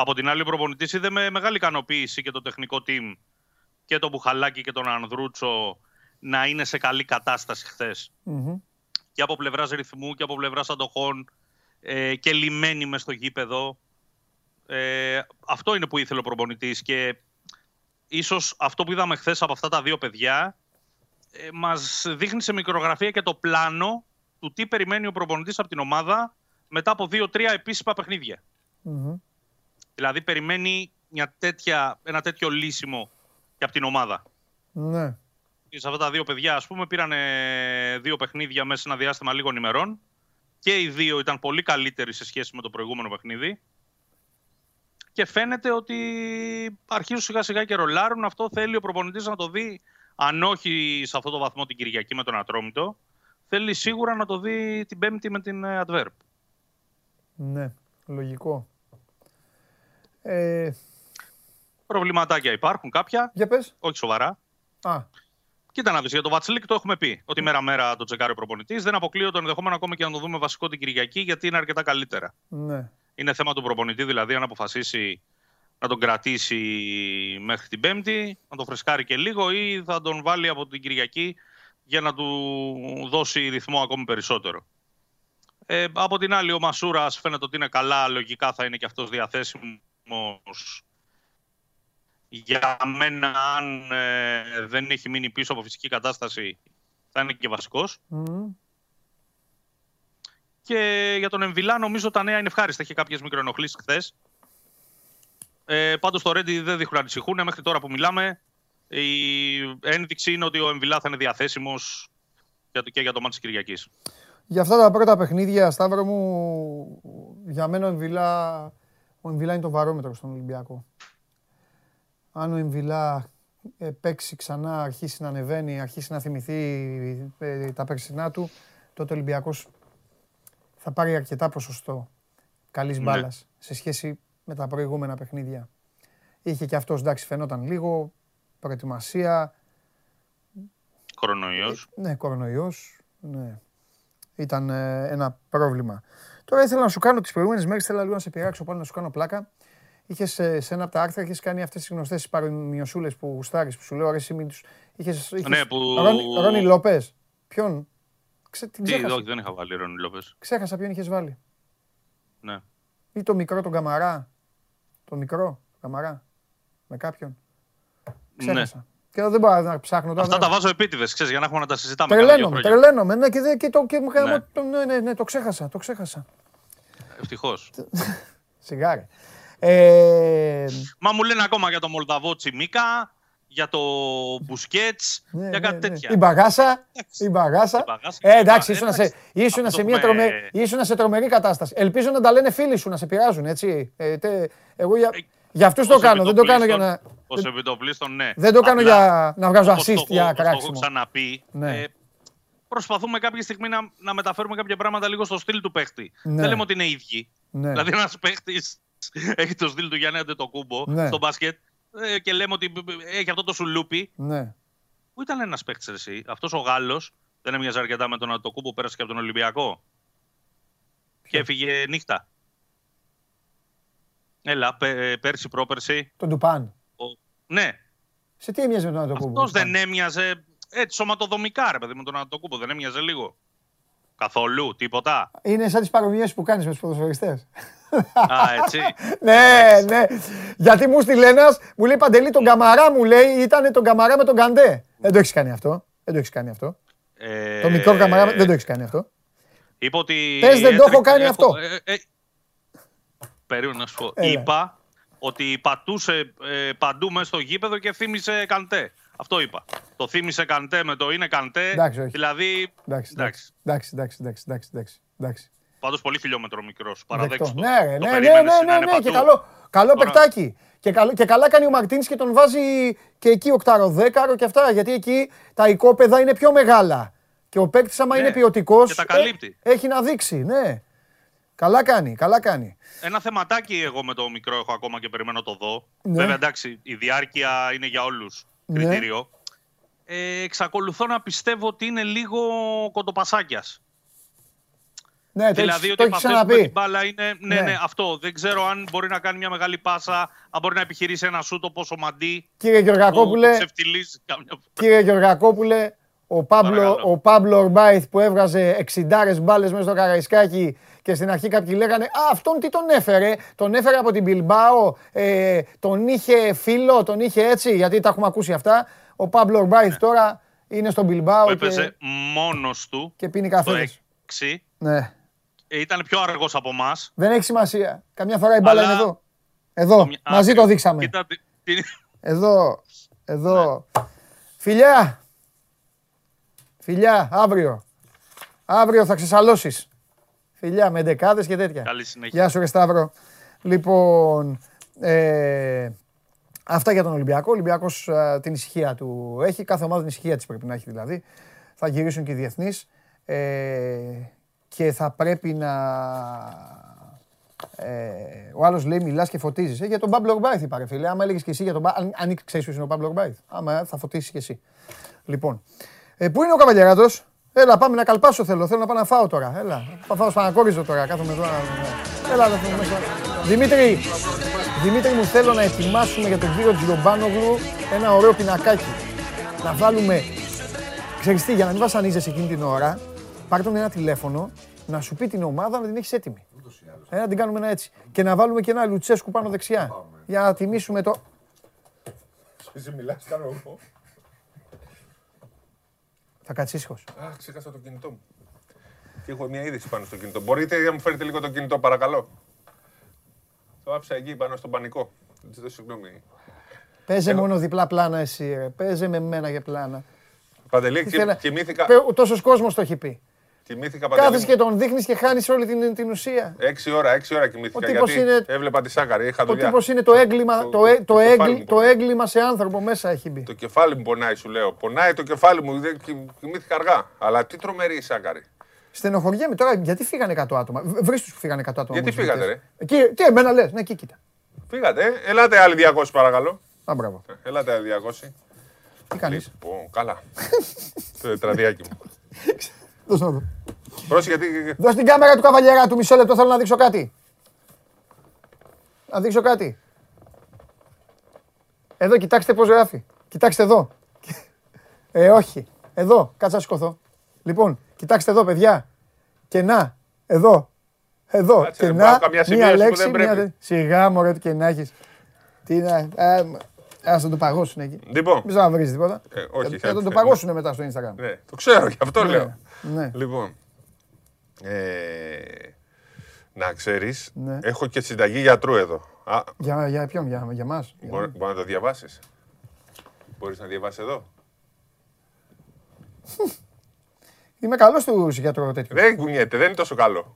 Από την άλλη, ο προπονητής είδε με μεγάλη ικανοποίηση και το τεχνικό team και τον Μπουχαλάκη και τον Ανδρούτσο να είναι σε καλή κατάσταση χθες. Και από πλευράς ρυθμού και από πλευράς αντοχών ε, και λιμένοι μες στο γήπεδο. Ε, αυτό είναι που ήθελε ο προπονητής και ίσως αυτό που είδαμε χθες από αυτά τα δύο παιδιά ε, μας δείχνει σε μικρογραφία και το πλάνο του τι περιμένει ο προπονητής από την ομάδα μετά από δύο-τρία επίσημα Δηλαδή περιμένει μια τέτοια, ένα τέτοιο λύσιμο και από την ομάδα. Ναι. Και σε αυτά τα δύο παιδιά, ας πούμε, πήραν δύο παιχνίδια μέσα σε ένα διάστημα λίγων ημερών και οι δύο ήταν πολύ καλύτεροι σε σχέση με το προηγούμενο παιχνίδι. Και φαίνεται ότι αρχίζουν σιγά σιγά και ρολάρουν. Αυτό θέλει ο προπονητής να το δει αν όχι σε αυτό το βαθμό την Κυριακή με τον Ατρόμητο, θέλει σίγουρα να το δει την Πέμπτη με την ε, Adverb. Ναι, λογικό. Ε... Προβληματάκια υπάρχουν κάποια. Για πες. Όχι σοβαρά. Α. Κοίτα να δεις, για το Βατσλίκ το έχουμε πει. Ότι μέρα-μέρα το τσεκάρει ο προπονητής. Δεν αποκλείω το ενδεχόμενο ακόμα και να το δούμε βασικό την Κυριακή, γιατί είναι αρκετά καλύτερα. Ναι. Είναι θέμα του προπονητή, δηλαδή, αν αποφασίσει να τον κρατήσει μέχρι την Πέμπτη, να τον φρεσκάρει και λίγο ή θα τον βάλει από την Κυριακή για να του δώσει ρυθμό ακόμη περισσότερο. Ε, από την άλλη, ο Μασούρας φαίνεται ότι είναι καλά. Λογικά θα είναι και αυτός διαθέσιμος. Για μένα, αν ε, δεν έχει μείνει πίσω από φυσική κατάσταση, θα είναι και βασικός. Και για τον Εμβιλά, νομίζω τα νέα είναι ευχάριστα. Έχει κάποιες μικροενοχλήσεις χθες. Ε, Πάντως το Ρέντι δεν δείχνουν να ανησυχούν. Μέχρι τώρα που μιλάμε, η ένδειξη είναι ότι ο Εμβιλά θα είναι διαθέσιμος και για το μάτι της Κυριακής. Για αυτά τα πρώτα παιχνίδια, Σταύρο μου, για μένα ο Εμβιλά, ο Εμβιλά είναι το βαρόμετρο στον Ολυμπιακό. Αν ο Εμβιλά ε, παίξει ξανά, αρχίσει να ανεβαίνει, αρχίσει να θυμηθεί ε, τα περσινά του, τότε ο Ολυμπιακός θα πάρει αρκετά ποσοστό καλής μπάλας ναι. σε σχέση με τα προηγούμενα παιχνίδια. Είχε και αυτός, εντάξει, φαινόταν λίγο, προετοιμασία. Κορονοϊός. Ε, ναι, κορονοϊός, ναι. Ήταν ε, ένα πρόβλημα. Τώρα ήθελα να σου κάνω τις προηγούμενες μέρες, θέλω λίγο να σε πειράξω πάλι να σου κάνω πλάκα. Είχες ε, σε ένα από τα άρθρα είχες κάνει αυτές τις γνωστές παρομοιωσούλες που γουστάρεις, που σου λέω αρέσει μην τους... Είχες, είχες... Ναι, που... Ρόνι Λόπες. Ποιον; Ξε... Την Τι, όχι, δεν είχα βάλει Ρόνι Λόπες. Ξέχασα ποιον είχες βάλει. Ναι. Ή το μικρό τον Καμαρά. Το μικρό, καμαρά. Με κάποιον. Ξέχασα. Ναι. Και δεν μπορώ να ψάχνω τώρα. Αυτά τα βάζω επίτηδες, ξέρεις, για να έχουμε να τα συζητάμε. Τρελαίνομαι, τρελαίνομαι. Ναι, και, και, το, και ναι. Το, ναι, ναι, ναι, το ξέχασα. Το ξέχασα. Ευτυχώς. Σιγάρε. Ε... Μα μου λένε ακόμα για το Μολδαβό Τσιμίκα, για το Μπουσκέτς, ναι, για κάτι ναι, ναι. τέτοια. Η μπαγάσα. Η μπαγάσα. Ε, εντάξει, ήσουν, σε, ήσουν, σε μια τρομε, ήσουν σε τρομερή κατάσταση. Ελπίζω να τα λένε φίλοι σου να σε πειράζουν, έτσι. Ε, τε, εγώ για, ε, για αυτούς το κάνω, δεν το κάνω για να. Ω επιτοπλίστων, ναι. Δεν το κάνω για να βγάζω assist για κράξιμο. Το έχω ξαναπεί. Ναι. Ε, προσπαθούμε κάποια στιγμή να, να μεταφέρουμε κάποια πράγματα λίγο στο στυλ του παίχτη. Ναι. Δεν λέμε ότι είναι ίδιοι. Ναι. Δηλαδή, ένας παίχτης έχει το στυλ του Γιάννη Αντετοκούμπο ναι. στο μπάσκετ ε, και λέμε ότι έχει αυτό το σουλούπι. Ναι. Πού ήταν ένας παίχτης εσύ, αυτός ο Γάλλος δεν έμοιαζε αρκετά με τον Αντετοκούμπο που πέρασε και από τον Ολυμπιακό. Ποιο; Και έφυγε νύχτα. Έλα, πέ, πέρσι, πρόπερσι. Τον Τουπάν. Ο... Ναι. Σε τι έμοιαζε με τον Αντετοκούμπο. Αυτός δεν έμοιαζε έτσι σωματοδομικά, ρε παιδί με τον Αντετοκούμπο. Δεν έμοιαζε λίγο. Καθόλου, τίποτα. Είναι σαν τις παρομοιώσει που κάνεις με τους ποδοσφαιριστές. Α, έτσι. ναι, ναι. Γιατί μου στείλε ένας, μου λέει Παντελή, τον Καμαρά μου λέει, ήταν τον Καμαρά με τον Καντέ. Δεν το έχεις κάνει αυτό. Δεν το έχεις κάνει αυτό. Ε... Το μικρό Καμαρά δεν το έχεις κάνει αυτό. Είπα ότι. Πες δεν το έχω κάνει αυτό. Ε, ε, περίμενα να σου πω. Είπα ότι πατούσε ε, παντού μέσα στο γήπεδο και θύμισε Καντέ. Αυτό είπα. Το θύμισε Καντέ με το είναι Καντέ. Εντάξει, όχι. Δηλαδή. Εντάξει, εντάξει. εντάξει, εντάξει, εντάξει, εντάξει. Πάντως πολύ φιλιόμετρο μικρός. Παραδέξτε το. Ναι, ναι, ναι, ναι, ναι, ναι, και καλό, καλό Τώρα... παιχτάκι. Και, καλό, και καλά κάνει ο Μαρτίνη και τον βάζει και εκεί οκτάρο, δέκαρο και αυτά. Γιατί εκεί τα οικόπεδα είναι πιο μεγάλα. Και ο παίκτης, άμα ναι, είναι ποιοτικός. Ε, έχει να δείξει, ναι. Καλά κάνει, καλά κάνει. Ένα θεματάκι εγώ με το μικρό έχω ακόμα και περιμένω το δω. Ναι. Βέβαια εντάξει, η διάρκεια είναι για όλους ναι. κριτήριο. Ε, εξακολουθώ να πιστεύω ότι είναι λίγο κοντοπασάκιας. Ναι, δηλαδή το ότι επαφές την μπάλα είναι. Ναι, ναι, ναι, αυτό. Δεν ξέρω αν μπορεί να κάνει μια μεγάλη πάσα, αν μπορεί να επιχειρήσει ένα σούτ όπως ο Μαντί. Κύριε Γεωργακόπουλε, κύριε Γεωργακόπουλε, ο Πάμπλο, ο Πάμπλο Ορμπάιθ που έβγαζε 60 μπάλες μέσα στο Καραϊσκάκι και στην αρχή κάποιοι λέγανε Α, αυτόν τι τον έφερε. Τον έφερε από την Μπιλμπάο, ε, τον είχε φίλο, τον είχε έτσι, γιατί τα έχουμε ακούσει αυτά. Ο Πάμπλο Ορμπάιθ ναι. τώρα είναι στον Μπιλμπάο. Έπαιζε και... μόνος του. Και πίνει καφέ. Ναι. Ε, ήταν πιο αργός από εμάς. Δεν έχει σημασία. Καμιά φορά η μπάλα είναι εδώ. Εδώ. Μαζί το δείξαμε. Κοίτα... Εδώ. Εδώ. Ναι. Φιλιά. Φιλιά, αύριο. Αύριο θα ξεσαλώσεις. Φιλιά με δεκάδε και τέτοια. Καλή συνέχεια. Γεια σου, Ρεσταύρο. Λοιπόν, ε, αυτά για τον Ολυμπιακό. Ο Ολυμπιακός ε, την ησυχία του έχει. Κάθε ομάδα την ησυχία της πρέπει να έχει δηλαδή. Θα γυρίσουν και οι διεθνείς. Ε, και θα πρέπει να. Ε, ο άλλος λέει: Μιλάς και φωτίζεις. Ε, για τον Παύλο Ορμπάιθ είπα, φίλε. Άμα έλεγες και εσύ για τον Παύλο. Αν, αν ξέρεις ποιος είναι ο Παύλο Ορμπάιθ. Άμα θα φωτίσεις και εσύ. Λοιπόν. Ε, πού είναι ο Καβαλιαράτος; Έλα, πάμε να καλπάσω θέλω. Θέλω να πάω να φάω τώρα. Έλα. Θα φάω σπανακόριζο τώρα. Κάθομαι εδώ. Έλα, να μέσα. Δημήτρη, Δημήτρη μου θέλω να ετοιμάσουμε για τον κύριο Τζιομπάνογλου ένα ωραίο πινακάκι. Να βάλουμε. Ξέρεις τι, για να μην βασανίζεσαι εκείνη την ώρα, πάρ' τον ένα τηλέφωνο να σου πει την ομάδα να την έχεις έτοιμη. Ε, να την κάνουμε ένα έτσι. Και να βάλουμε και ένα λουτσέσκου πάνω δεξιά. Για να τιμήσουμε το. Εσύ μιλάς, κάνω εγώ. Θα κάτσεις ήσυχος. Αχ, ξέχασα το κινητό μου. Και έχω μια είδηση πάνω στο κινητό. Μπορείτε να μου φέρετε λίγο το κινητό, παρακαλώ. Το άφησα εκεί πάνω στον πανικό. Ζητώ συγγνώμη. Παίζε μόνο διπλά πλάνα εσύ, ρε. Παίζε με μένα για πλάνα. Παντελή, κοιμήθηκα. Τόσος κόσμος το έχει πει. Κοιμήθηκα Κάθεσαι και τον δείχνεις και χάνεις όλη την, την ουσία. Έξι ώρα, έξι ώρα κοιμήθηκα. Ο γιατί είναι... έβλεπα τη σάκαρη. Είχα ο τύπος είναι το έγκλημα, το, το, το, το, έγκλημα, το έγκλημα σε άνθρωπο μέσα έχει μπει. Το κεφάλι μου πονάει, σου λέω. Πονάει το κεφάλι μου. Κοιμήθηκα αργά. Αλλά τι τρομερή η σάκαρη. Στενοχωριέμαι τώρα γιατί φύγανε 100 άτομα; Βρει τους που φύγανε 100 άτομα. Γιατί φύγατε, ρε; Εκεί, τι εμένα λες, ναι, εκεί κοίτα. Φύγατε, ε; ελάτε άλλοι 200 παρακαλώ. Α, μπράβο. Ε, ελάτε άλλοι 200. Τι κάνεις; Λοιπόν, καλά. το τετραδιάκι μου. Δώσε να δω. Πρόσεχε γιατί... Δώσε την κάμερα του καβαλιέρα του μισό λεπτό, θέλω να δείξω κάτι. Να δείξω κάτι. Εδώ, κοιτάξτε πώς γράφει. Κοιτάξτε εδώ. Ε, όχι. Εδώ, κάτσε να σηκωθώ. Λοιπόν, κοιτάξτε εδώ, παιδιά. Και να, εδώ. Εδώ. Κάτσε, και να, μία λέξη, μία... Σιγά, μωρέ, και να έχεις. Τι να... Α το παγώσουν εκεί. Λοιπόν. Μην να βρεις τίποτα. Ε, όχι, θα, θα το παγώσουν μετά στο Instagram. Ναι, το ξέρω, γι' αυτό ναι, λέω. Ναι. Λοιπόν. Ε, να ξέρεις, ναι. έχω και συνταγή γιατρού εδώ. Α, για, για ποιον, για, για μας. Μπορεί, μπορεί να το διαβάσεις. Μπορείς να διαβάσεις εδώ. Είμαι καλός του γιατρού τέτοιο. Δεν κουνιέται, δεν είναι τόσο καλό.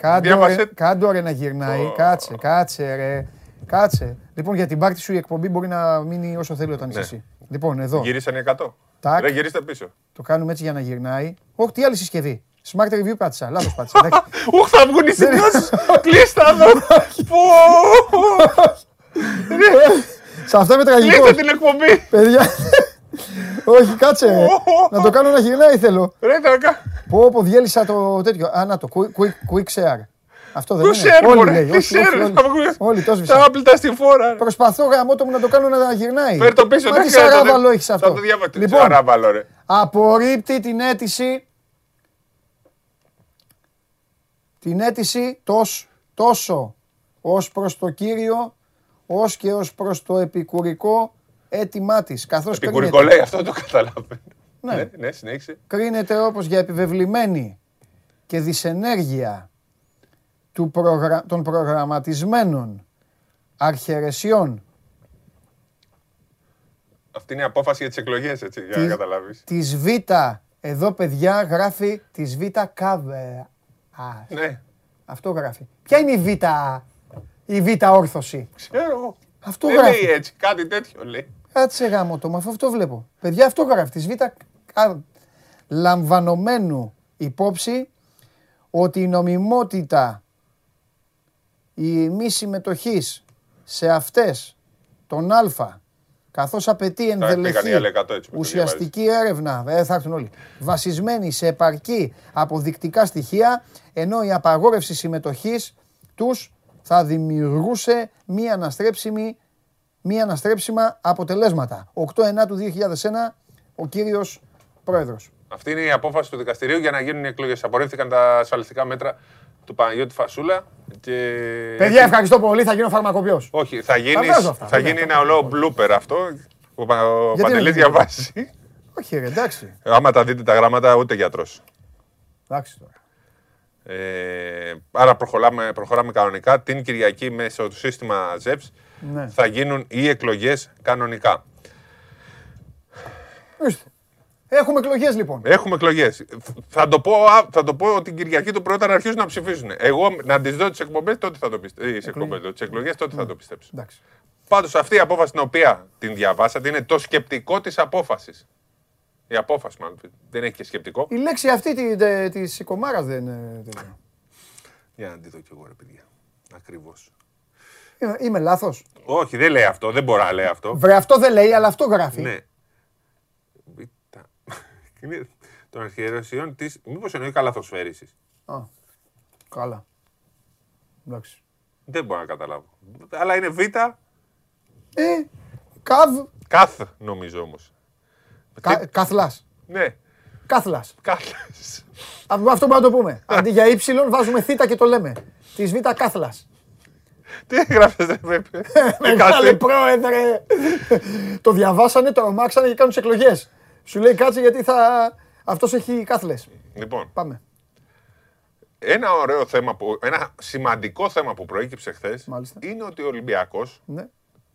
Κάντο ρε, να γυρνάει. Κάτσε, κάτσε ρε. Κάτσε. Λοιπόν, για την πάρτι σου η εκπομπή μπορεί να μείνει όσο θέλει όταν είσαι ναι. εσύ. Λοιπόν, εδώ. Γυρίσανε 100. Δεν γυρίστε πίσω. Το κάνουμε έτσι για να γυρνάει. Όχι, τι άλλη συσκευή. Smart review πάτησα. Λάθος πάτησα. Ούχ, θα βγουν οι σημειώσεις. Κλείστα εδώ. Σε αυτά με τραγικός. Κλείστε την εκπομπή. Παιδιά. Όχι, κάτσε. Να το κάνω να γυρνάει θέλω. Ρε, τακα. Πω, πω, διέλυσα το τέτοιο. Α, να το. Quick share. Αυτό δεν είναι. Όλοι λέει. Τι share. Όλοι το σβήσαν. Τα άπλυτα στη φόρα. Προσπαθώ γαμό το μου να το κάνω να γυρνάει. Φέρ το πίσω. Τι σαράβαλο έχεις αυτό. Θα το διαβάσω. Λοιπόν, απορρίπτει την αίτηση την αίτηση τόσο, τόσο ως προς το Κύριο, ως και ως προς το επικουρικό αίτημά της. Καθώς επικουρικό κρίνεται, λέει, αυτό το καταλαβαίνω. Ναι, ναι, ναι συνέχισε. Κρίνεται όπως για επιβεβλημένη και δυσενέργεια του προγρα... των προγραμματισμένων αρχαιρεσιών αυτή είναι η απόφαση για τις εκλογές, έτσι, για να καταλάβεις. Της Β, εδώ παιδιά γράφει της Β κάβε. Ναι. Αυτό γράφει. Ποια είναι η Β, η Β όρθωση; Ξέρω. Αυτό Δεν γράφει. λέει έτσι, κάτι τέτοιο λέει. Κάτσε γάμο το, μα αυτό βλέπω. Παιδιά, αυτό γράφει. Της Β. Λαμβανομένου υπόψη ότι η νομιμότητα η μη συμμετοχής σε αυτές τον Α καθώς απαιτεί ενδελεχή ουσιαστική έρευνα, ε, θα έρθουν όλοι, βασισμένη σε επαρκή αποδεικτικά στοιχεία, ενώ η απαγόρευση συμμετοχής τους θα δημιουργούσε μία αναστρέψιμη μία αναστρέψιμα αποτελέσματα. 8-9 του 2001, ο κύριος Πρόεδρος. Αυτή είναι η απόφαση του δικαστηρίου για να γίνουν οι εκλογές. Απορρίφθηκαν τα ασφαλιστικά μέτρα του Παναγιώτη Φασούλα. Και... Παιδιά, ευχαριστώ πολύ. Θα γίνω φαρμακοποιός. Όχι, θα, γίνεις, θα, θα γίνει ένα ολό μπλούπερ αυτό που ο Παντελής διαβάσει. Όχι, ρε, εντάξει. Άμα τα δείτε τα γράμματα, ούτε γιατρός. Εντάξει τώρα. Ε, άρα προχωράμε, προχωράμε κανονικά. Την Κυριακή μέσω του σύστημα ZEPS ναι. θα γίνουν οι εκλογές κανονικά. Έχουμε εκλογές λοιπόν. Έχουμε εκλογές. Θα, το πω, θα το πω την Κυριακή το πρώτο να αρχίσουν να ψηφίσουν. Εγώ να τις δω τις εκπομπές, τότε θα το πιστέψω. Τις εκλογές, τότε θα το πιστέψω. Πάντως αυτή η απόφαση την οποία την διαβάσατε είναι το σκεπτικό της απόφασης. Η απόφαση, μάλλον. Δεν έχει και σκεπτικό. Η λέξη αυτή τη της κομμάρα δεν. Για να τη δω κι εγώ, ρε παιδιά. Ακριβώς. Είμαι, είμαι λάθος; Όχι, δεν λέει αυτό. Δεν μπορεί να λέει αυτό. Βρε, αυτό δεν λέει, αλλά αυτό γράφει. Ναι είναι των αρχιερεσιών της. Μήπως εννοεί καλαθοσφαίρισης. Α. Καλά. Εντάξει. Δεν μπορώ να καταλάβω. Αλλά είναι Β. Ε, καβ. Καθ, νομίζω όμως. Κα, Καθλάς. Ναι. Κάθλα. Κάθλα. Αυτό μπορούμε να το πούμε. Αντί για Υ βάζουμε Θ και το λέμε. Της Β κάθλα. Τι έγραφες, ρε Πέπε; Μεγάλε πρόεδρε. το διαβάσανε, το ορμάξανε και κάνουν τις εκλογές. Σου λέει κάτσε γιατί θα... αυτός έχει κάθλες. Λοιπόν. Πάμε. Ένα ωραίο θέμα, που, ένα σημαντικό θέμα που προέκυψε χθες είναι ότι ο Ολυμπιακός ναι.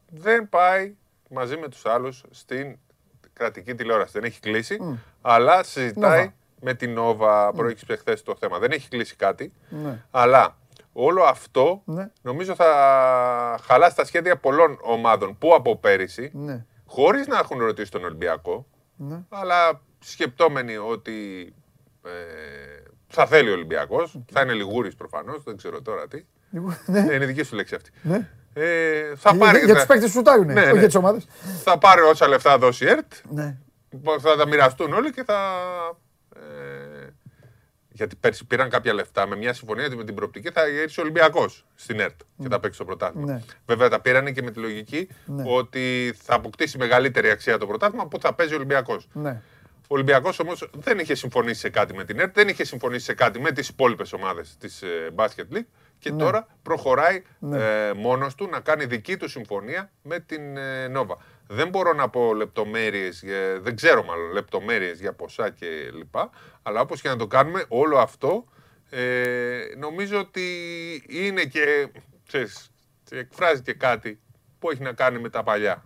δεν πάει μαζί με τους άλλους στην κρατική τηλεόραση. Δεν έχει κλείσει, αλλά συζητάει με την Νόβα. Προέκυψε χθες το θέμα. Δεν έχει κλείσει κάτι, ναι. αλλά όλο αυτό ναι. νομίζω θα χαλάσει τα σχέδια πολλών ομάδων που από πέρυσι, ναι. χωρίς να έχουν ρωτήσει τον Ολυμπιακό, ναι. Αλλά σκεπτόμενοι ότι ε, θα θέλει ο Ολυμπιακός, θα είναι λιγούρης προφανώς, δεν ξέρω τώρα τι. Ναι. Ε, είναι δική σου λέξη αυτή. Ναι. Ε, θα για, πάρει, για, για τους παίκτες που σουτάρουν, ναι, όχι ναι. για τις ομάδες. Θα πάρει όσα λεφτά δώσει η ΕΡΤ. Ναι. Θα τα μοιραστούν όλοι και θα γιατί πέρσι πήραν κάποια λεφτά με μια συμφωνία με την προοπτική θα έρθει ο Ολυμπιακός στην ΕΡΤ και θα παίξει το πρωτάθλημα. Ναι. Βέβαια τα πήραν και με τη λογική ναι. ότι θα αποκτήσει μεγαλύτερη αξία το πρωτάθλημα που θα παίζει ο Ολυμπιακός. Ναι. Ο Ολυμπιακός όμως δεν είχε συμφωνήσει σε κάτι με την ΕΡΤ, δεν είχε συμφωνήσει σε κάτι με τις υπόλοιπες ομάδες της Basket League και ναι. τώρα προχωράει ναι. ε, μόνος του να κάνει δική του συμφωνία με την ε, Νόβα. Δεν μπορώ να πω λεπτομέρειες, δεν ξέρω μάλλον λεπτομέρειες για ποσά και λοιπά, αλλά όπως και να το κάνουμε, όλο αυτό ε, νομίζω ότι είναι και. Ξέρεις, εκφράζει και κάτι που έχει να κάνει με τα παλια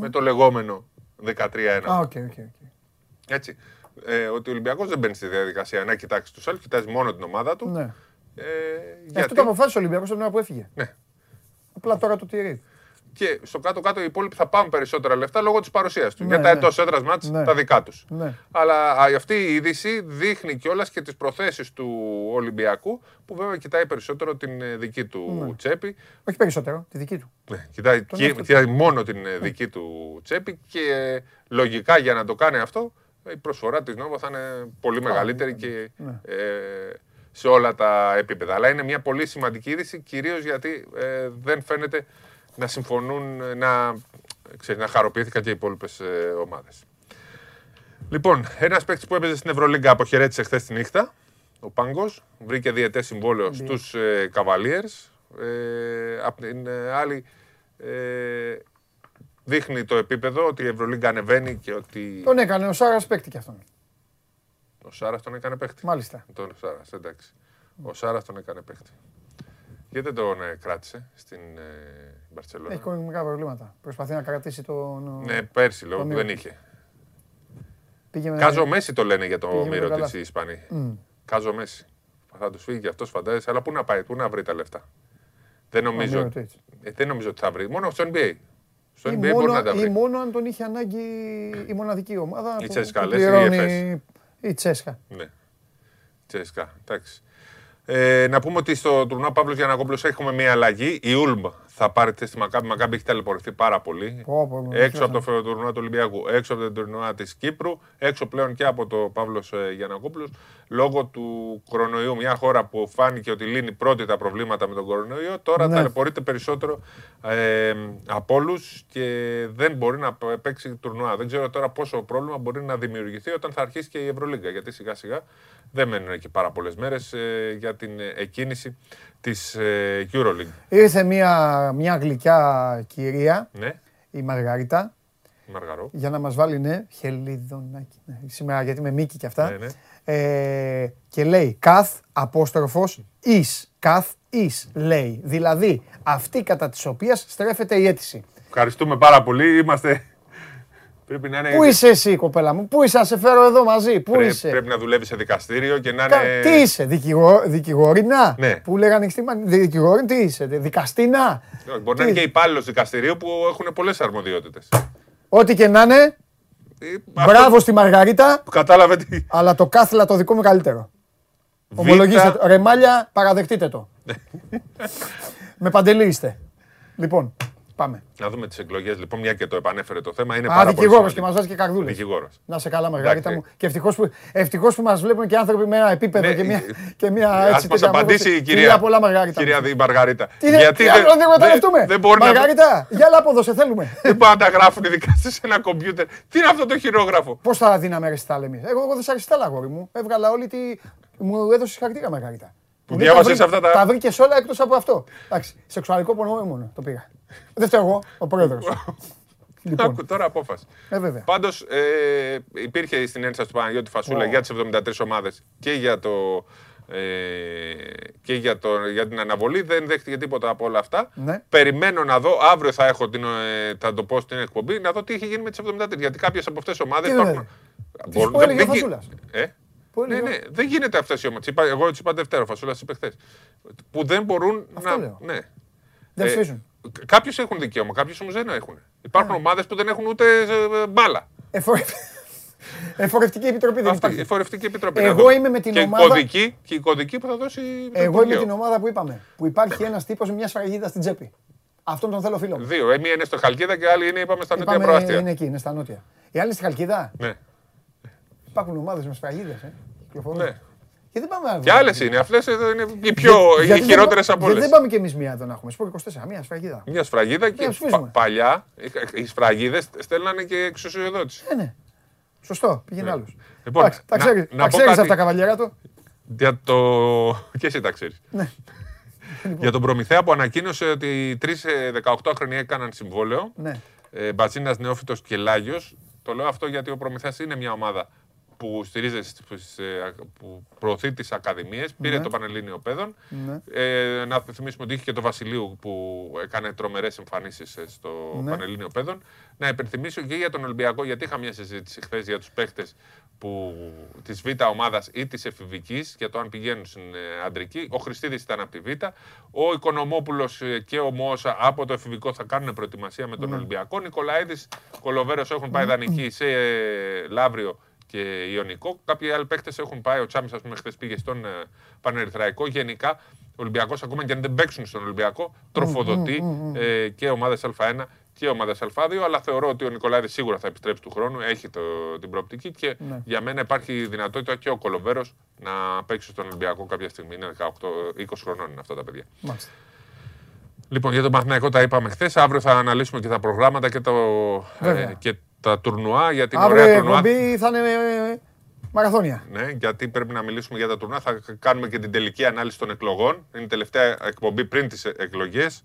Με το λεγόμενο 13-1. Ah, okay, okay, okay. Έτσι. Ε, ότι ο Ολυμπιακός δεν μπαίνει στη διαδικασία να κοιτάξει τους άλλους, κοιτάζει μόνο την ομάδα του. Ναι. Ε, γιατί... Αυτό το αποφάσισε ο Ολυμπιακός την ώρα που έφυγε. Ναι. Απλά τώρα το τηρεί. και στο κάτω-κάτω οι υπόλοιποι θα πάρουν περισσότερα λεφτά λόγω της παρουσίας του. Ναι, για τα ναι. εντός έδρας μάτς ναι. τα δικά τους. Ναι. Αλλά αυτή η είδηση δείχνει κιόλας και τις προθέσεις του Ολυμπιακού που βέβαια κοιτάει περισσότερο την ε, δική του ναι. τσέπη. Όχι περισσότερο, τη δική του. Ναι, κοιτάει, κοιτάει μόνο την ε, δική του τσέπη και ε, λογικά για να το κάνει αυτό η προσφορά της Νόβα θα είναι πολύ μεγαλύτερη και ε, σε όλα τα επίπεδα. Αλλά είναι μια πολύ σημαντική είδηση, κυρίως γιατί ε, δεν φαίνεται να συμφωνούν, να, ξέρεις, να χαροποιήθηκαν και οι υπόλοιπες ε, ομάδες. Λοιπόν, ένας παίκτης που έπαιζε στην Ευρωλίγκα αποχαιρέτησε χθες τη νύχτα. Ο Πάγκος βρήκε διαιτέ συμβόλαιο ναι. στους ε, Cavaliers. Ε, απ' την ε, άλλη, ε, δείχνει το επίπεδο ότι η Ευρωλίγκα ανεβαίνει και ότι. Τον έκανε ο Σάρας παίκτη κι αυτόν. Ο Σάρας τον έκανε παίκτη. Μάλιστα. Τον Σάρας, εντάξει. Ο Σάρας τον έκανε παίκτη. Γιατί δεν τον ε, κράτησε στην ε, Μπαρσελόνα; Έχει οικονομικά προβλήματα. Προσπαθεί να κρατήσει τον. Ναι, πέρσι λόγω που δεν είχε. Κάζο Μέση το λένε για το μύρο τη Ισπανία. Mm. Κάζο Μέση. Θα τους φύγει και αυτός φαντάζεσαι, αλλά πού να πάει, πού να βρει τα λεφτά; Δεν νομίζω, ε, δεν νομίζω ότι θα βρει. Μόνο στο NBA. Στο NBA μόνο, μπορεί να τα βρει. Ή μόνο αν τον είχε ανάγκη η μοναδική ομάδα. Η Τσέσκα, λες, η η Τσέσκα. Ναι. Τσέσκα, εντάξει. Ε, να πούμε ότι στο τουρνουά Παύλος Γιανακόπουλος έχουμε μία αλλαγή. Η Ούλμπ θα πάρει θέση στη Μακάμπη. Η Μακάμπη έχει ταλαιπωρηθεί πάρα πολύ. έξω από το τουρνουά του Ολυμπιακού, έξω από το τουρνουά της Κύπρου, έξω πλέον και από το Παύλος ε, Γιανακόπουλος. Λόγω του κορονοϊού, μια χώρα που φάνηκε ότι λύνει πρώτη τα προβλήματα με τον κορονοϊό, τώρα ναι. ταλαιπωρείται περισσότερο ε, από όλους και δεν μπορεί να παίξει τουρνουά. Δεν ξέρω τώρα πόσο πρόβλημα μπορεί να δημιουργηθεί όταν θα αρχίσει και η Ευρωλίγκα. Γιατί σιγά σιγά δεν μένουν εκεί πάρα πολλές μέρες ε, για την εκκίνηση της ε, Euroleague. Ήρθε μια, μια γλυκιά κυρία, ναι. η Μαργαρίτα. Μαργαρό. Για να μας βάλει, ναι, χελιδονάκι. Ναι, σήμερα γιατί με Μίκη και αυτά. Ναι, ναι. Ε, και λέει καθ απόστροφος εις. Καθ εις λέει. Δηλαδή αυτή κατά της οποίας στρέφεται η αίτηση. Ευχαριστούμε πάρα πολύ. Είμαστε Πρέπει να είναι... Πού είσαι εσύ, κοπέλα μου, πού είσαι, να σε φέρω εδώ μαζί, πού Πρέ, είσαι; Πρέπει να δουλεύεις σε δικαστήριο και να είναι. Τι είσαι, δικηγό... δικηγόρινα; Ναι. Που λέγανε χτύπημα, δικηγόρη, τι είσαι, δικαστήνα; Μπορεί να είναι και υπάλληλος δικαστηρίου που έχουν πολλές αρμοδιότητες. Ό,τι και να είναι. Ε, μπράβο στη Μαργαρίτα. Κατάλαβε τι. Αλλά το κάθλα το δικό μου καλύτερο. Ομολογήστε το. Ρεμάλια, παραδεχτείτε το. Ναι. Με παντελή είστε. Λοιπόν, Πάμε. Να δούμε τις εκλογές λοιπόν, μια και το επανέφερε το θέμα. Είναι Α, πάρα δικηγόρος και μας βάζει και καρδούλε. Δικηγόρος. Να σε καλά, Μαργαρίτα μου. Και ευτυχώς που, ευτυχώς που μας βλέπουν και άνθρωποι με ένα επίπεδο ναι, και μια, και μια έτσι. Α μας απαντήσει η κυρία, πολλά, Μαργαρίτα. κυρία Μαργαρίτα. Τι Γιατί δεν, δεν, δεν μπορεί Μαργαρίτα, για λάποδο σε θέλουμε. Δεν μπορεί να τα γράφουν ειδικά σε ένα κομπιούτερ. Τι είναι αυτό το χειρόγραφο; Πώς θα δίναμε αριστά, λέμε; Εγώ δεν σα αριστά, αγόρι μου. Έβγαλα όλη τη. Μου έδωσες χαρακτήρα Μαργαρίτα. Που διάβασες αυτά τα. Τα βρήκες όλα εκτός από αυτό. Εντάξει, σεξουαλικό πονό μόνο το πήγα. Δεν φταίω εγώ, ο πρόεδρος. Λοιπόν. Τώρα απόφαση. Ε, βέβαια. Πάντως ε, υπήρχε στην ένσταση του Παναγιώτη Φασούλα για τις 73 ομάδες και για το. Ε, και για, το, για την αναβολή δεν δέχτηκε τίποτα από όλα αυτά. Ναι. Περιμένω να δω, αύριο θα, έχω την, ε, θα το πω στην εκπομπή, να δω τι έχει γίνει με τις 73. Γιατί κάποιες από αυτές τις ομάδες υπάρχουν. Μπορούν, δεν, δεν, ε; ναι, ναι, δεν γίνεται αυτές οι ομάδες. Εγώ έτσι είπα Δευτέρα, Φασούλας είπε χθες. Που δεν μπορούν Αυτό να. Λέω. Ναι. Δεν ε, Κάποιοι έχουν δικαίωμα, κάποιοι όμως δεν έχουν. Υπάρχουν ομάδες που δεν έχουν ούτε ε, μπάλα. Εφορευτική επιτροπή δεν υπάρχει. Εφορευτική επιτροπή. Εγώ είμαι με την και ομάδα. Κωδική, και η κωδική που θα δώσει. Εγώ είμαι με την ομάδα που είπαμε. Που υπάρχει ένας τύπος με μια σφραγίδα στην τσέπη. Αυτόν τον θέλω φίλο μου. Δύο. Ε, μία είναι στο Χαλκίδα και άλλη είναι είπαμε, στα νότια προάστια. Είναι εκεί, είναι στα νότια. Η άλλη στη Χαλκίδα. Ναι. Υπάρχουν ομάδες με σφραγίδες. Ε. Ναι. Και δεν πάμε Και άλλες είναι. Αυτές είναι οι πιο οι χειρότερες από όλες. Δεν πάμε κι εμείς μία εδώ να έχουμε. Σπορ 24, μία σφραγίδα. Μία σφραγίδα και παλιά οι σφραγίδες στέλνανε και εξουσιοδότηση. Ναι, ναι. Σωστό, πήγαινε ναι. άλλος. Λοιπόν, τα ξέρεις αυτά τα καβαλιέρα του. Για το. και εσύ τα ξέρεις. Ναι. Για τον Προμηθέα που ανακοίνωσε ότι οι τρει 18χρονοι έκαναν συμβόλαιο. Ναι. Ε, Μπατσίνας Νεόφυτος και Λάγιος. Το λέω αυτό γιατί ο Προμηθέας είναι μια ομάδα που στηρίζεται, ε, που προωθεί τις ακαδημίες, πήρε ναι. το Πανελλήνιο Παιδών. Ναι. Ε, να θυμίσουμε ότι είχε και το Βασιλείου που έκανε τρομερές εμφανίσεις ε, στο ναι. Πανελλήνιο Παιδών. Να υπενθυμίσω και για τον Ολυμπιακό, γιατί είχα μια συζήτηση χθες για τους παίχτες που, της Β' ομάδας ή της εφηβικής για το αν πηγαίνουν στην ε, αντρική. Ο Χριστίδης ήταν από τη Β. Ο Οικονομόπουλος ε, και ο Μόσα από το εφηβικό θα κάνουν προετοιμασία με τον mm. Ολυμπιακό. Νικολαίδης, Κολοβέρος έχουν πάει δανεικοί σε ε, Λαύριο και Ιωνικό. Κάποιοι άλλοι παίχτε έχουν πάει. Ο Τσάμις, ας πούμε, χθες πήγε στον Πανερυθραϊκό. Γενικά, ο Ολυμπιακός, ακόμα και αν δεν παίξουν στον Ολυμπιακό, τροφοδοτεί ε, και ομάδες Α1 και ομάδες Α2, αλλά θεωρώ ότι ο Νικολάδη σίγουρα θα επιστρέψει του χρόνου, έχει το, την προοπτική και ναι. για μένα υπάρχει δυνατότητα και ο Κολοβέρος να παίξει στον Ολυμπιακό κάποια στιγμή. Είναι 18, 20 χρονών είναι αυτά τα παιδιά. Μάλιστα. Λοιπόν, για το Μαθηναϊκό τα είπαμε χθες. Αύριο θα αναλύσουμε και τα προγράμματα και, το, ε, και τα τουρνουά. Για την Αύριο ωραία τουρνουά. θα είναι ε, μαραθώνια. Ναι, γιατί πρέπει να μιλήσουμε για τα τουρνουά. Θα κάνουμε και την τελική ανάλυση των εκλογών. Είναι η τελευταία εκπομπή πριν τις εκλογές.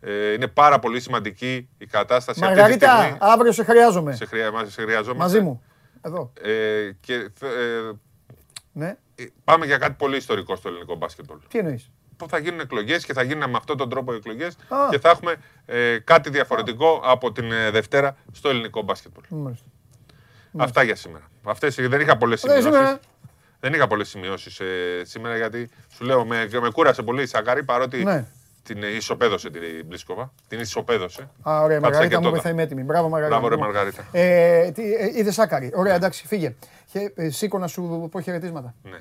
Ε, είναι πάρα πολύ σημαντική η κατάσταση Μαργαρίτα, αυτή τη στιγμή. αύριο σε χρειάζομαι. Σε, χρεια... σε χρειαζόμαστε. Μαζί μου. Εδώ. Ε, και, ε, ναι. Ε, πάμε για κάτι πολύ ιστορικό στο ελληνικό μπάσκετ. Τι εννοείς; Που θα γίνουν εκλογές και θα γίνουν με αυτόν τον τρόπο εκλογές και θα έχουμε ε, κάτι διαφορετικό από την ε, Δευτέρα στο ελληνικό μπάσκετ. Αυτά για σήμερα. Αυτές, δεν είχα πολλές σημειώσεις. Δεν είχα πολλές σημειώσεις ε, σήμερα γιατί σου λέω με, με κούρασε πολύ η Σακάρη παρότι ναι. Την ισοπαίδωσε την Μπλίσκοβα. Την ισοπαίδωσε. Α, ωραία, Μαργαρίτα μου θα είμαι έτοιμη. Μπράβο, Μαργαρίτα. Μπράβο, ρε, Μαργαρίτα. Ε, ε, είδες σάκαρη. Ωραία, εντάξει, φύγε. Ε, σήκω να σου πω χαιρετίσματα. Ναι.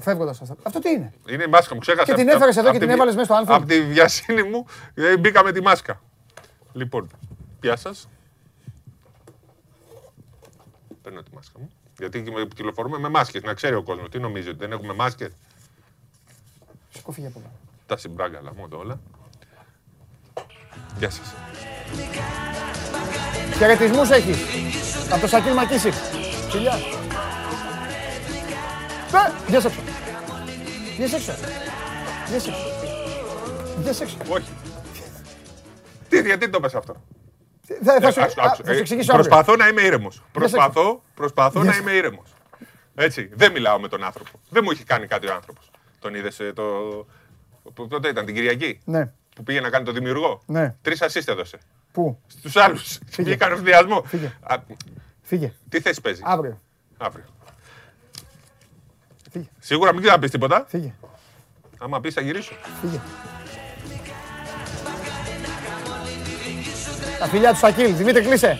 Φεύγοντας Αυτό τι είναι; Είναι η μάσκα μου, ξέχασα. Και την έφερες εδώ και την έβαλες μέσα στο άνθρωπο. Από τη βιασύνη μου ε, μπήκα με τη μάσκα. Λοιπόν, πιά σας. Παίρνω τη μάσκα μου. Γιατί κυκλοφορούμε με μάσκες, να ξέρει ο κόσμος. Τι νομίζει, ότι δεν έχουμε μάσκες; Σκοφίγε από εδώ τα συμπράγκαλα μόνο όλα. Γεια σας. Χαιρετισμούς έχεις. Από το Σακίλ Μακίσικ. Φιλιά. Ε, βγες έξω. Βγες έξω. Βγες έξω. Βγες έξω. Όχι. Τι, γιατί το πες αυτό; Θα, θα, σου, θα εξηγήσω Προσπαθώ να είμαι ήρεμος. Προσπαθώ, προσπαθώ να είμαι ήρεμος. Έτσι, δεν μιλάω με τον άνθρωπο. Δεν μου έχει κάνει κάτι ο άνθρωπος. Τον είδες το, που τότε ήταν την Κυριακή; Ναι. Που πήγε να κάνει το δημιουργό; Ναι. Τρεις assist έδωσε. Πού; Στους άλλους. Βγήκαν ω διασμό. Φύγε. Φύγε. Τι θέση παίζεις; Αύριο. Αύριο. Φύγε. Σίγουρα μην ξαναπείς τίποτα. Φύγε. Άμα πεις θα γυρίσω. Φύγε. Τα φιλιά του Σακίλ. Δημήτρη κλείσε.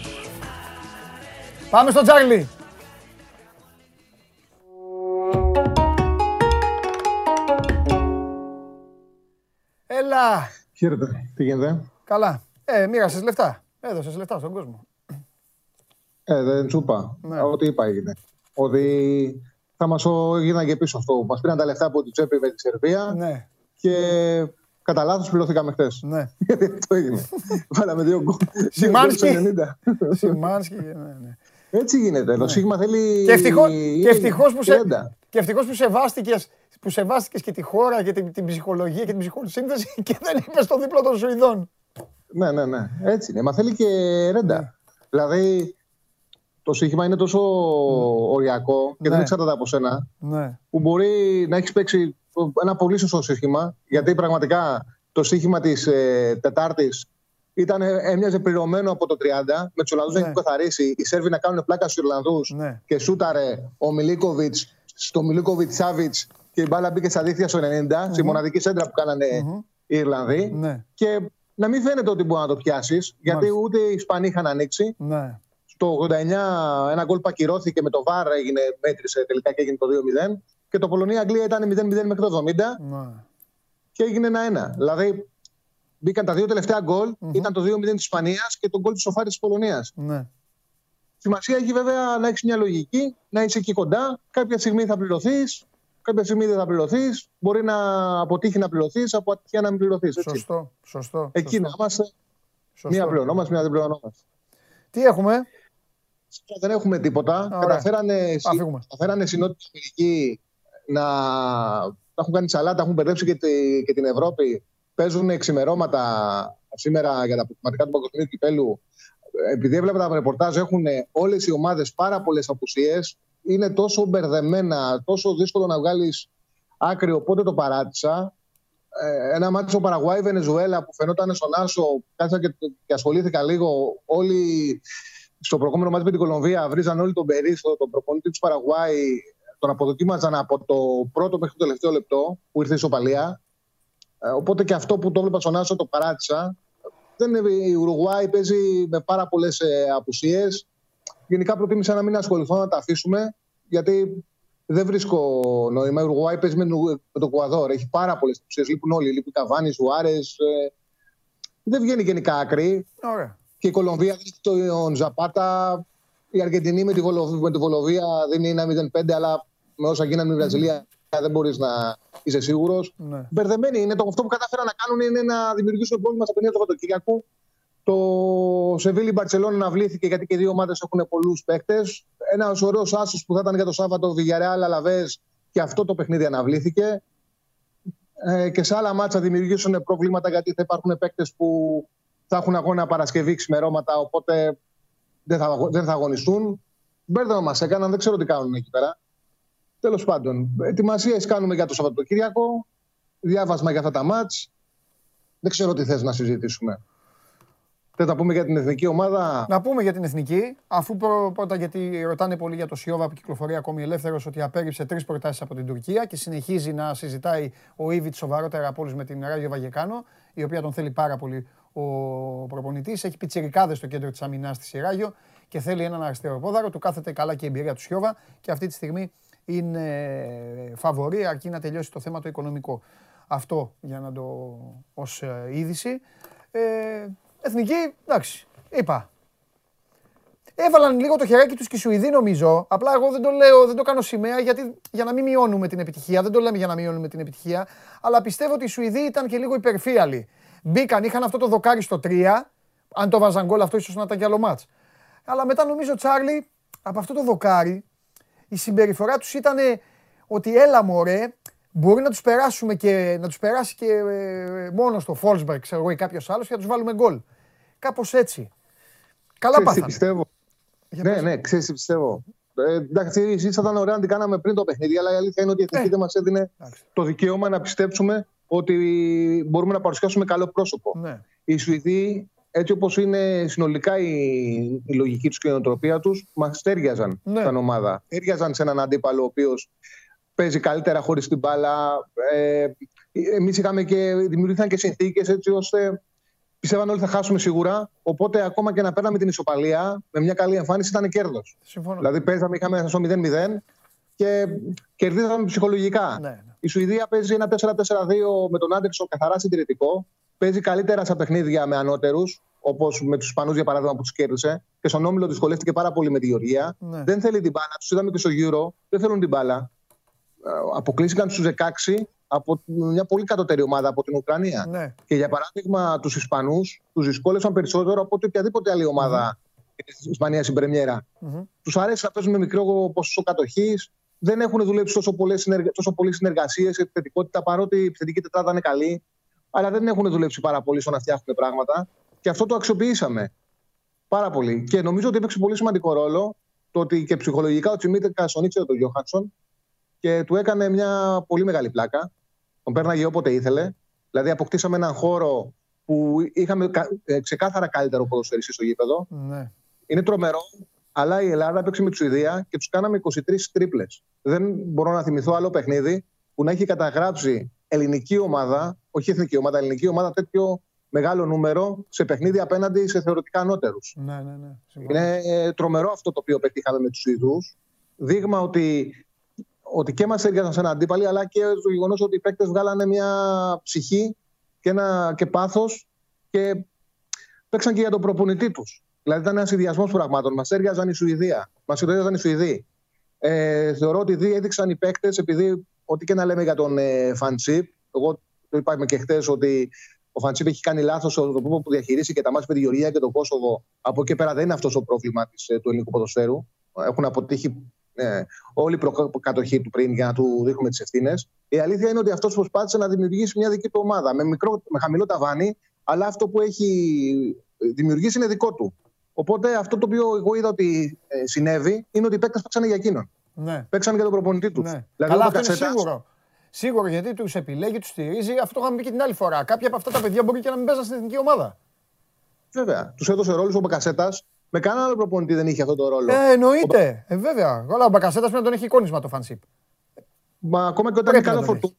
Πάμε στο Τζάρλι. Έλα. Χαίρετε. Τι γίνεται; Καλά. Ε, μοίρασες λεφτά. Έδωσες λεφτά στον κόσμο. Ε, δεν σου είπα. Ναι. Ό,τι είπα έγινε. Ότι θα μας έγιναν και πίσω αυτό. Μας πήραν τα λεφτά από την τσέπη με τη Σερβία. Ναι. Και κατά λάθος πληρώθηκαμε χθες. Ναι. Γιατί αυτό έγινε. Βάλαμε δύο γκολ. Σιμάνσκι. Σιμάνσκι, ναι, ναι. Έτσι γίνεται. Το ναι. Σίγμα θέλει. Και ευτυχώ που, σε... Και ευτυχώς που σεβάστηκες που σεβάστηκες και τη χώρα και την, την ψυχολογία και την ψυχολογική σύνθεση και δεν είπες στο δίπλο των Σουηδών. Ναι, ναι, ναι. Έτσι είναι. Μα θέλει και ρέντα. Ναι. Δηλαδή, το σύγχυμα είναι τόσο mm. οριακό και ναι. δεν εξαρτάται από σένα. Ναι. Που μπορεί να έχεις παίξει ένα πολύ σωστό σύγχυμα. Γιατί πραγματικά το σύγχυμα της ε, Τετάρτης ήταν, έμοιαζε πληρωμένο από το 30. Με τους Ολλανδούς ναι. έχει καθαρίσει. Οι Σέρβοι να κάνουν πλάκα στους Ιρλανδού ναι. και σούταρε ο Μιλίκοβιτς στο Μιλίκοβιτς Σάβιτς και η μπάλα μπήκε στα δίχτυα στο 90, mm-hmm. στη μοναδική σέντρα που κάνανε mm-hmm. οι Ιρλανδοί. Ναι. Και να μην φαίνεται ότι μπορεί να το πιάσεις, γιατί ούτε οι Ισπανοί είχαν ανοίξει. Ναι. Στο 89 ένα γκολ πακυρώθηκε με το βάρ, έγινε, μέτρησε τελικά και έγινε το 2-0. Και το Πολωνία-Αγγλία ήταν 0-0 μέχρι το 70 ναι. και έγινε 1-1. Δηλαδή μπήκαν τα δύο τελευταία γκολ, mm-hmm. ήταν το 2-0 της Ισπανίας και το γκολ της Σοφάρης της Πολωνίας. Ναι. Σημασία έχει βέβαια να έχεις μια λογική, να είσαι εκεί κοντά. Κάποια στιγμή θα πληρωθείς, κάποια στιγμή δεν θα πληρωθείς. Μπορεί να αποτύχει να πληρωθείς, από ατυχία να μην πληρωθείς. Σωστό. σωστό εκεί σωστό. να είμαστε. Σωστό. Μία πληρωνόμαστε, μία δεν πληρωνόμαστε. Τι έχουμε; Δεν έχουμε τίποτα. Καταφέρανε, καταφέρανε συνότητα Αμερική να έχουν κάνει σαλάτα, έχουν μπερδέψει και, τη, και την Ευρώπη. Παίζουν ξημερώματα σήμερα για τα αποκλειματικά του παγκοσμίου κυπέλου. Επειδή έβλεπα τα ρεπορτάζ, έχουν όλες οι ομάδες πάρα πολλές απουσίες είναι τόσο μπερδεμένα, τόσο δύσκολο να βγάλεις άκρη, οπότε το παράτησα. Ε, ένα μάτι στο Παραγουάη Βενεζουέλα που φαινόταν στον Άσο, κάτσα και, και ασχολήθηκα λίγο. Όλοι στο προηγούμενο μάτι με την Κολομβία βρίζαν όλοι τον Περίστο, τον προπονητή του Παραγουάη, τον αποδοκίμαζαν από το πρώτο μέχρι το τελευταίο λεπτό που ήρθε η Σοπαλία. Ε, οπότε και αυτό που το έβλεπα στον Άσο το παράτησα. Δεν είναι, η Ουρουγουάη παίζει με πάρα πολλές ε, απουσίες. Γενικά προτίμησα να μην ασχοληθώ, να τα αφήσουμε, γιατί δεν βρίσκω νόημα. Η Ουρουγουάη παίζει με, με τον Κουαδόρ. Έχει πάρα πολλές απουσίες. Λείπουν όλοι. Λείπουν Καβάνης, Ζουάρε. Ε, δεν βγαίνει γενικά άκρη. Ωραία. Και η Κολομβία δίνει τον Ζαπάτα. Η Αργεντινή με τη, Βολοβία, με τη Βολοβία δίνει ένα 0-5, αλλά με όσα γίνανε με τη Βραζιλία δεν μπορείς να είσαι σίγουρος. Ναι. Μπερδεμένοι είναι. Το, αυτό που κατάφεραν να κάνουν είναι να δημιουργήσουν πρόβλημα στα παιχνίδια του Σαββατοκύριακου. Το Σεβίλη Μπαρσελόνα αναβλήθηκε γιατί και οι δύο ομάδες έχουν πολλούς παίκτες. Ένας ωραίος άσος που θα ήταν για το Σάββατο Βιγιαρεάλ Αλαβέ και αυτό το παιχνίδι αναβλήθηκε. Ε, και σε άλλα μάτσα δημιουργήσουν προβλήματα γιατί θα υπάρχουν παίκτες που θα έχουν αγώνα Παρασκευή ξημερώματα, οπότε δεν θα, δεν θα αγωνιστούν. Μπέρδεμα μας έκαναν, δεν ξέρω τι κάνουν εκεί πέρα. Τέλος πάντων, ετοιμασίες κάνουμε για το Σαββατοκύριακο. Διάβασμα για αυτά τα μάτς. Δεν ξέρω τι θες να συζητήσουμε. Θε να πούμε για την εθνική ομάδα; Να πούμε για την εθνική, αφού πρώτα γιατί ρωτάνε πολύ για το Σιώβα που κυκλοφορεί ακόμη ελεύθερος, ότι απέρριψε τρεις προτάσεις από την Τουρκία και συνεχίζει να συζητάει ο Ήβιτ σοβαρότερα από όλους με την Ράγιο Βαγεκάνο, η οποία τον θέλει πάρα πολύ ο προπονητής. Έχει πιτσερικάδε στο κέντρο της αμυνάς τη Σιράγιο και θέλει έναν αριστερό πόδαρο. Του κάθεται καλά και η εμπειρία του Σιώβα και αυτή τη στιγμή είναι φαβορή αρκεί να τελειώσει το θέμα το οικονομικό. Αυτό για να το ως ε, είδηση. Ε, εθνική, εντάξει, είπα. Έβαλαν λίγο το χεράκι τους και οι Σουηδοί νομίζω. Απλά εγώ δεν το λέω, δεν το κάνω σημαία γιατί, για να μην μειώνουμε την επιτυχία. Δεν το λέμε για να μειώνουμε την επιτυχία. Αλλά πιστεύω ότι οι Σουηδοί ήταν και λίγο υπερφύαλοι. Μπήκαν, είχαν αυτό το δοκάρι στο 3. Αν το βάζαν γκολ αυτό ίσως να ήταν κι άλλο μάτς. Αλλά μετά νομίζω Τσάρλι από αυτό το δοκάρι η συμπεριφορά τους ήταν ότι έλα μωρέ, μπορεί να τους περάσουμε και να τους περάσει και ε, μόνο στο Φόλσμπεργκ, ξέρω εγώ, ή κάποιος άλλος και να τους βάλουμε γκολ. Κάπως έτσι. Καλά πάθανε. πιστεύω; ναι, ναι, ξέρεις τι πιστεύω. Ε, εντάξει, εσείς θα ήταν ωραία να την κάναμε πριν το παιχνίδι, αλλά η αλήθεια είναι ότι η εθνική ε, δεν μας έδινε το δικαίωμα να πιστέψουμε ότι μπορούμε να παρουσιάσουμε καλό πρόσωπο. Ναι. Οι Σουηδοί έτσι όπως είναι συνολικά η, η λογική τους και η νοοτροπία τους, μας τέριαζαν ναι. σαν ομάδα. Τέριαζαν σε έναν αντίπαλο ο οποίος παίζει καλύτερα χωρίς την μπάλα. Ε, εμείς είχαμε και δημιουργήθηκαν και συνθήκες έτσι ώστε πιστεύαν όλοι θα χάσουμε σίγουρα. Οπότε ακόμα και να παίρναμε την ισοπαλία με μια καλή εμφάνιση ήταν κέρδος. Δηλαδή παίζαμε, είχαμε στο 0-0 και κερδίζαμε ψυχολογικά. Ναι, ναι. Η Σουηδία παίζει ένα 4-4-2 με τον Άντερσον καθαρά συντηρητικό παίζει καλύτερα σε παιχνίδια με ανώτερους, όπως με τους Ισπανούς για παράδειγμα που τους κέρδισε. Και στον όμιλο δυσκολεύτηκε πάρα πολύ με τη Γεωργία. Ναι. Δεν θέλει την μπάλα. Τους είδαμε και στο γύρο. Δεν θέλουν την μπάλα. Ε, αποκλείστηκαν στου 16 από μια πολύ κατώτερη ομάδα από την Ουκρανία. Ναι. Και για παράδειγμα, τους Ισπανούς τους δυσκόλεψαν περισσότερο από οποιαδήποτε άλλη ομάδα mm-hmm. της Ισπανίας στην Πρεμιέρα. Mm-hmm. Τους αρέσει να παίζουν με μικρό ποσοστό κατοχής. Δεν έχουν δουλέψει τόσο, συνεργα... τόσο πολλές συνεργασίες, επιθετικότητα, παρότι η επιθετική τετράδα είναι καλή αλλά δεν έχουν δουλέψει πάρα πολύ στο να φτιάχνουν πράγματα. Και αυτό το αξιοποιήσαμε πάρα πολύ. Και νομίζω ότι έπαιξε πολύ σημαντικό ρόλο το ότι και ψυχολογικά ο Τσιμίτερ τον ήξερε τον Γιώχανσον και του έκανε μια πολύ μεγάλη πλάκα. Τον πέρναγε όποτε ήθελε. Δηλαδή, αποκτήσαμε έναν χώρο που είχαμε ε, ξεκάθαρα καλύτερο ποδοσφαιριστή στο γήπεδο. Ναι. Είναι τρομερό, αλλά η Ελλάδα έπαιξε με τη Σουηδία και τους κάναμε 23 τρίπλες. Δεν μπορώ να θυμηθώ άλλο παιχνίδι που να έχει καταγράψει ελληνική ομάδα, όχι εθνική ομάδα, ελληνική ομάδα τέτοιο μεγάλο νούμερο σε παιχνίδια απέναντι σε θεωρητικά ανώτερους. Ναι, ναι, ναι. Είναι ε, τρομερό αυτό το οποίο πετύχαμε με τους Ιδού. Δείγμα ότι, ότι και μας έργασαν σε ένα αντίπαλοι, αλλά και το γεγονός ότι οι παίκτες βγάλανε μια ψυχή και, ένα, και πάθος και παίξαν και για τον προπονητή τους. Δηλαδή ήταν ένας συνδυασμό πραγμάτων. Μας έργαζαν η Σουηδία. Μα έργαζαν οι Σουηδοί. Ε, θεωρώ ότι έδειξαν οι παίκτες, επειδή ό,τι και να λέμε για τον ε, Φαντσίπ, εγώ το είπαμε και χθε ότι ο Φαντσίπ έχει κάνει λάθος στον τρόπο που διαχειρίσει και τα μάτια με τη Γεωργία και τον Κόσοβο. Από εκεί πέρα δεν είναι αυτός το πρόβλημα της, ε, του ελληνικού ποδοσφαίρου. Έχουν αποτύχει ε, όλη η προκατοχή του πριν για να του δείχνουμε τις ευθύνες. Η αλήθεια είναι ότι αυτός προσπάθησε να δημιουργήσει μια δική του ομάδα με, μικρό, με χαμηλό ταβάνι, αλλά αυτό που έχει δημιουργήσει είναι δικό του. Οπότε αυτό το οποίο εγώ είδα ότι ε, συνέβη είναι ότι οι παίκτες παίξανε για εκείνον. Ναι. Παίξαν για τον προπονητή τους. Ναι. Δηλαδή, Αλλά αυτό είναι σίγουρο. Σίγουρο γιατί τους επιλέγει, τους στηρίζει. Αυτό το είχαμε πει και την άλλη φορά. Κάποια από αυτά τα παιδιά μπορεί και να μην παίζαν στην εθνική ομάδα. Βέβαια. Τους έδωσε ρόλο ο Μπακασέτας. Με κανένα άλλο προπονητή δεν είχε αυτό το ρόλο. Ε, εννοείται. Ε, βέβαια. Όλα ο Μπακασέτας πρέπει να τον έχει εικόνισμα το φανσίπ. Μα ακόμα και όταν είναι καλό φορτούνη.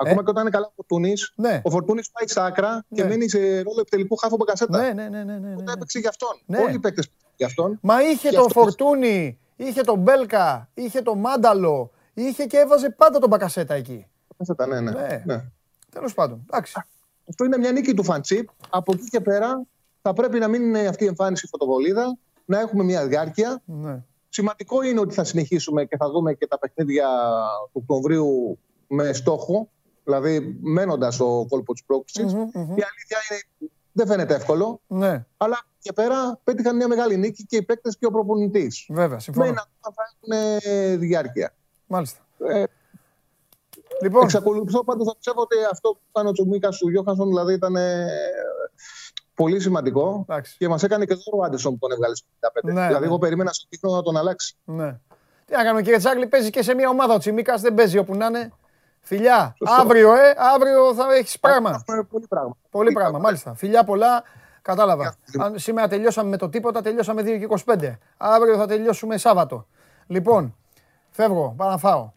Ακόμα και όταν είναι καλά ο Φορτούνης, ναι. ο Φορτούνης πάει στα άκρα και ναι. μένει σε ρόλο επιτελικού χάφου Μπακασέτα. Ναι, ναι, ναι. ναι, ναι, ναι. έπαιξε για αυτόν. Ναι. Όλοι οι παίκτες για αυτόν. Μα είχε τον Φορτούνη, είχε τον Μπέλκα, είχε τον Μάνταλο, είχε και έβαζε πάντα τον Μπακασέτα εκεί. Μπακασέτα, ναι, ναι. ναι. ναι. Τέλος πάντων. Εντάξει. Αυτό είναι μια νίκη του Φαντσίπ. Από εκεί και πέρα θα πρέπει να μην είναι αυτή η εμφάνιση φωτοβολίδα, να έχουμε μια διάρκεια. Ναι. Σημαντικό είναι ότι θα συνεχίσουμε και θα δούμε και τα παιχνίδια του Οκτωβρίου με στόχο, δηλαδή μένοντας ο κόλπο της πρόκληση. Η αλήθεια είναι δεν φαίνεται εύκολο. Ναι. Αλλά και πέρα πέτυχαν μια μεγάλη νίκη και οι παίκτες και ο προπονητής. Βέβαια, συμφωνώ. Με να έχουν διάρκεια. Μάλιστα. Ε, λοιπόν. Εξακολουθώ πάντως να πιστεύω ότι αυτό που έκανε ο Τσουμίκας του Γιώχανσον δηλαδή ήταν ε, πολύ σημαντικό Εντάξει. και μας έκανε και δώρο ο Άντερσον που τον έβγαλε στο 55. Ναι, δηλαδή, ναι. εγώ περίμενα στο τύχο να τον αλλάξει. Ναι. Τι να κάνουμε, κύριε Τσάγλι, παίζει και σε μια ομάδα ο Τσιμίκα, δεν παίζει όπου να είναι. Φιλιά, αύριο, ε, αύριο θα έχεις πράγμα. Πολύ πράγμα. Πολύ πράγμα, μάλιστα. Φιλιά πολλά, κατάλαβα. Αν σήμερα τελειώσαμε με το τίποτα, τελειώσαμε 2 και 25. Αύριο θα τελειώσουμε Σάββατο. Λοιπόν, φεύγω, πάω να φάω.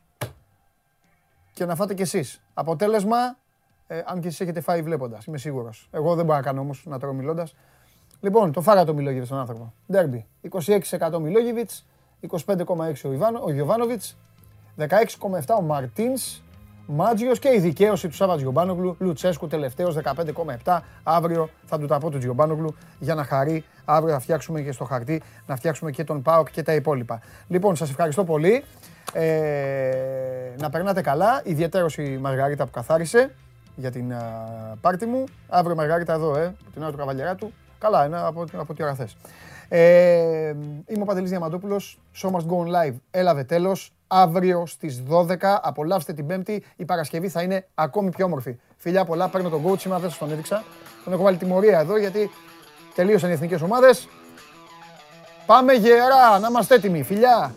Και να φάτε κι εσείς. Αποτέλεσμα, ε, αν και εσείς έχετε φάει βλέποντας, είμαι σίγουρος. Εγώ δεν μπορώ να κάνω όμως να τρώω μιλώντας. Λοιπόν, το φάγα το Μιλόγεβιτς τον άνθρωπο. Ντέρμπι. 26% Μιλόγεβιτς, 25,6 ο, Ιβάνο, ο 16,7 ο Μαρτίνς, Μάτζιος και η δικαίωση του Σάββατ Γιωμπάνογλου. Λουτσέσκου τελευταίος 15,7. Αύριο θα του τα πω του Γιωμπάνογλου για να χαρεί. Αύριο θα φτιάξουμε και στο χαρτί να φτιάξουμε και τον Πάοκ και τα υπόλοιπα. Λοιπόν, σας ευχαριστώ πολύ. Ε, να περνάτε καλά. Ιδιαίτερος η Μαργαρίτα που καθάρισε για την uh, πάρτι μου. Αύριο Μαργαρίτα εδώ, ε, την ώρα του καβαλιαρά του. Καλά, είναι από, από τι ώρα θες. Ε, είμαι ο Παντελής Διαμαντόπουλος. Show must go on live. Έλαβε τέλος αύριο στις 12. Απολαύστε την Πέμπτη. Η Παρασκευή θα είναι ακόμη πιο όμορφη. Φιλιά πολλά, παίρνω τον coach σήμερα, δεν σας τον έδειξα. Τον έχω βάλει τιμωρία εδώ γιατί τελείωσαν οι εθνικές ομάδες. Πάμε γερά, να είμαστε έτοιμοι. Φιλιά!